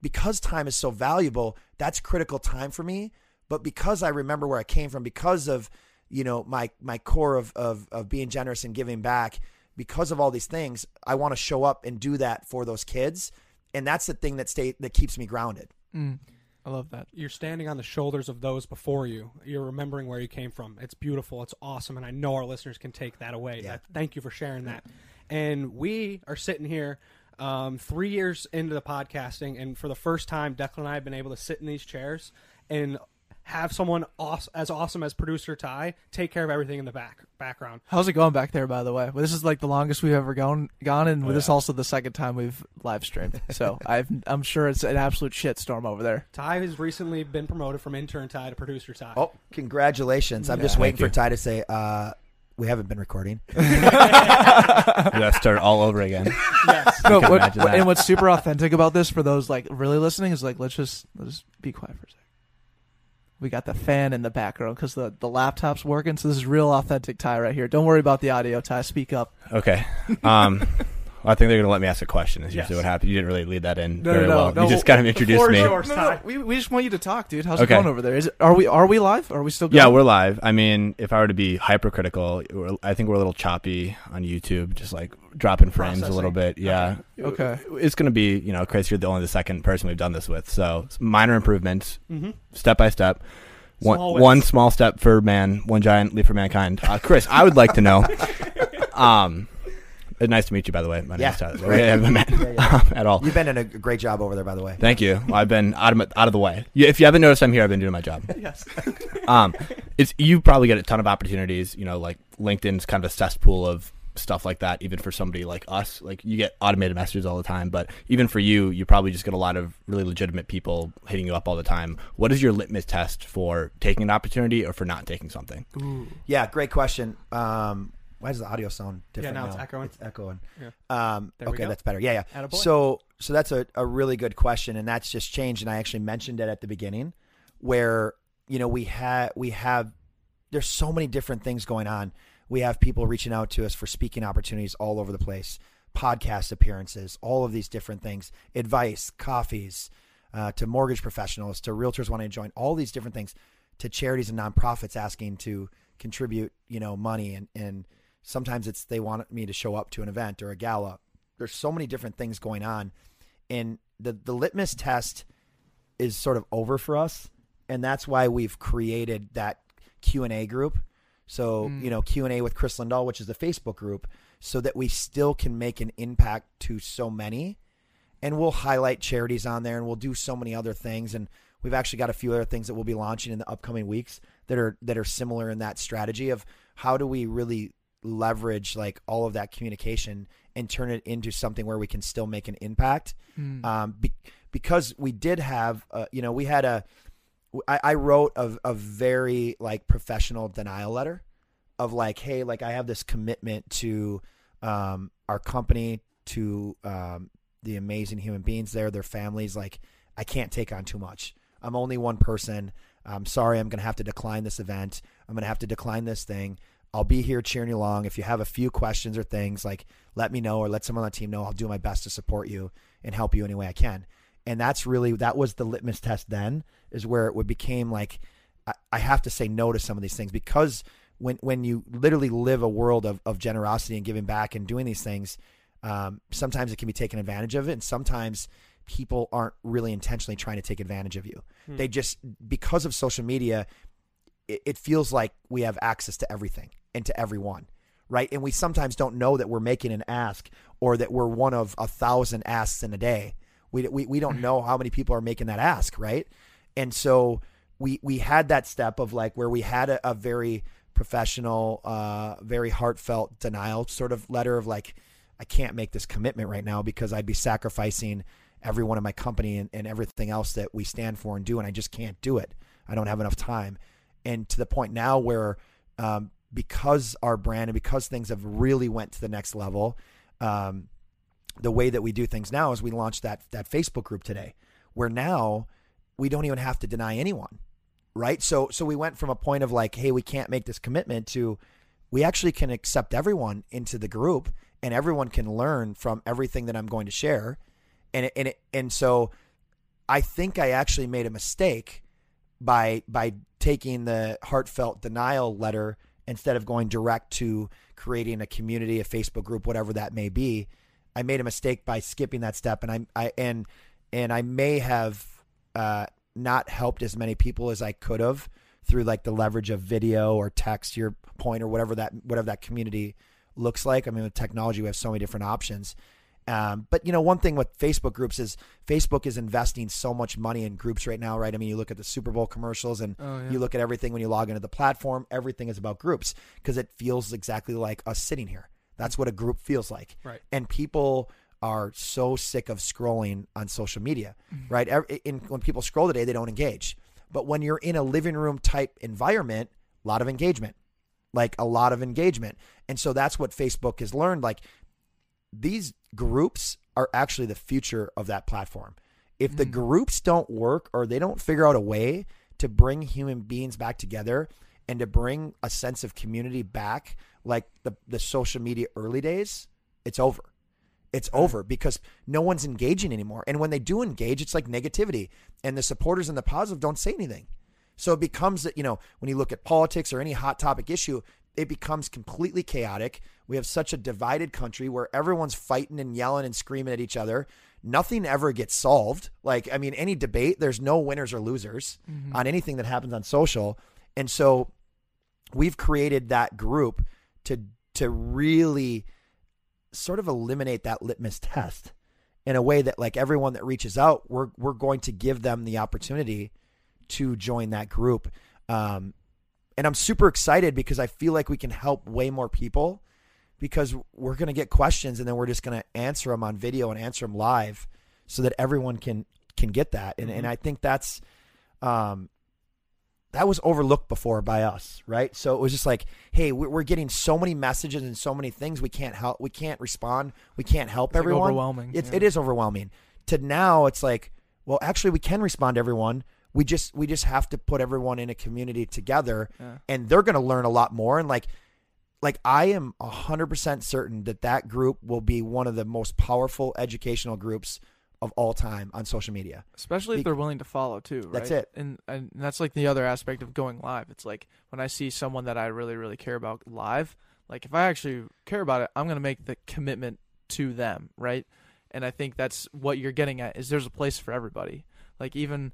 because time is so valuable, that's critical time for me. But because I remember where I came from, because of you know my my core of of, of being generous and giving back, because of all these things, I want to show up and do that for those kids, and that's the thing that stay that keeps me grounded. Mm, I love that. You're standing on the shoulders of those before you. You're remembering where you came from. It's beautiful. It's awesome, and I know our listeners can take that away. Yeah. That- thank you for sharing that. And we are sitting here, um, three years into the podcasting, and for the first time, Declan and I have been able to sit in these chairs and have someone awes- as awesome as producer Ty take care of everything in the back background. How's it going back there, by the way? Well, this is like the longest we've ever gone, gone, and this is also the second time we've live streamed. So I've, I'm sure it's an absolute shitstorm over there. Ty has recently been promoted from intern Ty to producer Ty. Oh, congratulations! I'm just waiting for. Ty to say uh, we haven't been recording. We gotta start all over again. yes. No, what, what- and what's super authentic about this for those like really listening is like let's just let's just be quiet for a second. We got the fan in the background because the the laptop's working, so this is real authentic Ty right here. Don't worry about the audio, Ty. Speak up. Okay. Um, well, I think they're gonna let me ask a question. Is Yes. usually what happened. You didn't really lead that in No, very no, no, well. no, you just kind of introduced floor is me. yours. No, no, we, we just want you to talk, dude. How's Okay. it going over there? Is it are we are we live? Are we still going? Yeah, we're live. I mean, if I were to be hypercritical, we're, I think we're a little choppy on YouTube, just like dropping frames a little bit. Yeah. Okay. It's going to be, you know, Kris, you're the only the second person we've done this with. So minor improvements, Mm-hmm. step by step. One, Small one small step for man, one giant leap for mankind. Uh, Kris, I would like to know. Um, uh, nice to meet you, by the way. My Yeah. name's Tyler. We haven't met yeah. at all. You've been doing a great job over there, by the way. Thank you. Well, I've been out of out of the way. You- If you haven't noticed, I'm here. I've been doing my job. Yes. Um, it's you probably get a ton of opportunities. You know, like LinkedIn's kind of a cesspool of stuff like that. Even for somebody like us, like you get automated messages all the time. But even for you, you probably just get a lot of really legitimate people hitting you up all the time. What is your litmus test for taking an opportunity or for not taking something? Yeah, great question. Um, why does the audio sound different? now it's echoing. It's echoing. Yeah. Um, okay, go. that's better. Yeah, yeah. Attaboy. So, so that's a, a really good question, and that's just changed. And I actually mentioned it at the beginning, where you know we had we have there's so many different things going on. We have people reaching out to us for speaking opportunities all over the place, podcast appearances, all of these different things, advice, coffees, uh, to mortgage professionals, to realtors wanting to join, all these different things, to charities and nonprofits asking to contribute, you know, money, and and sometimes it's they want me to show up to an event or a gala. There's so many different things going on, and the the litmus test is sort of over for us, and that's why we've created that Q and A group. So Mm. you know Q and A with Kris Lindahl, which is the Facebook group, so that we still can make an impact to so many, and we'll highlight charities on there, and we'll do so many other things, and we've actually got a few other things that we'll be launching in the upcoming weeks that are that are similar in that strategy of how do we really leverage like all of that communication and turn it into something where we can still make an impact Mm. um, be, because we did have, uh, you know, we had a, I, I wrote a, a very like professional denial letter of like, hey, like I have this commitment to um, our company, to um, the amazing human beings there, their families. Like, I can't take on too much. I'm only one person. I'm sorry, I'm going to have to decline this event. I'm going to have to decline this thing. I'll be here cheering you along. If you have a few questions or things, like let me know or let someone on the team know. I'll do my best to support you and help you any way I can. And that's really that was the litmus test. Then is where it would became like I, I have to say no to some of these things because when when you literally live a world of of generosity and giving back and doing these things, um, sometimes it can be taken advantage of it, and sometimes people aren't really intentionally trying to take advantage of you. They just because of social media, it, it feels like we have access to everything and to everyone, right? And we sometimes don't know that we're making an ask or that we're one of a thousand asks in a day. We, we, we don't know how many people are making that ask, right? And so we we had that step of like where we had a, a very professional, uh, very heartfelt denial sort of letter of like, I can't make this commitment right now because I'd be sacrificing everyone in my company and, and everything else that we stand for and do, and I just can't do it. I don't have enough time. And to the point now where um, because our brand and because things have really went to the next level, um, the way that we do things now is we launched that that Facebook group today, where now we don't even have to deny anyone, right? So so we went from a point of like, hey, we can't make this commitment to we actually can accept everyone into the group and everyone can learn from everything that I'm going to share. And it, and it, and so I think I actually made a mistake by by taking the heartfelt denial letter instead of going direct to creating a community, a Facebook group, whatever that may be. I made a mistake by skipping that step, and I, I and and I may have uh, not helped as many people as I could have through like the leverage of video or text. Your point or whatever that whatever that community looks like. I mean, with technology, we have so many different options. Um, but you know, one thing with Facebook groups is Facebook is investing so much money in groups right now, right? I mean, you look at the Super Bowl commercials and Oh, yeah. you look at everything when you log into the platform. Everything is about groups because it feels exactly like us sitting here. That's what a group feels like. Right. And people are so sick of scrolling on social media, right? Every- In, when people scroll today, they don't engage. But when you're in a living room type environment, a lot of engagement, like a lot of engagement. And so that's what Facebook has learned. Like these groups are actually the future of that platform. If the hmm. groups don't work or they don't figure out a way to bring human beings back together and to bring a sense of community back like the, the social media early days, it's over. It's over because no one's engaging anymore. And when they do engage, it's like negativity. And the supporters and the positive don't say anything. So it becomes that, you know, when you look at politics or any hot topic issue, it becomes completely chaotic. We have such a divided country where everyone's fighting and yelling and screaming at each other. Nothing ever gets solved. Like, I mean, any debate, there's no winners or losers on anything that happens on social. And so we've created that group to to really sort of eliminate that litmus test in a way that like everyone that reaches out, we're we're going to give them the opportunity to join that group. Um, and I'm super excited because I feel like we can help way more people because we're going to get questions and then we're just going to answer them on video and answer them live so that everyone can can get that. And and I think that's um that was overlooked before by us, right? So it was just like, hey, we're getting so many messages and so many things we can't help, we can't respond, we can't help It's, like, everyone. overwhelming, It's yeah. it is overwhelming. To now, it's like, well, actually, we can respond to everyone. We just we just have to put everyone in a community together, Yeah. and they're going to learn a lot more. And like, like I am hundred percent certain that that group will be one of the most powerful educational groups of all time on social media. especially if they're willing to follow too. Right? That's it. and and that's like the other aspect of going live. It's like when I see someone that I really really care about live, like if I actually care about it, I'm gonna make the commitment to them, right? And I think that's what you're getting at is there's a place for everybody. Like even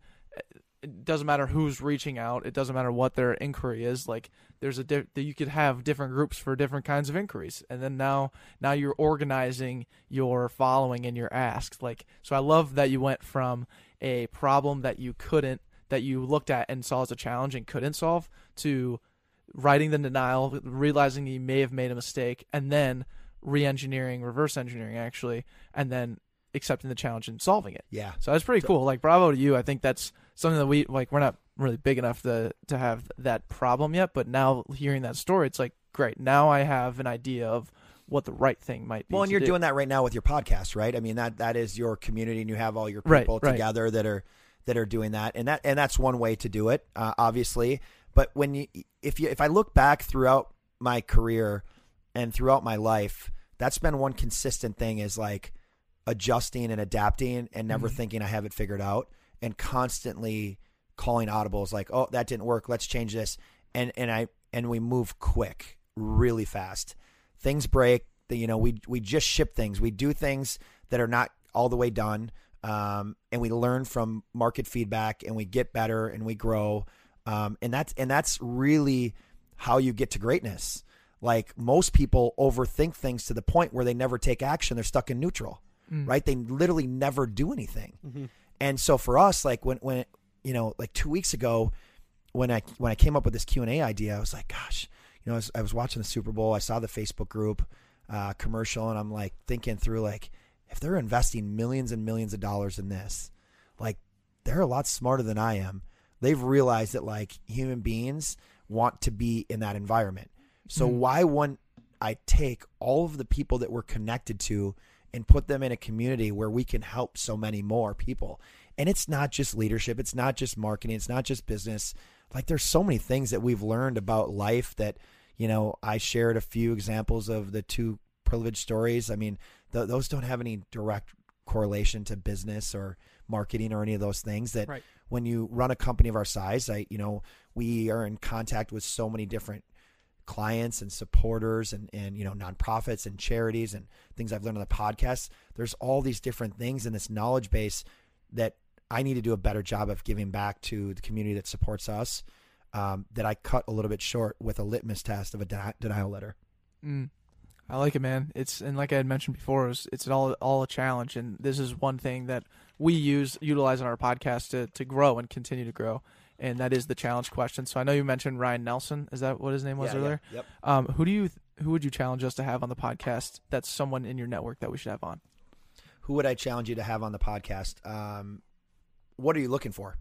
it doesn't matter who's reaching out. It doesn't matter what their inquiry is. Like there's a di- that you could have different groups for different kinds of inquiries, and then now now you're organizing your following and your asks. Like so, I love that you went from a problem that you couldn't that you looked at and saw as a challenge and couldn't solve to writing the denial, realizing you may have made a mistake, and then re-engineering, reverse engineering actually, and then accepting the challenge and solving it. Yeah, So that's pretty cool. Like bravo to you. I think that's something that we like we're not really big enough to to have that problem yet, but now hearing that story it's like great. Now I have an idea of what the right thing might be. Well, and you're do. doing that right now with your podcast, right? I mean that that is your community, and you have all your people right. together that are that are doing that, and that and that's one way to do it, uh, obviously. But when you if you if I look back throughout my career and throughout my life, that's been one consistent thing is like adjusting and adapting and never thinking I have it figured out and constantly calling audibles like, "Oh, that didn't work. Let's change this." And and I and we move quick, really fast. Things break. You know, we we just ship things. We do things that are not all the way done, um, and we learn from market feedback, and we get better, and we grow. Um, and that's and that's really how you get to greatness. Like most people overthink things to the point where they never take action. They're stuck in neutral, right? They literally never do anything. And so for us, like when when you know, like two weeks ago, when I when I came up with this Q and A idea, I was like, gosh, you know, I was, I was watching the Super Bowl. I saw the Facebook group uh, commercial, and I'm like thinking through like if they're investing millions and millions of dollars in this, like they're a lot smarter than I am. They've realized that like human beings want to be in that environment. So why wouldn't I take all of the people that we're connected to and put them in a community where we can help so many more people? And it's not just leadership, it's not just marketing, it's not just business. Like there's so many things that we've learned about life that, you know, I shared a few examples of the two privileged stories. I mean, th- those don't have any direct correlation to business or marketing or any of those things that Right. when you run a company of our size, I, you know, we are in contact with so many different clients and supporters and, and you know nonprofits and charities and things I've learned on the podcast. There's all these different things in this knowledge base that I need to do a better job of giving back to the community that supports us. Um, that I cut a little bit short with a litmus test of a deni- denial letter. Mm. I like it, man. It's and like I had mentioned before, it's, it's all all a challenge, and this is one thing that we use utilize on our podcast to to grow and continue to grow, and that is the challenge question. So I know you mentioned Ryan Nelson. Is that what his name was earlier? Yep. Um, who do you who would you challenge us to have on the podcast? That's someone in your network that we should have on. Who would I challenge you to have on the podcast? Um, what are you looking for?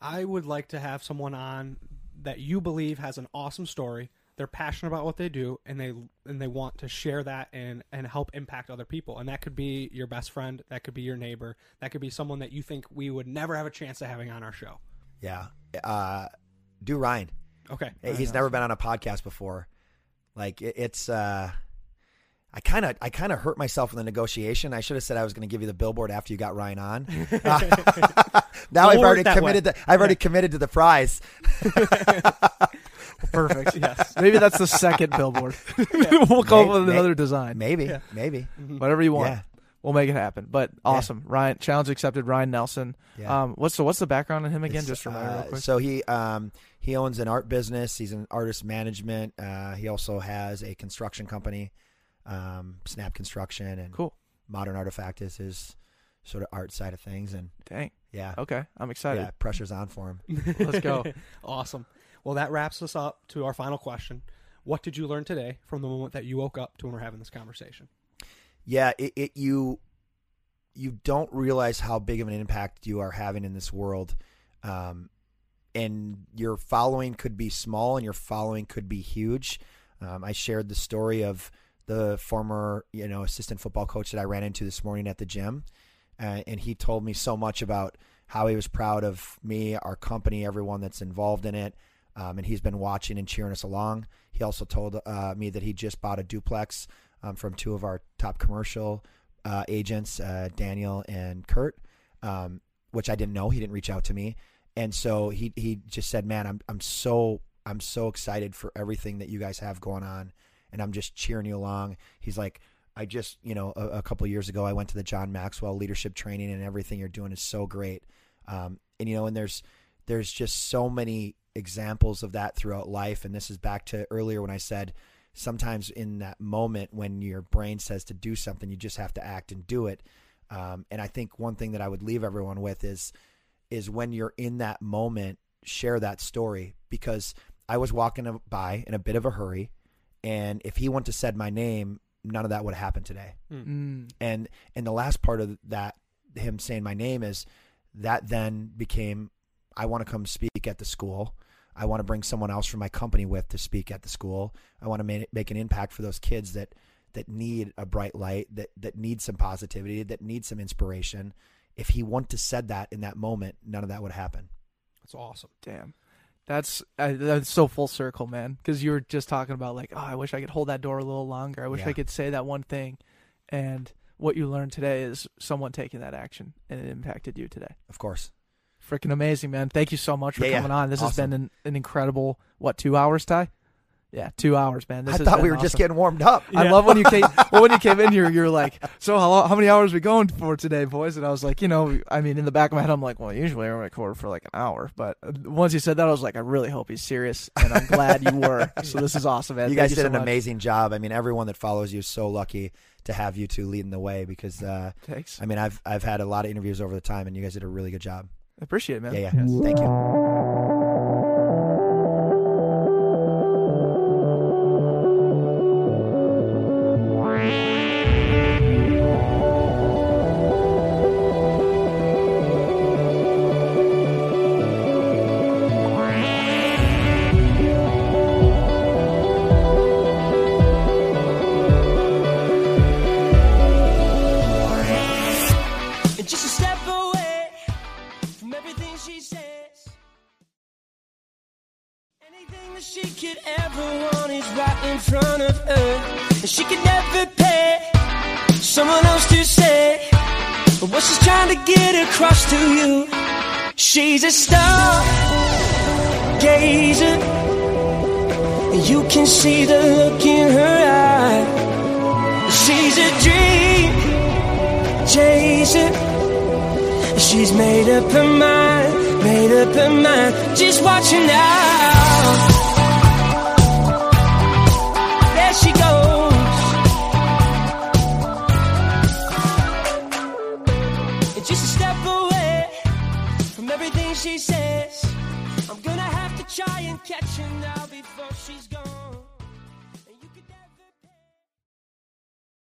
I would like to have someone on that you believe has an awesome story. They're passionate about what they do, and they and they want to share that and and help impact other people. And that could be your best friend, that could be your neighbor, that could be someone that you think we would never have a chance of having on our show. Yeah. Uh, do Ryan. Okay, He's never been on a podcast before. Like it, it's uh I kind of I kind of hurt myself in the negotiation. I should have said I was going to give you the billboard after you got Ryan on. now I've We'll work already committed way. to, I've already committed to the prize. Perfect. yes. Maybe that's the second billboard. we'll come up May- with another design. Maybe, maybe. Whatever you want. Yeah. We'll make it happen. But awesome. Ryan challenge accepted. Ryan Nelson. Yeah. Um, what's so what's the background on him again? It's, Just remind me real uh, quick. So he um he owns an art business. He's an artist management. Uh, he also has a construction company, um, Snap Construction, and Cool. Modern Artifact is his sort of art side of things. And Dang. yeah, Okay. I'm excited. yeah, pressure's on for him. Let's go. awesome. Well, that wraps us up to our final question. What did you learn today from the moment that you woke up to when we're having this conversation? Yeah it, it you you don't realize how big of an impact you are having in this world um and your following could be small and your following could be huge. Um, i shared the story of the former you know assistant football coach that i ran into this morning at the gym uh, and he told me so much about how he was proud of me our company everyone that's involved in it um, and he's been watching and cheering us along. He also told uh, me that he just bought a duplex um, from two of our top commercial uh, agents, uh, Daniel and Kurt, um, which I didn't know. He didn't reach out to me, and so he he just said, "Man, I'm I'm so I'm so excited for everything that you guys have going on, and I'm just cheering you along." He's like, "I just you know a, a couple years ago I went to the John Maxwell leadership training, and everything you're doing is so great." Um, and you know, and there's there's just so many examples of that throughout life, and this is back to earlier when I said sometimes in that moment when your brain says to do something, you just have to act and do it. Um, and I think one thing that I would leave everyone with is is when you're in that moment, share that story because I was walking by in a bit of a hurry, and if he wouldn't have said my name, none of that would have happened today. Mm. And and the last part of that, him saying my name is that then became I want to come speak at the school. I want to bring someone else from my company with to speak at the school. I want to make, make an impact for those kids that that need a bright light, that that need some positivity, that need some inspiration. If he wouldn't have said that in that moment, none of that would happen. That's awesome. Damn. That's uh, that's so full circle, man. Because you were just talking about like, oh, I wish I could hold that door a little longer. I wish Yeah. I could say that one thing, and what you learned today is someone taking that action and it impacted you today. Of course. Freaking amazing, man. Thank you so much for Yeah, yeah. coming on. This has been an, an incredible what two hours, Ty? Yeah, two hours, man. This I thought we were just getting warmed up. I love when you came. well, when you came in here, you're like, "So how long, how many hours we going for today, boys?" And I was like, you know, I mean, in the back of my head, I'm like, "Well, usually I record for like an hour," but uh, once you said that, I was like, "I really hope he's serious," and I'm glad you were. So this is awesome, man. you Thank guys did so an much. amazing job. I mean, everyone that follows you is so lucky to have you two leading the way because, uh, Thanks. I mean, I've I've had a lot of interviews over the time, and you guys did a really good job. I appreciate it, man. Yeah, yeah. Thank you. Watch now.